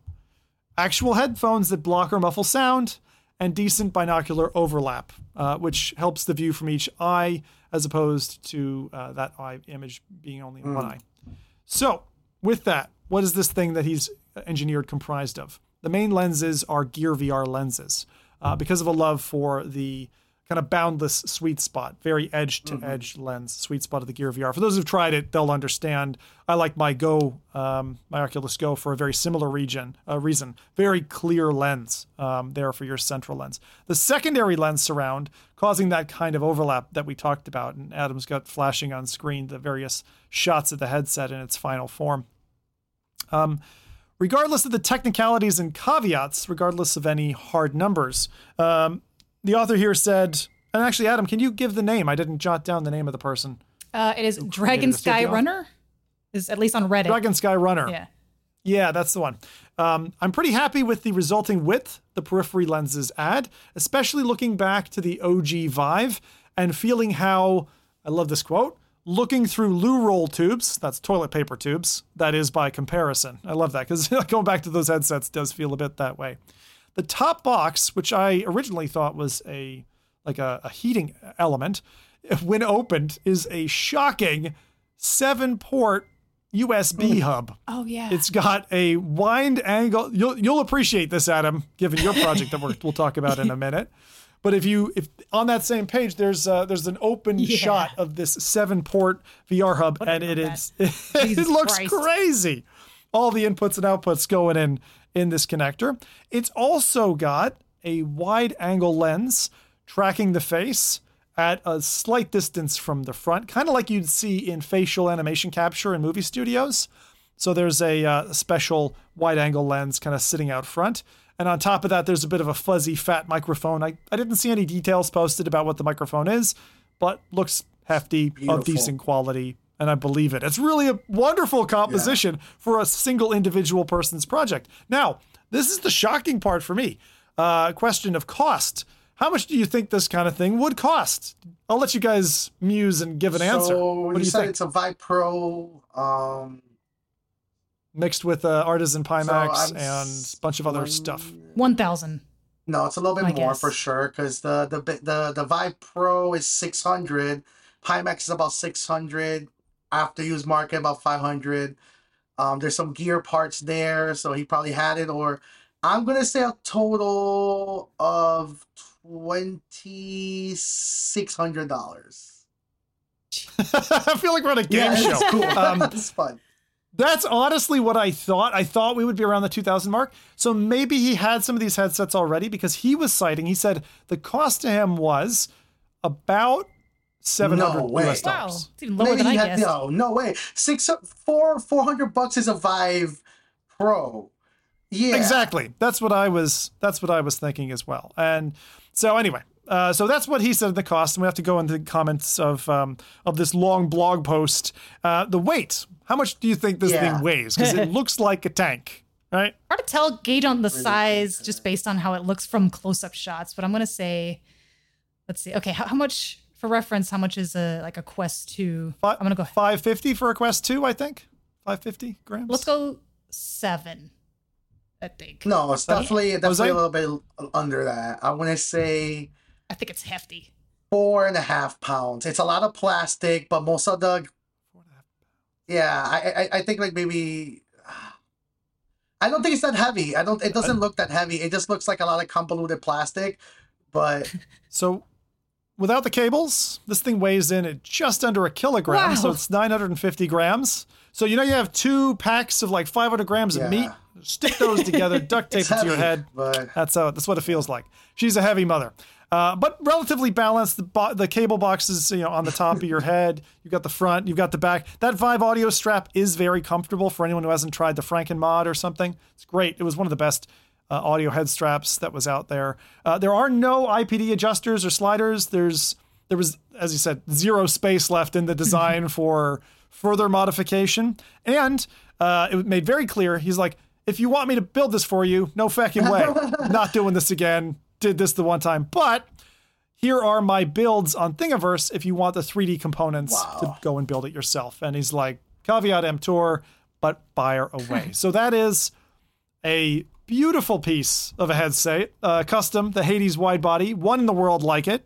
actual headphones that block or muffle sound, and decent binocular overlap, uh, which helps the view from each eye as opposed to uh, that eye image being only in one eye. So, with that, what is this thing that he's engineered comprised of? The main lenses are Gear VR lenses uh, because of a love for the kind of boundless sweet spot, very edge to edge lens, sweet spot of the Gear VR. For those who've tried it, they'll understand. I like my Go, um, my Oculus Go, for a very similar region, uh, reason. Very clear lens um, there for your central lens. The secondary lens surround, causing that kind of overlap that we talked about, and Adam's got flashing on screen the various shots of the headset in its final form. Um, regardless of the technicalities and caveats, regardless of any hard numbers, um, the author here said, and actually, Adam, can you give the name? I didn't jot down the name of the person. Uh, it is Dragon Sky? Runner. Is at least on Reddit. Dragon Sky Runner. Yeah. Yeah, that's the one. Um, I'm pretty happy with the resulting width the periphery lenses add, especially looking back to the OG Vive and feeling how, I love this quote, looking through loo roll tubes, that's toilet paper tubes, that is by comparison. I love that because going back to those headsets does feel a bit that way. The top box, which I originally thought was a like a, a heating element, when opened, is a shocking seven port USB hub. Oh yeah. It's got a wind angle. You'll you'll appreciate this, Adam, given your project that we're, we'll talk about in a minute. But if you if on that same page, there's uh, there's an open Yeah. shot of this seven port VR hub, and it it looks Christ. crazy. All the inputs and outputs going in in this connector. It's also got a wide angle lens tracking the face at a slight distance from the front, kind of like you'd see in facial animation capture in movie studios. So there's a uh, special wide angle lens kind of sitting out front. And on top of that, there's a bit of a fuzzy, fat microphone. I, I didn't see any details posted about what the microphone is, but looks hefty, Beautiful. of decent quality, and I believe it. It's really a wonderful composition for a single individual person's project. Now, this is the shocking part for me. Uh, question of cost. How much do you think this kind of thing would cost? I'll let you guys muse and give an answer. So What you, do you said think? it's a Vive Pro. Um, Mixed with uh, Artisan Pimax I'm and a bunch of other stuff. One thousand. no, it's a little bit I more guess. for sure because the the the the Vive Pro is six hundred. Pimax is about six hundred. Afteruse market about five hundred. Um, there's some gear parts there, so he probably had it. Or I'm gonna say a total of twenty six hundred dollars. I feel like we're on a game Yeah, show. it's cool. Um, it's fun. That's honestly what I thought. I thought we would be around the 2000 mark. So maybe he had some of these headsets already because he was citing, he said the cost to him was about 700 No way. US Wow. It's even lower Maybe than I had guessed. no, no way. Six, four, four hundred bucks is a Vive Pro. Yeah, Exactly. That's what I was that's what I was thinking as well. And so anyway, uh, so that's what he said the cost, and we have to go into the comments of um, of this long blog post. Uh, the weight. How much do you think this Yeah. thing weighs? Because it looks like a tank, right? Hard to tell gauge on the size just based on how it looks from close-up shots, but I'm gonna say, let's see. Okay, how, how much for reference? How much is a like a Quest Two? Fi- I'm gonna go. 550 for a Quest 2, I think. 550 grams. Let's go seven. I think. No, it's definitely Jose? definitely a little bit under that. I want to say I think it's hefty. four and a half pounds. It's a lot of plastic, but most of the yeah, I I, I think like maybe. I don't think it's that heavy. I don't. It doesn't look that heavy. It just looks like a lot of convoluted plastic. But So without the cables, this thing weighs in at just under a kilogram. So it's 950 grams. So you know you have two packs of like 500 grams of meat. Stick those together, duct tape it to your head. But That's how. That's what it feels like. She's a heavy mother. uh, but relatively balanced. The, bo- the cable box is you know on the top of your head. You've got the front, you've got the back. That Vive audio strap is very comfortable for anyone who hasn't tried the Franken mod or something. It's great. It was one of the best uh, audio head straps that was out there. Uh, there are no IPD adjusters or sliders. There's there was, as you said, zero space left in the design for further modification, and uh, it made very clear. He's like, if you want me to build this for you, no fucking way. Not doing this again. Did this the one time, but here are my builds on Thingiverse if you want the 3D components Wow. to go and build it yourself. And he's like, caveat emptor, but fire away. so that is a beautiful piece of a headset, uh, custom, the Hades wide body, one in the world like it.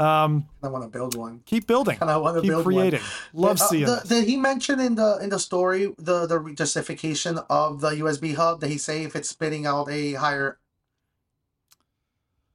Um, I want to build one. keep building, And I want to keep build creating. one. Love Uh, seeing the. Did he mention in the in the story the the justification of the USB hub? Did he say if it's spitting out a higher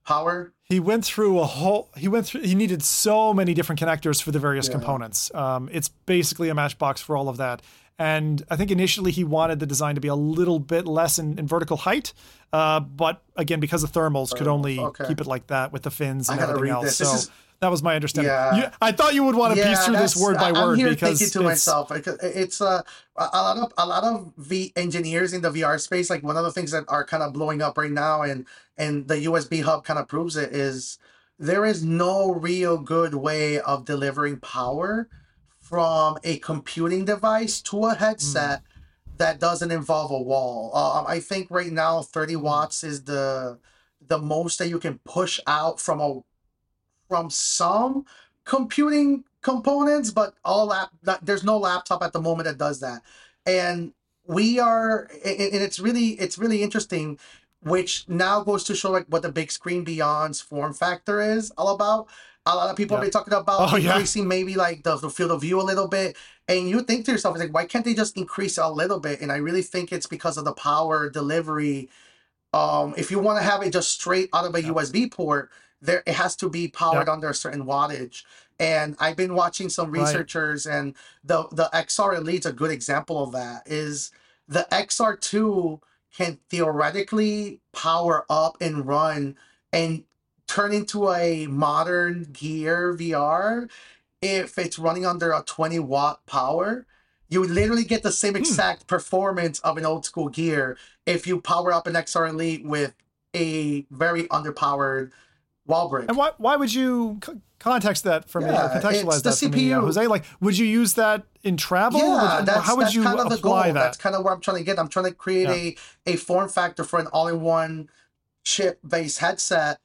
power? he went through a whole he went through he needed so many different connectors for the various Yeah. components um, it's basically a matchbox for all of that and i think initially he wanted the design to be a little bit less in, in vertical height uh, but again because of thermals could only okay. keep it like that with the fins and everything else this. so This is- that was my understanding Yeah. You- i thought you would want to piece through this word by I'm word here because thinking to it's- myself. because It's uh, a lot of a lot of V engineers in the VR space. Like one of the things that are kind of blowing up right now, and and the USB hub kind of proves it is there is no real good way of delivering power from a computing device to a headset that doesn't involve a wall. Um, I think right now 30 watts is the the most that you can push out from a from some computing components, but all lap that- there's no laptop at the moment that does that. And we are and and it's really it's really interesting which now goes to show like what the Bigscreen Beyond's form factor is all about a lot of people Yeah. have been talking about Oh, yeah. increasing maybe like the, the field of view a little bit and you think to yourself like why can't they just increase a little bit and i really think it's because of the power delivery um if you want to have it just straight out of a Yeah. usb port there it has to be powered Yeah. under a certain wattage and i've been watching some Right. researchers and the the xr elite's a good example of that is the xr2 can theoretically power up and run and turn into a modern gear vr if it's running under a 20 watt power you would literally get the same exact performance of an old school gear if you power up an xr elite with a very underpowered wall brick and why, why would you c- context that for me or Yeah, contextualize it's the that for me uh, jose like would you use that in travel Yeah, Would- that's, how would that's you kind of the goal. that That's kind of where I'm trying to get. I'm trying to create Yeah. a, a form factor for an all-in-one chip-based headset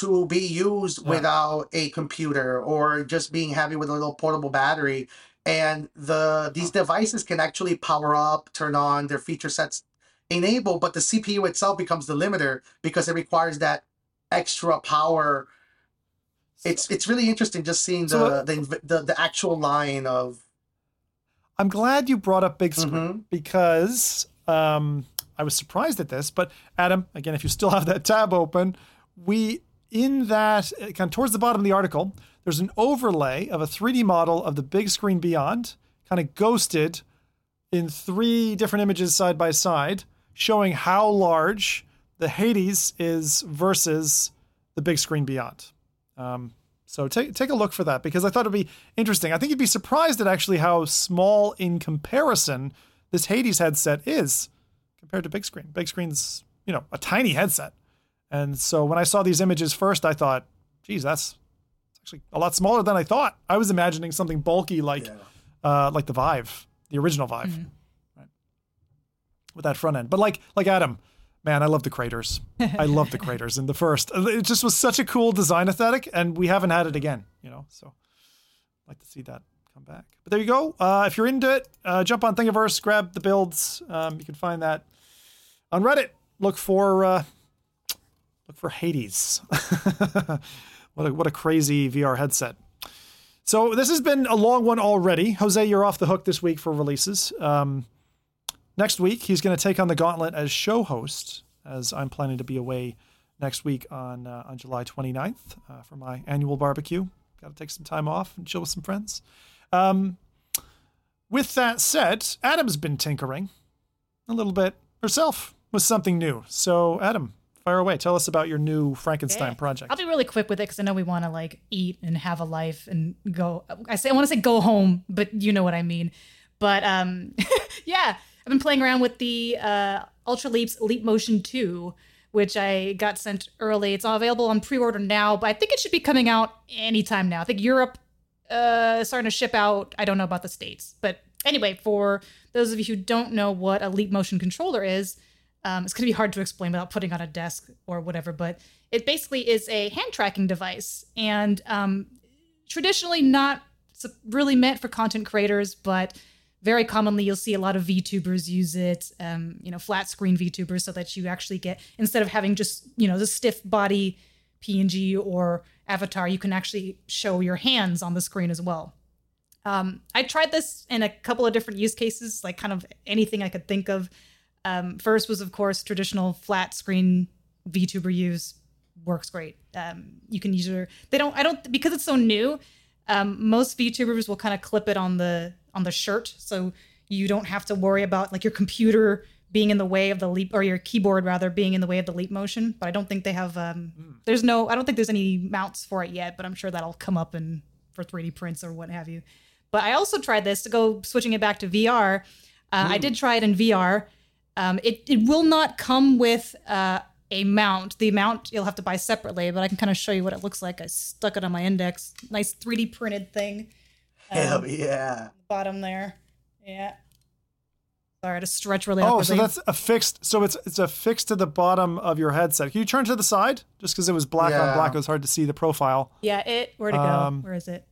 to be used Yeah. without a computer or just being heavy with a little portable battery. And the these devices can actually power up, turn on, their feature sets enable, but the CPU itself becomes the limiter because it requires that extra power. It's it's really interesting just seeing the So, the, the the actual line of I'm glad you brought up Bigscreen Mhm. because um, I was surprised at this. But Adam, again, if you still have that tab open, we in that uh, kind of towards the bottom of the article, there's an overlay of a 3D model of the Bigscreen Beyond, kind of ghosted in three different images side by side, showing how large the Hades is versus the Bigscreen Beyond. Um, so take take a look for that because I thought it'd be interesting. I think you'd be surprised at actually how small in comparison this Hades headset is compared to Bigscreen. Big screen's you know a tiny headset, and so when I saw these images first, I thought, geez, that's actually a lot smaller than I thought. I was imagining something bulky like Yeah. uh, like the Vive, the original Vive, right? with that front end. But like like Adam, man, I love the craters. I love the craters in the first. It just was such a cool design aesthetic, and we haven't had it again, you know. So I'd like to see that come back. But there you go. Uh, if you're into it, uh, jump on Thingiverse, grab the builds. Um, you can find that on Reddit. Look for uh, look for Hades. what a what a crazy VR headset. So this has been a long one already. Jose, you're off the hook this week for releases. Um, next week, he's going to take on the gauntlet as show host, as I'm planning to be away next week on uh, on July 29th uh, for my annual barbecue. Got to take some time off and chill with some friends. Um, with that said, Adam's been tinkering a little bit herself with something new. So, Adam, fire away. Tell us about your new Frankenstein project. I'll be really quick with it because I know we want to like eat and have a life and go. I say I want to say go home, but you know what I mean. But um, yeah, I've been playing around with the uh, Ultraleap's Leap Motion 2, which I got sent early. It's all available on pre-order now, but I think it should be coming out anytime now. I think Europe uh, starting to ship out. I don't know about the states, but anyway, for those of you who don't know what a Leap Motion controller is, um, it's going to be hard to explain without putting on a desk or whatever, but it basically is a hand tracking device and um, traditionally not really meant for content creators, but very commonly you'll see a lot of VTubers use it, um, you know, flat screen VTubers, so that you actually get instead of having just you know the stiff body PNG or avatar, you can actually show your hands on the screen as well. Um, I tried this in a couple of different use cases, like kind of anything I could think of. Um, first was, of course, traditional flat screen VTuber use works great. Um, you can use your they don't I don't because it's so new. Um, most VTubers will kind of clip it on the on the shirt, so you don't have to worry about like your computer being in the way of the leap or your keyboard rather being in the way of the leap motion. But I don't think they have. Um, There's no I don't think there's any mounts for it yet, but I'm sure that'll come up in for 3D prints or what have you. But I also tried this to go switching it back to VR. Uh, I did try it in VR. Um, it, it will not come with uh, a mount. The mount you'll have to buy separately, but I can kind of show you what it looks like. I stuck it on my index. Nice 3D printed thing. Hell yeah. Bottom there. Yeah. Sorry to stretch really Oh, so that's affixed. So it's it's affixed to the bottom of your headset. Can you turn to the side? Just because it was black on black, it was hard to see the profile. yeah, it. Where to go? Um, Where is it?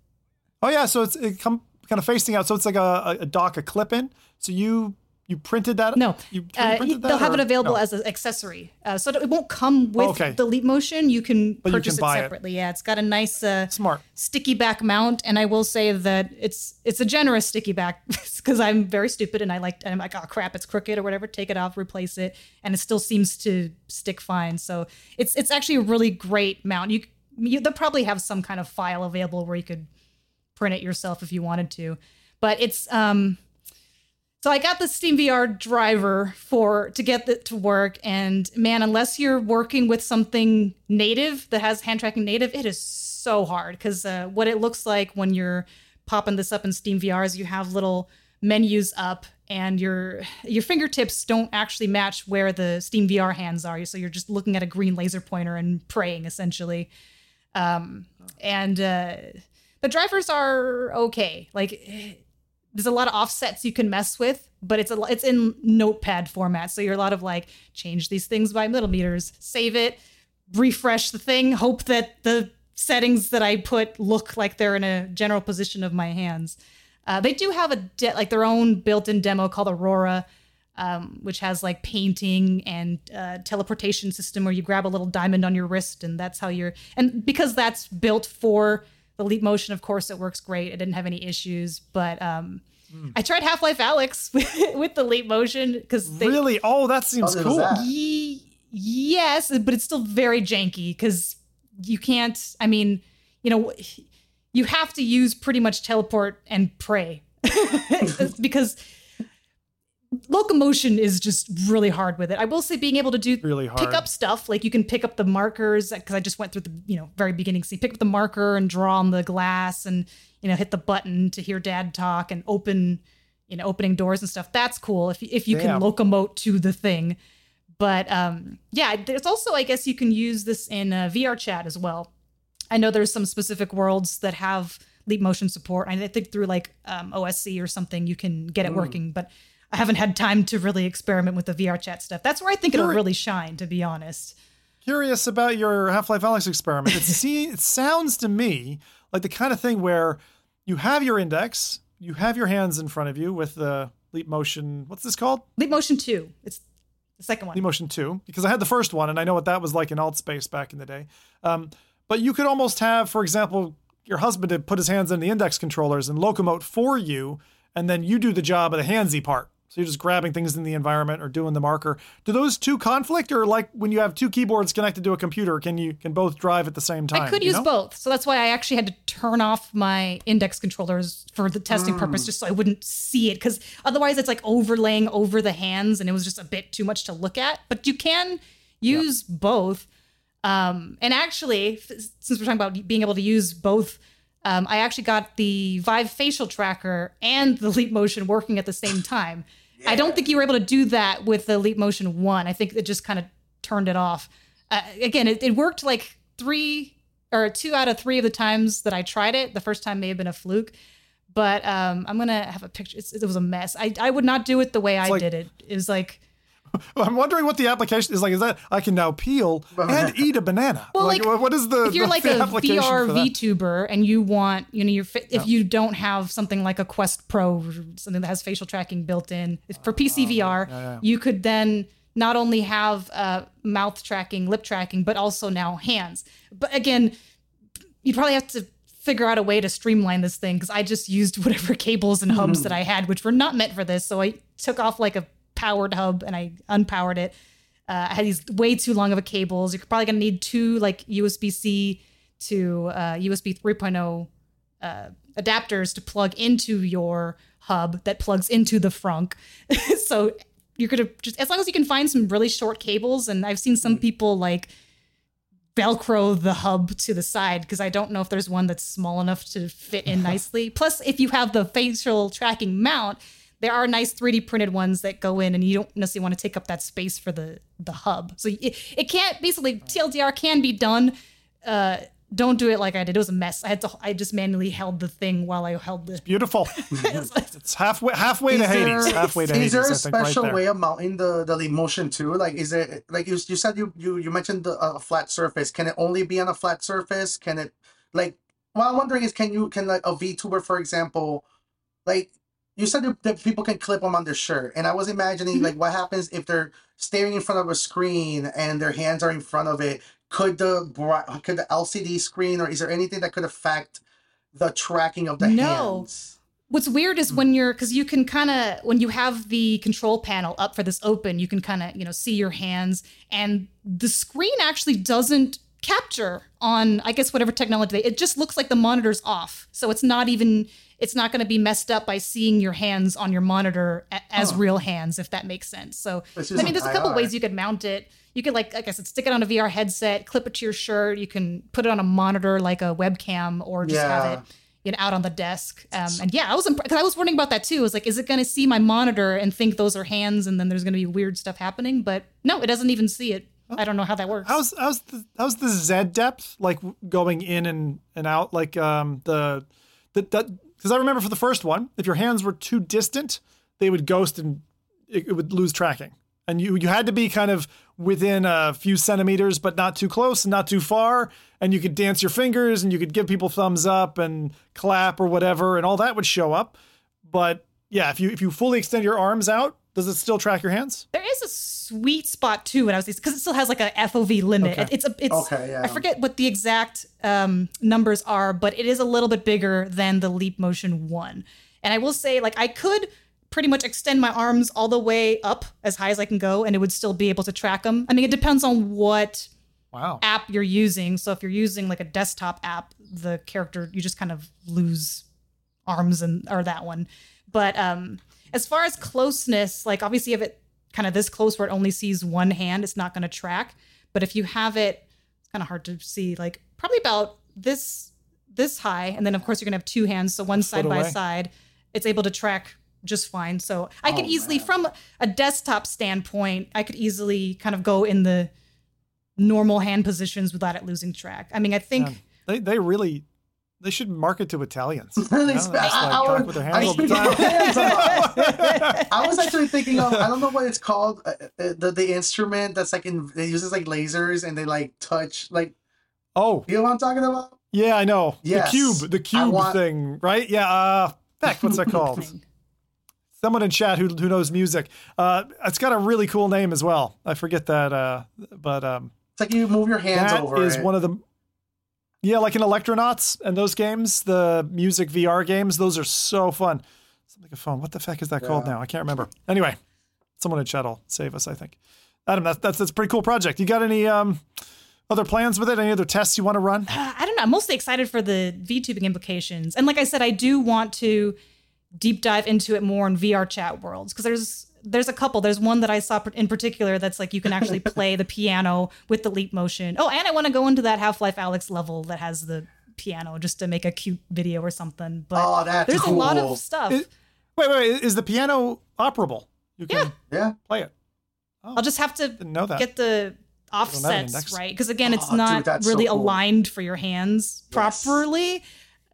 Oh yeah, so it's it come kind of facing out. So it's like a, a, a dock, a clip in. So you you printed that? No, you uh, that, they'll have or- it available no? as an accessory, uh, so it won't come with Okay. the Leap Motion. You can But you purchase can buy it it. separately. Yeah, it's got a nice uh, smart. sticky back mount, and I will say that it's it's a generous sticky back because I'm very stupid and I like and I'm like oh crap it's crooked or whatever. Take it off, replace it, and it still seems to stick fine. So it's it's actually a really great mount. You, you they'll probably have some kind of file available where you could print it yourself if you wanted to, but it's um. So I got the Steam VR driver for to get it to work, and man, unless you're working with something native that has hand tracking native, it is so hard because uh, what it looks like when you're popping this up in Steam VR is you have little menus up, and your your fingertips don't actually match where the Steam VR hands are. So you're just looking at a green laser pointer and praying essentially. Um, and uh, the drivers are okay. Like there's a lot of offsets you can mess with, but it's a it's in notepad format. So you're a lot of like change these things by millimeters, save it, refresh the thing, hope that the settings that I put look like they're in a general position of my hands. Uh, they do have a de- like their own built-in demo called Aurora, um, which has like painting and uh, teleportation system where you grab a little diamond on your wrist and that's how you're and because that's built for the leap motion of course it works great it didn't have any issues but um i tried half-life Alyx with, with the leap motion because they Really? Oh, that seems How good is cool. that? Ye- yes but it's still very janky because you can't i mean you know you have to use pretty much teleport and pray because locomotion is just really hard with it. I will say being able to do Really pick up stuff like you can pick up the markers because I just went through the you know very beginning. So you pick up the marker and draw on the glass and you know hit the button to hear dad talk and open you know opening doors and stuff. That's cool if if you Damn. can locomote to the thing. But um, yeah, there's also I guess you can use this in uh, VR chat as well. I know there's some specific worlds that have leap motion support. I think through like um, OSC or something you can get it working, but I haven't had time to really experiment with the VR chat stuff. That's where I think it'll really shine, to be honest. Curious about your Half-Life Alyx experiment. It, see, it sounds to me like the kind of thing where you have your index, you have your hands in front of you with the leap motion. What's this called? Leap motion two. It's the second one. Leap motion two, because I had the first one and I know what that was like in Altspace back in the day. Um, but you could almost have, for example, your husband to put his hands in the index controllers and locomote for you, and then you do the job of the handsy part. So you're just grabbing things in the environment or doing the marker. Do those two conflict, or like when you have two keyboards connected to a computer, can you can both drive at the same time? I could you use know? both. So that's why I actually had to turn off my index controllers for the testing purpose, just so I wouldn't see it. Because otherwise, it's like overlaying over the hands, and it was just a bit too much to look at. But you can use both. Um, and actually, since we're talking about being able to use both, um, I actually got the Vive facial tracker and the Leap Motion working at the same time. I don't think you were able to do that with the Leap Motion one. I think it just kind of turned it off. Uh, again, it, it worked like three or two out of three of the times that I tried it. The first time may have been a fluke, but um, I'm gonna have a picture. It's, it was a mess. I, I would not do it the way I like- did it. It was like I'm wondering what the application is like. Is that I can now peel and eat a banana? Well, like, like, what- what is the if you're the like a application VR for that? VTuber and you want, you know, your fi- if you don't have something like a Quest Pro, or something that has facial tracking built in if- for PC VR, you could then not only have uh, mouth tracking, lip tracking, but also now hands. But again, you'd probably have to figure out a way to streamline this thing because I just used whatever cables and hubs that I had, which were not meant for this. So I took off like a powered hub and I unpowered it. Uh, I had these way too long of a cables. You're probably gonna need two like USB C to uh, USB 3.0 uh, adapters to plug into your hub that plugs into the frunk. so you're gonna just as long as you can find some really short cables, and I've seen some people like velcro the hub to the side because I don't know if there's one that's small enough to fit in nicely. Plus, if you have the facial tracking mount, there are nice 3D printed ones that go in, and you don't necessarily want to take up that space for the the hub. So it, it can't basically TLDR can be done. Uh, don't do it like I did. It was a mess. I had to. I just manually held the thing while I held the. Beautiful. it's halfway halfway to Is there- Hades. Halfway to Is Hades. there I a think, right special there. way of mounting the the leap motion too? Like, is it like you, you said you you you mentioned the, a flat surface? Can it only be on a flat surface? Can it like? What I'm wondering is, can you can like a VTuber, for example, like you said that- people can clip them on their shirt, and I was imagining mm-hmm. like what happens if they're staring in front of a screen and their hands are in front of it. Could the could the LCD screen or is there anything that could affect the tracking of the hands? No. hands? What's weird is when mm. you're because you can kind of when you have the control panel up for this open, you can kind of you know see your hands, and the screen actually doesn't capture on I guess whatever technology they. It just looks like the monitor's off, so it's not even it's not going to be messed up by seeing your hands on your monitor a- as Huh. real hands, if that makes sense. So I mean, there's a couple IR. ways you could mount it. You could like like I said, stick it on a VR headset, clip it to your shirt. You can put it on a monitor like a webcam, or just Yeah. have it you know, out on the desk. Um, and yeah, I was because I was wondering about that too. I was like, is it going to see my monitor and think those are hands, and then there's going to be weird stuff happening? But no, it doesn't even see it. I don't know how that works. How's how's the how's the Z depth like going in and and out like um the the because I remember for the first one if your hands were too distant they would ghost and it, it would lose tracking. And you you had to be kind of within a few centimeters but not too close and not too far. And you could dance your fingers and you could give people thumbs up and clap or whatever and all that would show up. But yeah if you if you fully extend your arms out does it still track your hands there is a sweet spot too when I was because it still has like a FOV limit. Okay. It- it's a it's Okay, yeah. I forget what the exact um, numbers are, but it is a little bit bigger than the Leap Motion one. And I will say, like, I could pretty much extend my arms all the way up as high as I can go, and it would still be able to track them. I mean, it depends on what wow app you're using. So if you're using like a desktop app, the character you just kind of lose arms and or that one. But um as far as closeness, like obviously if it kind of this close where it only sees one hand, it's not going to track. But if you have it, it's kind of hard to see. Like probably about this this high, and then of course you're gonna have two hands, so one side by away. side. It's able to track just fine. So I could Oh, easily, man. from a desktop standpoint, I could easily kind of go in the normal hand positions without it losing track. I mean, I think Man, they they really they should market to Italians. You know, spe- I- like I would- I hands all the should get time. hands on I was actually thinking of I don't know what it's called uh, uh, the the instrument that's like in it uses like lasers and they like touch like oh you know what I'm talking about? yeah, I know Yes. the cube, the cube want- thing, right? Yeah. Uh, heck, what's that called? Someone in chat who who knows music. Uh, it's got a really cool name as well. I forget that, uh, but um, It's like you move your hands that over is it. one of the. Yeah, like in Electronauts and those games, the music VR games, those are so fun. Something like a phone. What the fuck is that called now? I can't remember. Anyway, someone in chat will save us. I think. Adam, that's that's that's a pretty cool project. You got any um other plans with it? Any other tests you want to run? Uh, I don't know. I'm mostly excited for the VTubing implications. And like I said, I do want to deep dive into it more in VR chat worlds because there's there's a couple. There's one that I saw in particular that's like you can actually play the piano with the leap motion. Oh, and I want to go into that Half Life Alyx level that has the piano just to make a cute video or something. But Oh, that's there's a lot of stuff. It- Wait, wait, wait. Is the piano operable? You can Yeah. play it. I'll just have to know that. get the offsets right because again it's Oh, dude, not so really cool. aligned for your hands properly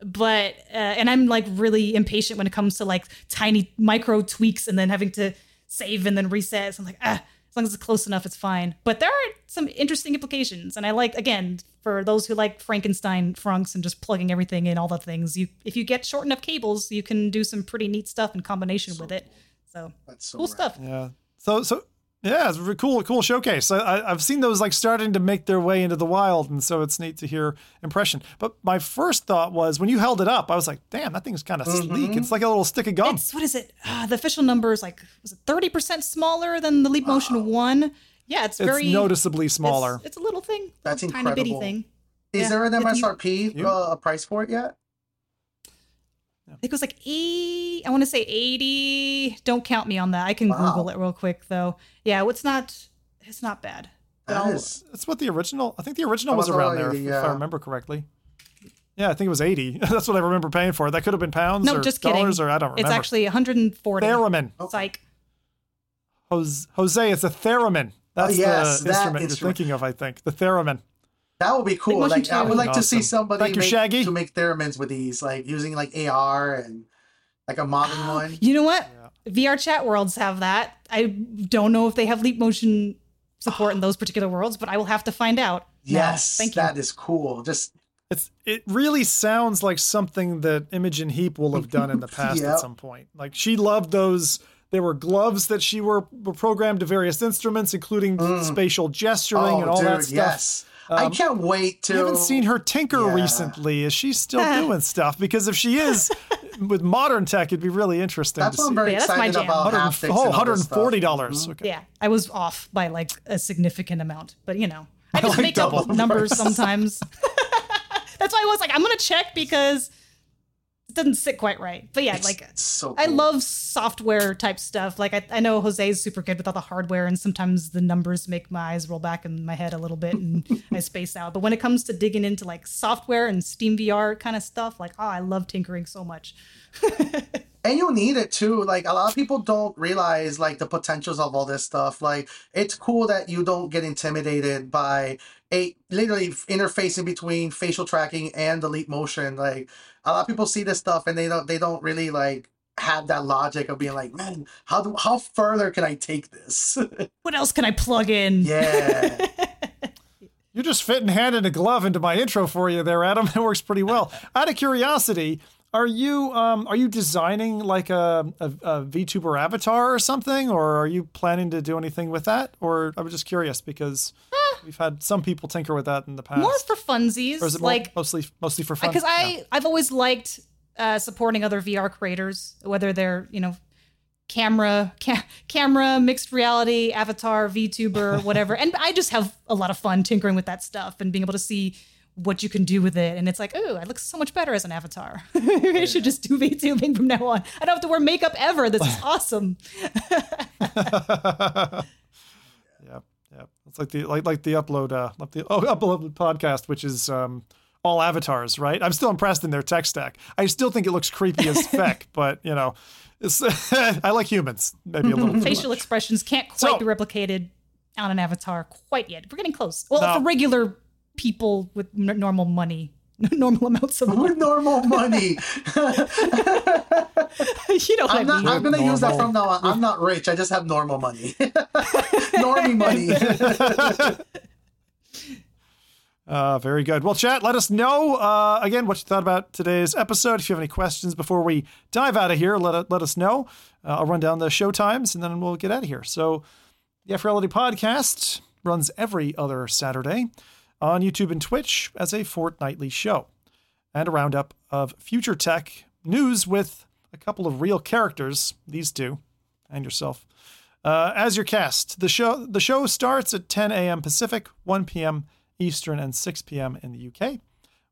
but uh, and i'm like really impatient when it comes to like tiny micro tweaks and then having to save and then reset. So i'm like ah as long as it's close enough it's fine. But there are some interesting implications. And i like again for those who like frankenstein frunks and just plugging everything in all the things you if you get short enough cables you can do some pretty neat stuff in combination with it. so That's so cool rad. stuff. Yeah. So so yeah, it's a cool cool showcase. I, I, I've seen those like starting to make their way into the wild, and so it's neat to hear impression. But my first thought was when you held it up, I was like, damn, that thing's kind of sleek. It's like a little stick of gum. It's what is it? Uh, the official number is like was it thirty percent smaller than the Leap Motion One? Yeah, it's It's very noticeably smaller. It's, a little thing. That's little tiny bitty incredible. thing. Is Yeah. there an MSRP You- uh, a price for it yet? I think it was like eight. I want to say eighty. Don't count me on that. I can Wow. Google it real quick though. Yeah, it's not. It's not bad. But That That's what the original. I think the original Oh, was it's around already, there, if, if. I remember correctly. Yeah, I think it was eighty. That's what I remember paying for. That could have been pounds no, or just kidding. dollars or I don't remember. It's actually one hundred and forty. theremin. Psych. Jose, Jose, it's a theremin. That's Oh, yes, the that instrument instrument. you're thinking of. I think the theremin. That would be cool. Like I would like to see somebody Thank you, make, Shaggy. to make theremins with these, like using like AR and like a modern one. You know what? VR chat worlds have that. I don't know if they have Leap Motion support in those particular worlds, but I will have to find out. now. Yes, thank you. that is cool. Just It's it really sounds like something that Imogen Heap will have done in the past Yep. at some point. Like she loved those. There were gloves that she were, were programmed to various instruments, including mm. spatial gesturing oh, and all dude, that stuff. yes. I Um, can't wait to. I haven't seen her tinker Yeah. recently. Is she still doing stuff? Because if she is, with modern tech, it'd be really interesting That's to what I'm see. very Yeah, that's my excited jam. about. 100 oh, and all this stuff. $140. dollars Okay. Yeah, I was off by like a significant amount, but you know, I just like make up numbers sometimes. That's why I was like, I'm gonna check because it doesn't sit quite right. But yeah, It's- like it's so. I cool. love software type stuff. Like I, I know Jose is super good with all the hardware, and sometimes the numbers make my eyes roll back in my head a little bit, and I space out. But when it comes to digging into like software and Steam VR kind of stuff, like oh, I love tinkering so much. and you need it too like a lot of people don't realize like the potentials of all this stuff like it's cool that you don't get intimidated by a literally interfacing between facial tracking and the leap motion like a lot of people see this stuff and they don't they don't really like have that logic of being like man how do how further can i take this What else can I plug in? yeah You're just fitting hand in a glove into my intro for you there, Adam. It works pretty well. Out of curiosity, are you um, are you designing like a, a, a VTuber avatar or something, or are you planning to do anything with that? Or I was just curious because we've had some people tinker with that in the past. More for funsies, or is it more- like mostly mostly for fun? because Yeah. I I've always liked uh, supporting other VR creators, whether they're you know camera ca- camera mixed reality avatar VTuber whatever, and I just have a lot of fun tinkering with that stuff and being able to see what you can do with it. And it's like, oh, I look so much better as an avatar. I should just do VTubing from now on. I don't have to wear makeup ever. This is awesome. It's like the like like the upload uh like the oh upload podcast, which is um all avatars, right? I'm still impressed in their tech stack. I still think it looks creepy as feck, but you know, I like humans maybe a little. Facial expressions can't quite So- be replicated on an avatar quite yet. We're getting close. Well, No. for regular people with n- normal money, normal amounts of money. with normal money you know what i'm I not mean. i'm gonna use that from now on i'm not rich i just have normal money normie money Uh, very good. Well, chat, let us know uh, again what you thought about today's episode. If you have any questions before we dive out of here, let, let us know. Uh, I'll run down the show times and then we'll get out of here. So, the FReality Podcast runs every other Saturday on YouTube and Twitch as a fortnightly show and a roundup of future tech news with a couple of real characters, these two, and yourself, uh, as your cast. The show the show starts at 10 a.m. Pacific, 1 p.m. Eastern, and 6 p.m. in the UK.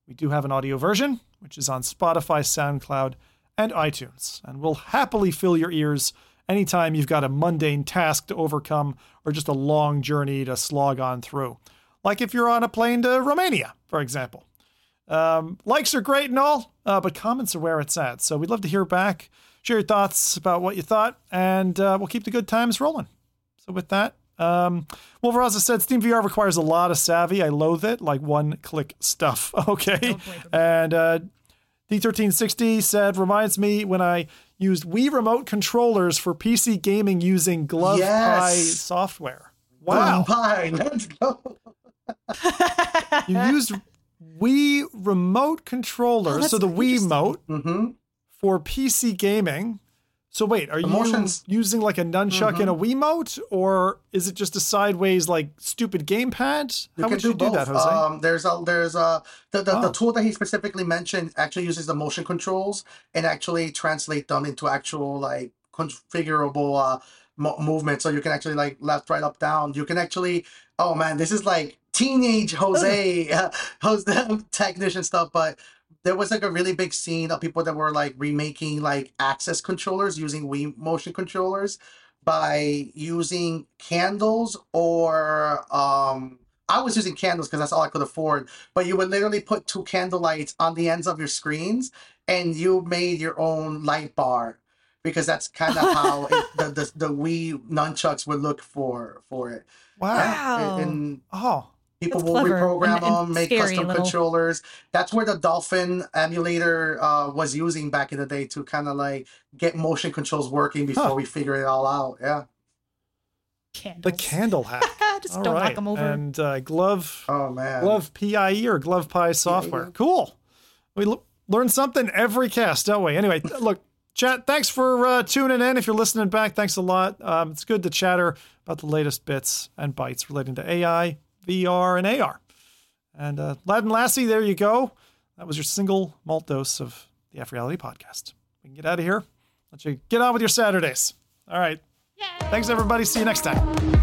We do have an audio version, which is on Spotify, SoundCloud, and iTunes, and we'll happily fill your ears anytime you've got a mundane task to overcome or just a long journey to slog on through. Like if you're on a plane to Romania, for example. Um, likes are great and all, uh, but comments are where it's at. So we'd love to hear back, share your thoughts about what you thought, and uh, we'll keep the good times rolling. So with that, um, Wolveraza said Steam VR requires a lot of savvy. I loathe it, like one click stuff. Okay. Don't blame him. And uh, D1360 said, reminds me when I used Wii remote controllers for PC gaming using GlovePIE Yes. software. Wow. Fine, let's go. You used Wii remote controllers, Oh, so the Wii mote remote hmm for PC gaming. So wait, are you motions- using like a nunchuck Mm-hmm. and a Wiimote, or is it just a sideways like stupid gamepad? You How can would you do both. that, Jose? Um, there's a there's a the, the, Oh. the tool that he specifically mentioned actually uses the motion controls and actually translate them into actual like configurable uh mo- movement. So you can actually like left, right, up, down. You can actually oh man, this is like teenage Jose, uh, Jose technician stuff, but. There was like a really big scene of people that were like remaking like access controllers using Wii motion controllers by using candles or um I was using candles because that's all I could afford. But you would literally put two candle lights on the ends of your screens, and you made your own light bar because that's kind of how it, the, the the Wii nunchucks would look for for it. wow. Wow. And, and Oh, people That's will reprogram and- and them, make custom little. controllers. That's where the Dolphin emulator uh, was using back in the day to kind of like get motion controls working before Huh. we figure it all out. Yeah. the candle hack. Just All don't right. knock them over. And uh, glove Oh man. glove PIE or glove pie software. yeah. Cool. We l- learn something every cast, don't we? Anyway, look, chat. Thanks for uh, tuning in. If you're listening back, thanks a lot. Um, it's good to chatter about the latest bits and bytes relating to AI, VR, and AR. And uh, Lad and Lassie, there you go. That was your single malt dose of the FReality podcast. We can get out of here. Let you get on with your Saturdays. All right. Thanks, everybody. See you next time.